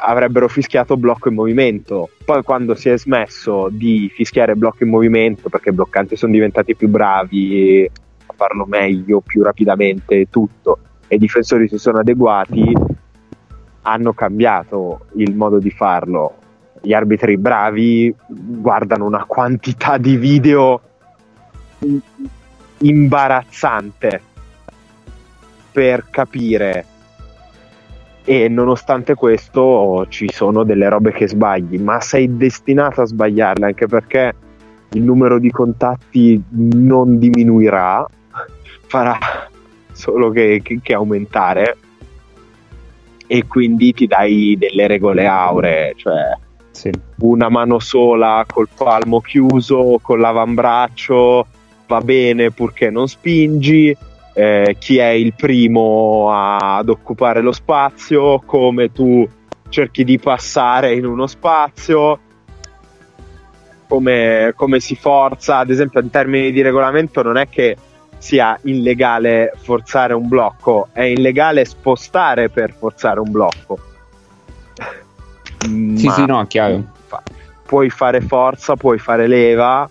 avrebbero fischiato blocco in movimento poi quando si è smesso di fischiare blocco in movimento perché i bloccanti sono diventati più bravi a farlo meglio più rapidamente e tutto e i difensori si sono adeguati hanno cambiato il modo di farlo. Gli arbitri bravi guardano una quantità di video imbarazzante per capire e nonostante questo ci sono delle robe che sbagli, ma sei destinato a sbagliarle anche perché il numero di contatti non diminuirà, farà solo che, che- che aumentare e quindi ti dai delle regole auree, cioè Sì. una mano sola col palmo chiuso, con l'avambraccio, va bene purché non spingi, eh, chi è il primo ad occupare lo spazio, come tu cerchi di passare in uno spazio, come, come si forza, ad esempio in termini di regolamento non è che sia illegale forzare un blocco, è illegale spostare per forzare un blocco. Sì, Ma sì, no, chiaro. puoi fare forza, puoi fare leva,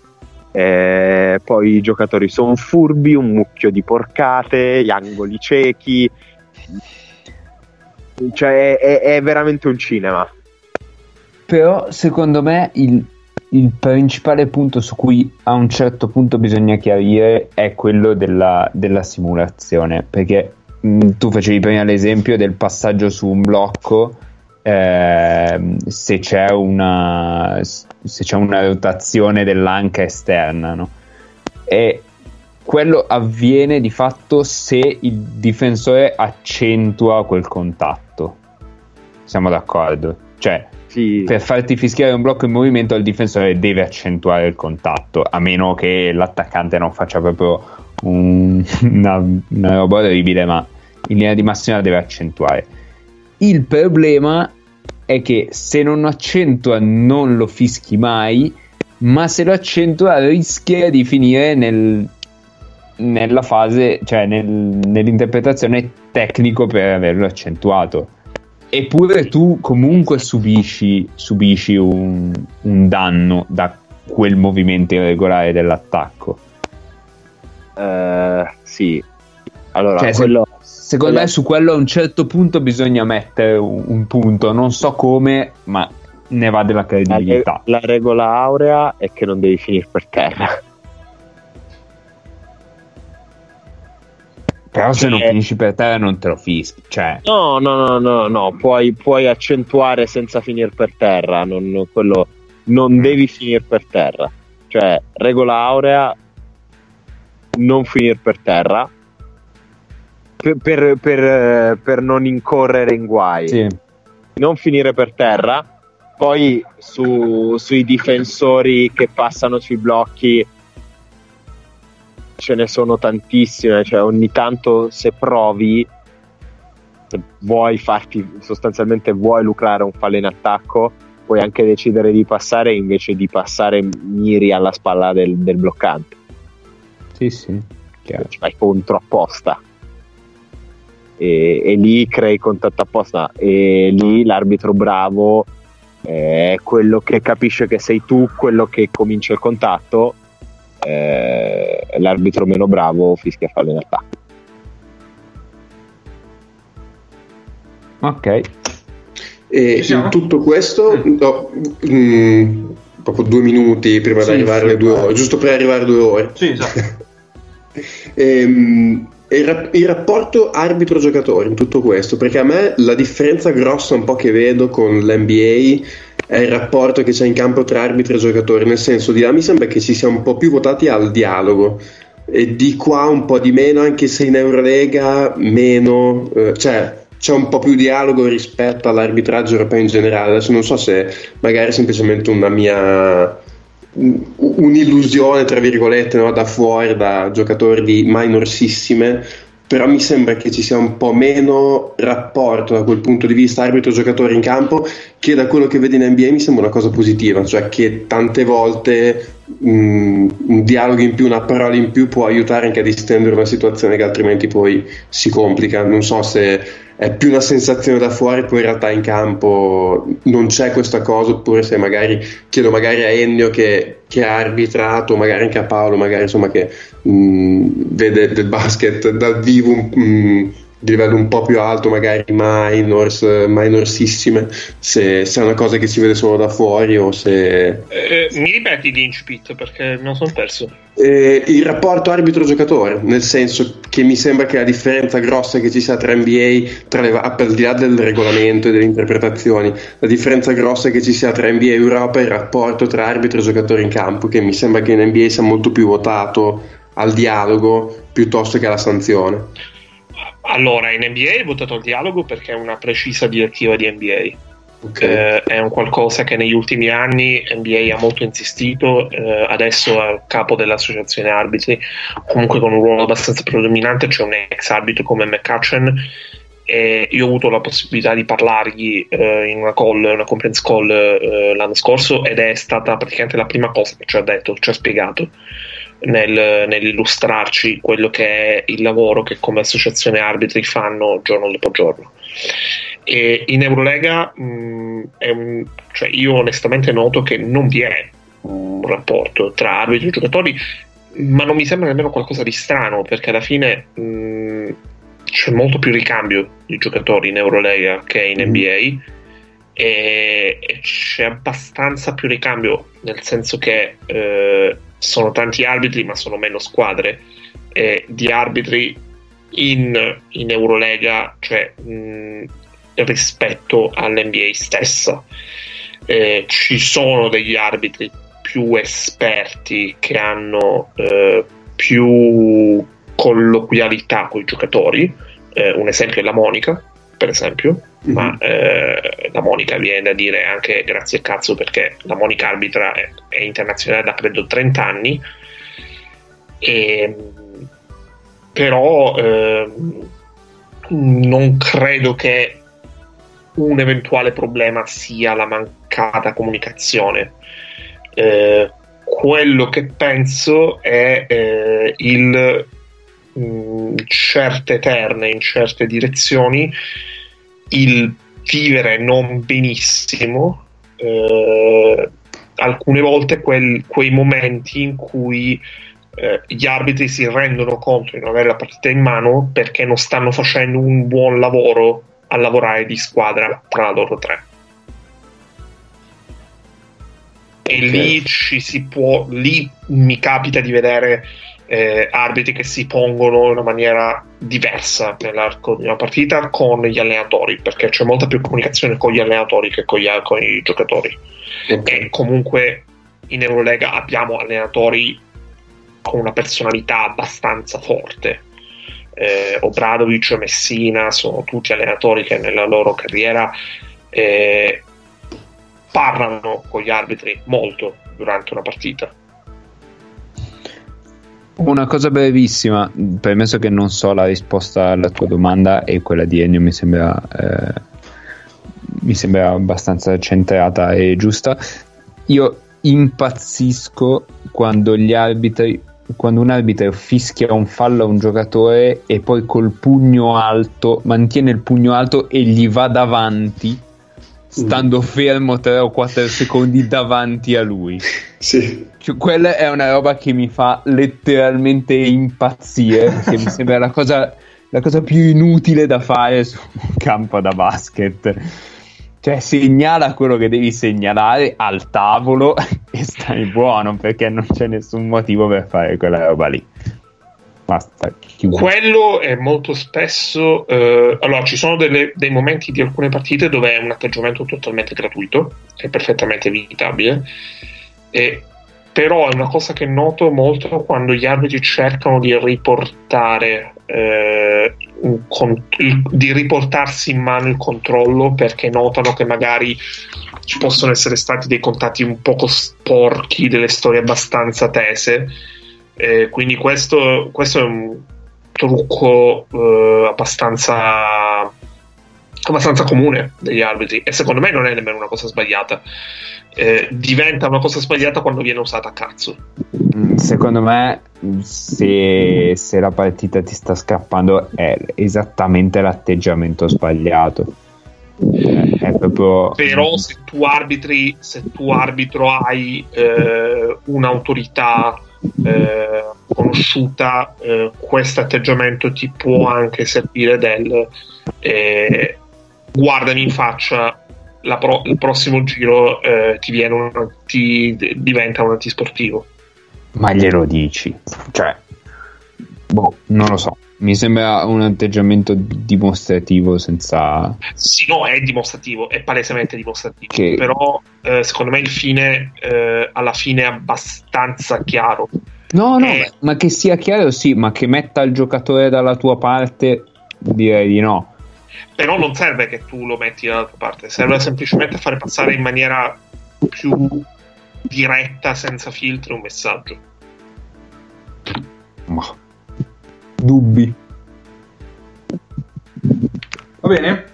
eh, poi i giocatori sono furbi, un mucchio di porcate, gli angoli ciechi, cioè è, è- veramente un cinema. Però secondo me il, il principale punto su cui a un certo punto bisogna chiarire è quello della, della simulazione, perché mh, tu facevi prima l'esempio del passaggio su un blocco, ehm, se c'è una, se c'è una rotazione dell'anca esterna, no? E quello avviene di fatto se il difensore accentua quel contatto. Siamo d'accordo? Cioè, Sì, per farti fischiare un blocco in movimento il difensore deve accentuare il contatto a meno che l'attaccante non faccia proprio un- una, una roba orribile ma in linea di massima deve accentuare il problema è che se non accentua non lo fischi mai ma se lo accentua rischia di finire nel- nella fase cioè nel- nell'interpretazione tecnico per averlo accentuato Eppure tu comunque subisci, subisci un, un danno da quel movimento irregolare dell'attacco. eh, sì. Allora, Cioè, se- quello... Secondo quello- me su quello a un certo punto bisogna mettere un, un punto, non so come, ma ne va della La, re- credibilità. la regola aurea è che non devi finire per terra. Però se non cioè- finisci per terra non te lo fischi. Cioè, No, no, no, no, no, puoi, puoi accentuare senza finire per terra, non, quello, non devi finire per terra. Cioè, regola aurea, non finire per terra. Per, per, per, per non incorrere in guai, Sì. non finire per terra. Poi su- sui difensori che passano sui blocchi ce ne sono tantissime, cioè ogni tanto se provi, se vuoi farti sostanzialmente vuoi lucrare un fallo in attacco, puoi anche decidere di passare invece di passare miri alla spalla del, del bloccante, Sì, sì. Chiaro. ci fai contro apposta. E, e lì crei contatto apposta e lì l'arbitro bravo è quello che capisce che sei tu quello che comincia il contatto eh, l'arbitro meno bravo fischia fallo in attacco Ok. E in tutto questo, Mm. no, mm, proprio due minuti prima Sì, di arrivare sì, alle due ore, giusto per arrivare a due ore. Sì, esatto. Ehm, il, rap- il rapporto arbitro-giocatore in tutto questo, perché a me la differenza grossa un po' che vedo con l'NBA è il rapporto che c'è in campo tra arbitro e giocatori, nel senso di là mi sembra che ci sia un po' più votati al dialogo e di qua un po' di meno, anche se in Eurolega meno, eh, cioè c'è un po' più dialogo rispetto all'arbitraggio europeo in generale. Adesso non so se magari è semplicemente una mia un'illusione, tra virgolette, no? da fuori, da giocatori di minorsissime, però mi sembra che ci sia un po' meno rapporto da quel punto di vista arbitro-giocatore in campo che da quello che vedi in NBA mi sembra una cosa positiva, cioè che tante volte mh, un dialogo in più, una parola in più può aiutare anche a distendere una situazione che altrimenti poi si complica. Non so se è più una sensazione da fuori, poi in realtà in campo non c'è questa cosa, oppure se magari chiedo magari a Ennio che, che ha arbitrato, magari anche a Paolo, magari insomma che mh, vede del basket dal vivo mh, di livello un po' più alto, magari minors, minorsissime, se, se è una cosa che si vede solo da fuori o se Eh, mi ripeti l'incipit perché non sono perso. eh, il rapporto arbitro-giocatore, nel senso che mi sembra che la differenza grossa che ci sia tra NBA, tra le, al di là del regolamento e delle interpretazioni, la differenza grossa che ci sia tra NBA e Europa è il rapporto tra arbitro e giocatore in campo, che mi sembra che in NBA sia molto più votato al dialogo piuttosto che alla sanzione. Allora, in NBA è votato al dialogo perché è una precisa direttiva di NBA. Ok. Eh, è un qualcosa che negli ultimi anni NBA ha molto insistito, eh, adesso è capo dell'associazione arbitri, comunque con un ruolo abbastanza predominante, c'è un ex arbitro come McCutcheon e io ho avuto la possibilità di parlargli eh, in una call, una conference call eh, l'anno scorso ed è stata praticamente la prima cosa che ci ha detto, ci ha spiegato nel- nell'illustrarci quello che è il lavoro che come associazione arbitri fanno giorno dopo giorno. E in Eurolega mh, è un- cioè io onestamente noto che non vi è un rapporto tra arbitri e giocatori, ma non mi sembra nemmeno qualcosa di strano perché alla fine mh, c'è molto più ricambio di giocatori in Eurolega che in Mm. NBA e e c'è abbastanza più ricambio nel senso che eh, sono tanti arbitri ma sono meno squadre e di arbitri in, in Eurolega cioè mh, rispetto all'NBA stessa. Eh, ci sono degli arbitri più esperti che hanno eh, più colloquialità con i giocatori. Eh, un esempio è la Monica per esempio ma Mhm. eh, la Monica viene da dire anche grazie cazzo perché la Monica arbitra è, è internazionale da credo 30 anni e, però ehm, non credo che un eventuale problema sia la mancata comunicazione Eh, quello che penso è eh, il in certe terne, in certe direzioni, il vivere non benissimo, eh, alcune volte quel- quei momenti in cui eh, gli arbitri si rendono conto di non avere la partita in mano perché non stanno facendo un buon lavoro a lavorare di squadra tra loro tre. E Ok. lì ci si può, lì mi capita di vedere eh, arbitri che si pongono in una maniera diversa nell'arco di una partita con gli allenatori, perché c'è molta più comunicazione con gli allenatori che con, gli, con i giocatori. Ok. E comunque in Eurolega abbiamo allenatori con una personalità abbastanza forte. eh, Obradovic, Messina, sono tutti allenatori che nella loro carriera eh, parlano con gli arbitri molto durante una partita. Una cosa brevissima, permesso che non so la risposta alla tua domanda e quella di Ennio mi sembra, eh, mi sembra abbastanza centrata e giusta. Io impazzisco quando gli arbitri quando un arbitro fischia un fallo a un giocatore e poi col pugno alto mantiene il pugno alto e gli va davanti stando fermo 3 o 4 secondi davanti a lui. Sì. cioè, quella è una roba che mi fa letteralmente impazzire che mi sembra la cosa, la cosa più inutile da fare su un campo da basket. Cioè segnala quello che devi segnalare al tavolo e stai buono perché non c'è nessun motivo per fare quella roba lì basta chiudo. Quello è molto spesso. eh, allora, ci sono delle- dei momenti di alcune partite dove è un atteggiamento totalmente gratuito, è perfettamente evitabile. E, però è una cosa che noto molto quando gli arbitri cercano di riportare. eh, con- di riportarsi in mano il controllo perché notano che magari ci possono essere stati dei contatti un poco sporchi, delle storie abbastanza tese. Eh, quindi questo, questo è un trucco eh, abbastanza abbastanza comune degli arbitri e secondo me non è nemmeno una cosa sbagliata Eh, diventa una cosa sbagliata quando viene usata a cazzo Mm, Secondo me, se, se la partita ti sta scappando, è esattamente l'atteggiamento sbagliato. Eh, È proprio. però se tu arbitri se tu arbitro hai eh, un'autorità eh, conosciuta eh, questo atteggiamento ti può anche servire del eh, guardami in faccia pro- il prossimo giro eh, ti, un, ti diventa un antisportivo Ma glielo dici? Cioè, boh, non lo so. Mi sembra un atteggiamento dimostrativo senza. Sì, no, è dimostrativo, è palesemente dimostrativo. Che- Però eh, secondo me il fine eh, alla fine è abbastanza chiaro. No, no, Eh. ma che sia chiaro, sì, ma che metta il giocatore dalla tua parte, direi di no. Però non serve che tu lo metti dall'altra parte, serve semplicemente a fare passare in maniera più diretta, senza filtri, un messaggio. Ma. Dubbi. Va bene?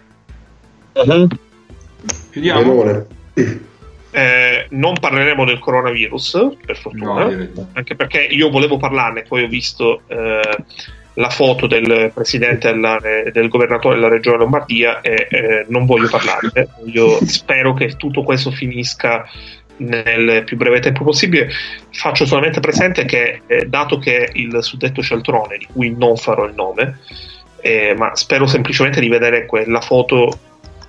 Chiudiamo? Benone. Eh, non parleremo del coronavirus, per fortuna, No, anche perché io volevo parlarne, poi ho visto eh, la foto del presidente della- del governatore della regione Lombardia e eh, non voglio parlarne. Voglio- spero che tutto questo finisca nel più breve tempo possibile. Faccio solamente presente che, eh, dato che il suddetto cialtrone, di cui non farò il nome, eh, ma spero semplicemente di vedere quella foto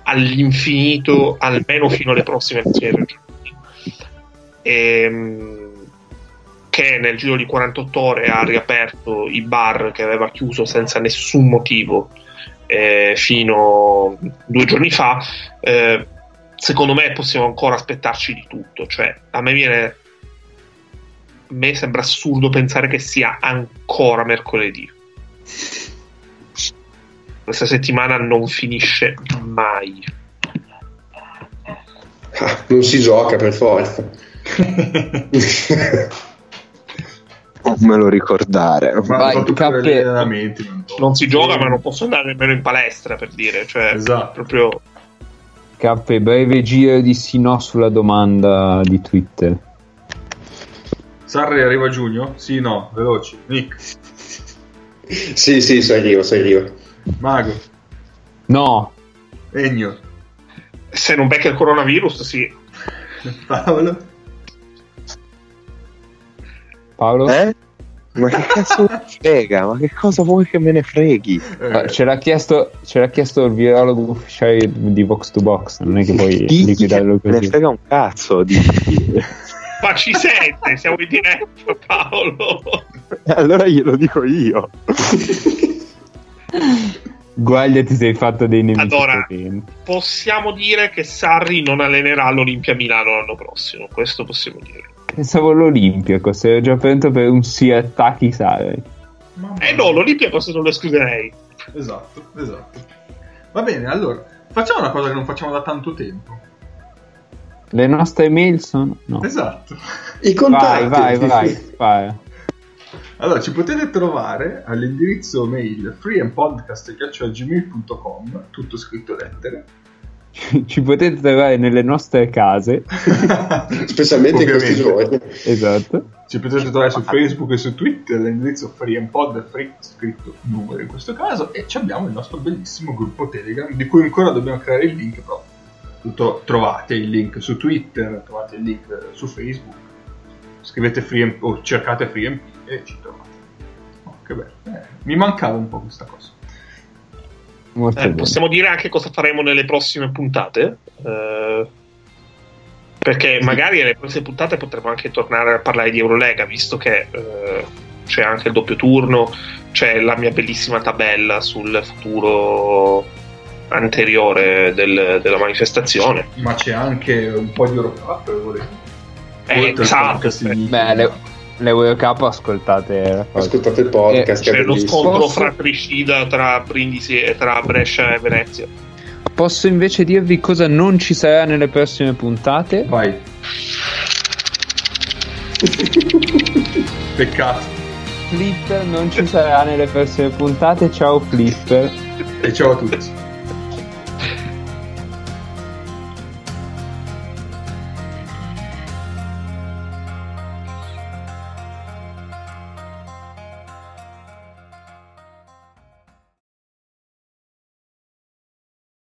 all'infinito, almeno fino alle prossime elezioni regionali. Ehm, che nel giro di 48 ore ha riaperto i bar che aveva chiuso senza nessun motivo eh, fino due giorni fa. eh, secondo me possiamo ancora aspettarci di tutto. Cioè, a me viene. A me sembra assurdo pensare che sia ancora mercoledì. Questa settimana non finisce mai. Ah, non si gioca per forza. Non me lo ricordare. Ma Vai, Cappe-. Non si gioca, ma non posso andare nemmeno in palestra per dire. Cioè, Esatto. proprio. Cappe, breve giro di sì no sulla domanda di Twitter. Sarri arriva a giugno? Sì, no, veloci. Nick, sì, sì, si arriva, si arriva. Mago, No, Egno, Se non becca il coronavirus, sì. Paolo. Paolo? Eh? Ma che cazzo me ne frega? Ma che cosa vuoi che me ne freghi? Eh, Ce l'ha, chiesto, ce l'ha chiesto il virologo ufficiale di Vox to Box, non è che puoi Digli che liquidarlo me ne così. frega un cazzo di... Ma ci sente, siamo in diretta, Paolo. allora glielo dico io. Guaglia ti sei fatto dei nemici Allora. potenti. Possiamo dire che Sarri non allenerà l'Olimpia Milano l'anno prossimo. Questo possiamo dire. Pensavo all'Olimpiaco, sei già pronto per un sì attacchi Sarri. Eh no, l'Olimpia forse non lo escluderei. Esatto, esatto. Va bene, allora, facciamo una cosa che non facciamo da tanto tempo. Le nostre mail sono... No. Esatto. I contatti. Vai, vai, vai, vai. Allora, ci potete trovare all'indirizzo mail freeandpodcast.gmail.com tutto scritto lettere. Ci potete trovare nelle nostre case. Specialmente in questi giorni. Esatto. Ci potete trovare su Facebook e su Twitter all'indirizzo freeandpod, free scritto numero in questo caso, e ci abbiamo il nostro bellissimo gruppo Telegram, di cui ancora dobbiamo creare il link, però tutto, trovate il link su Twitter, trovate il link su Facebook, scrivete free o cercate FreeMP e ci trovate. Oh, che bello. Eh, mi mancava un po' questa cosa. Molto Eh, possiamo dire anche cosa faremo nelle prossime puntate? Eh, perché magari nelle prossime puntate potremo anche tornare a parlare di Eurolega, visto che eh, c'è anche il doppio turno, c'è la mia bellissima tabella sul futuro anteriore del- della manifestazione. Ma c'è anche un po' di Eurocup, volete? Eh, al esatto. Beh, le- l'Eurocup ascoltate la cosa. Ascoltate il podcast, che C'è lo scontro Posso- fratricida tra Brindisi e tra Brescia e Venezia. Posso invece dirvi cosa non ci sarà nelle prossime puntate? Vai. Peccato. Flipper non ci sarà nelle prossime puntate. Ciao Flipper. E ciao a tutti.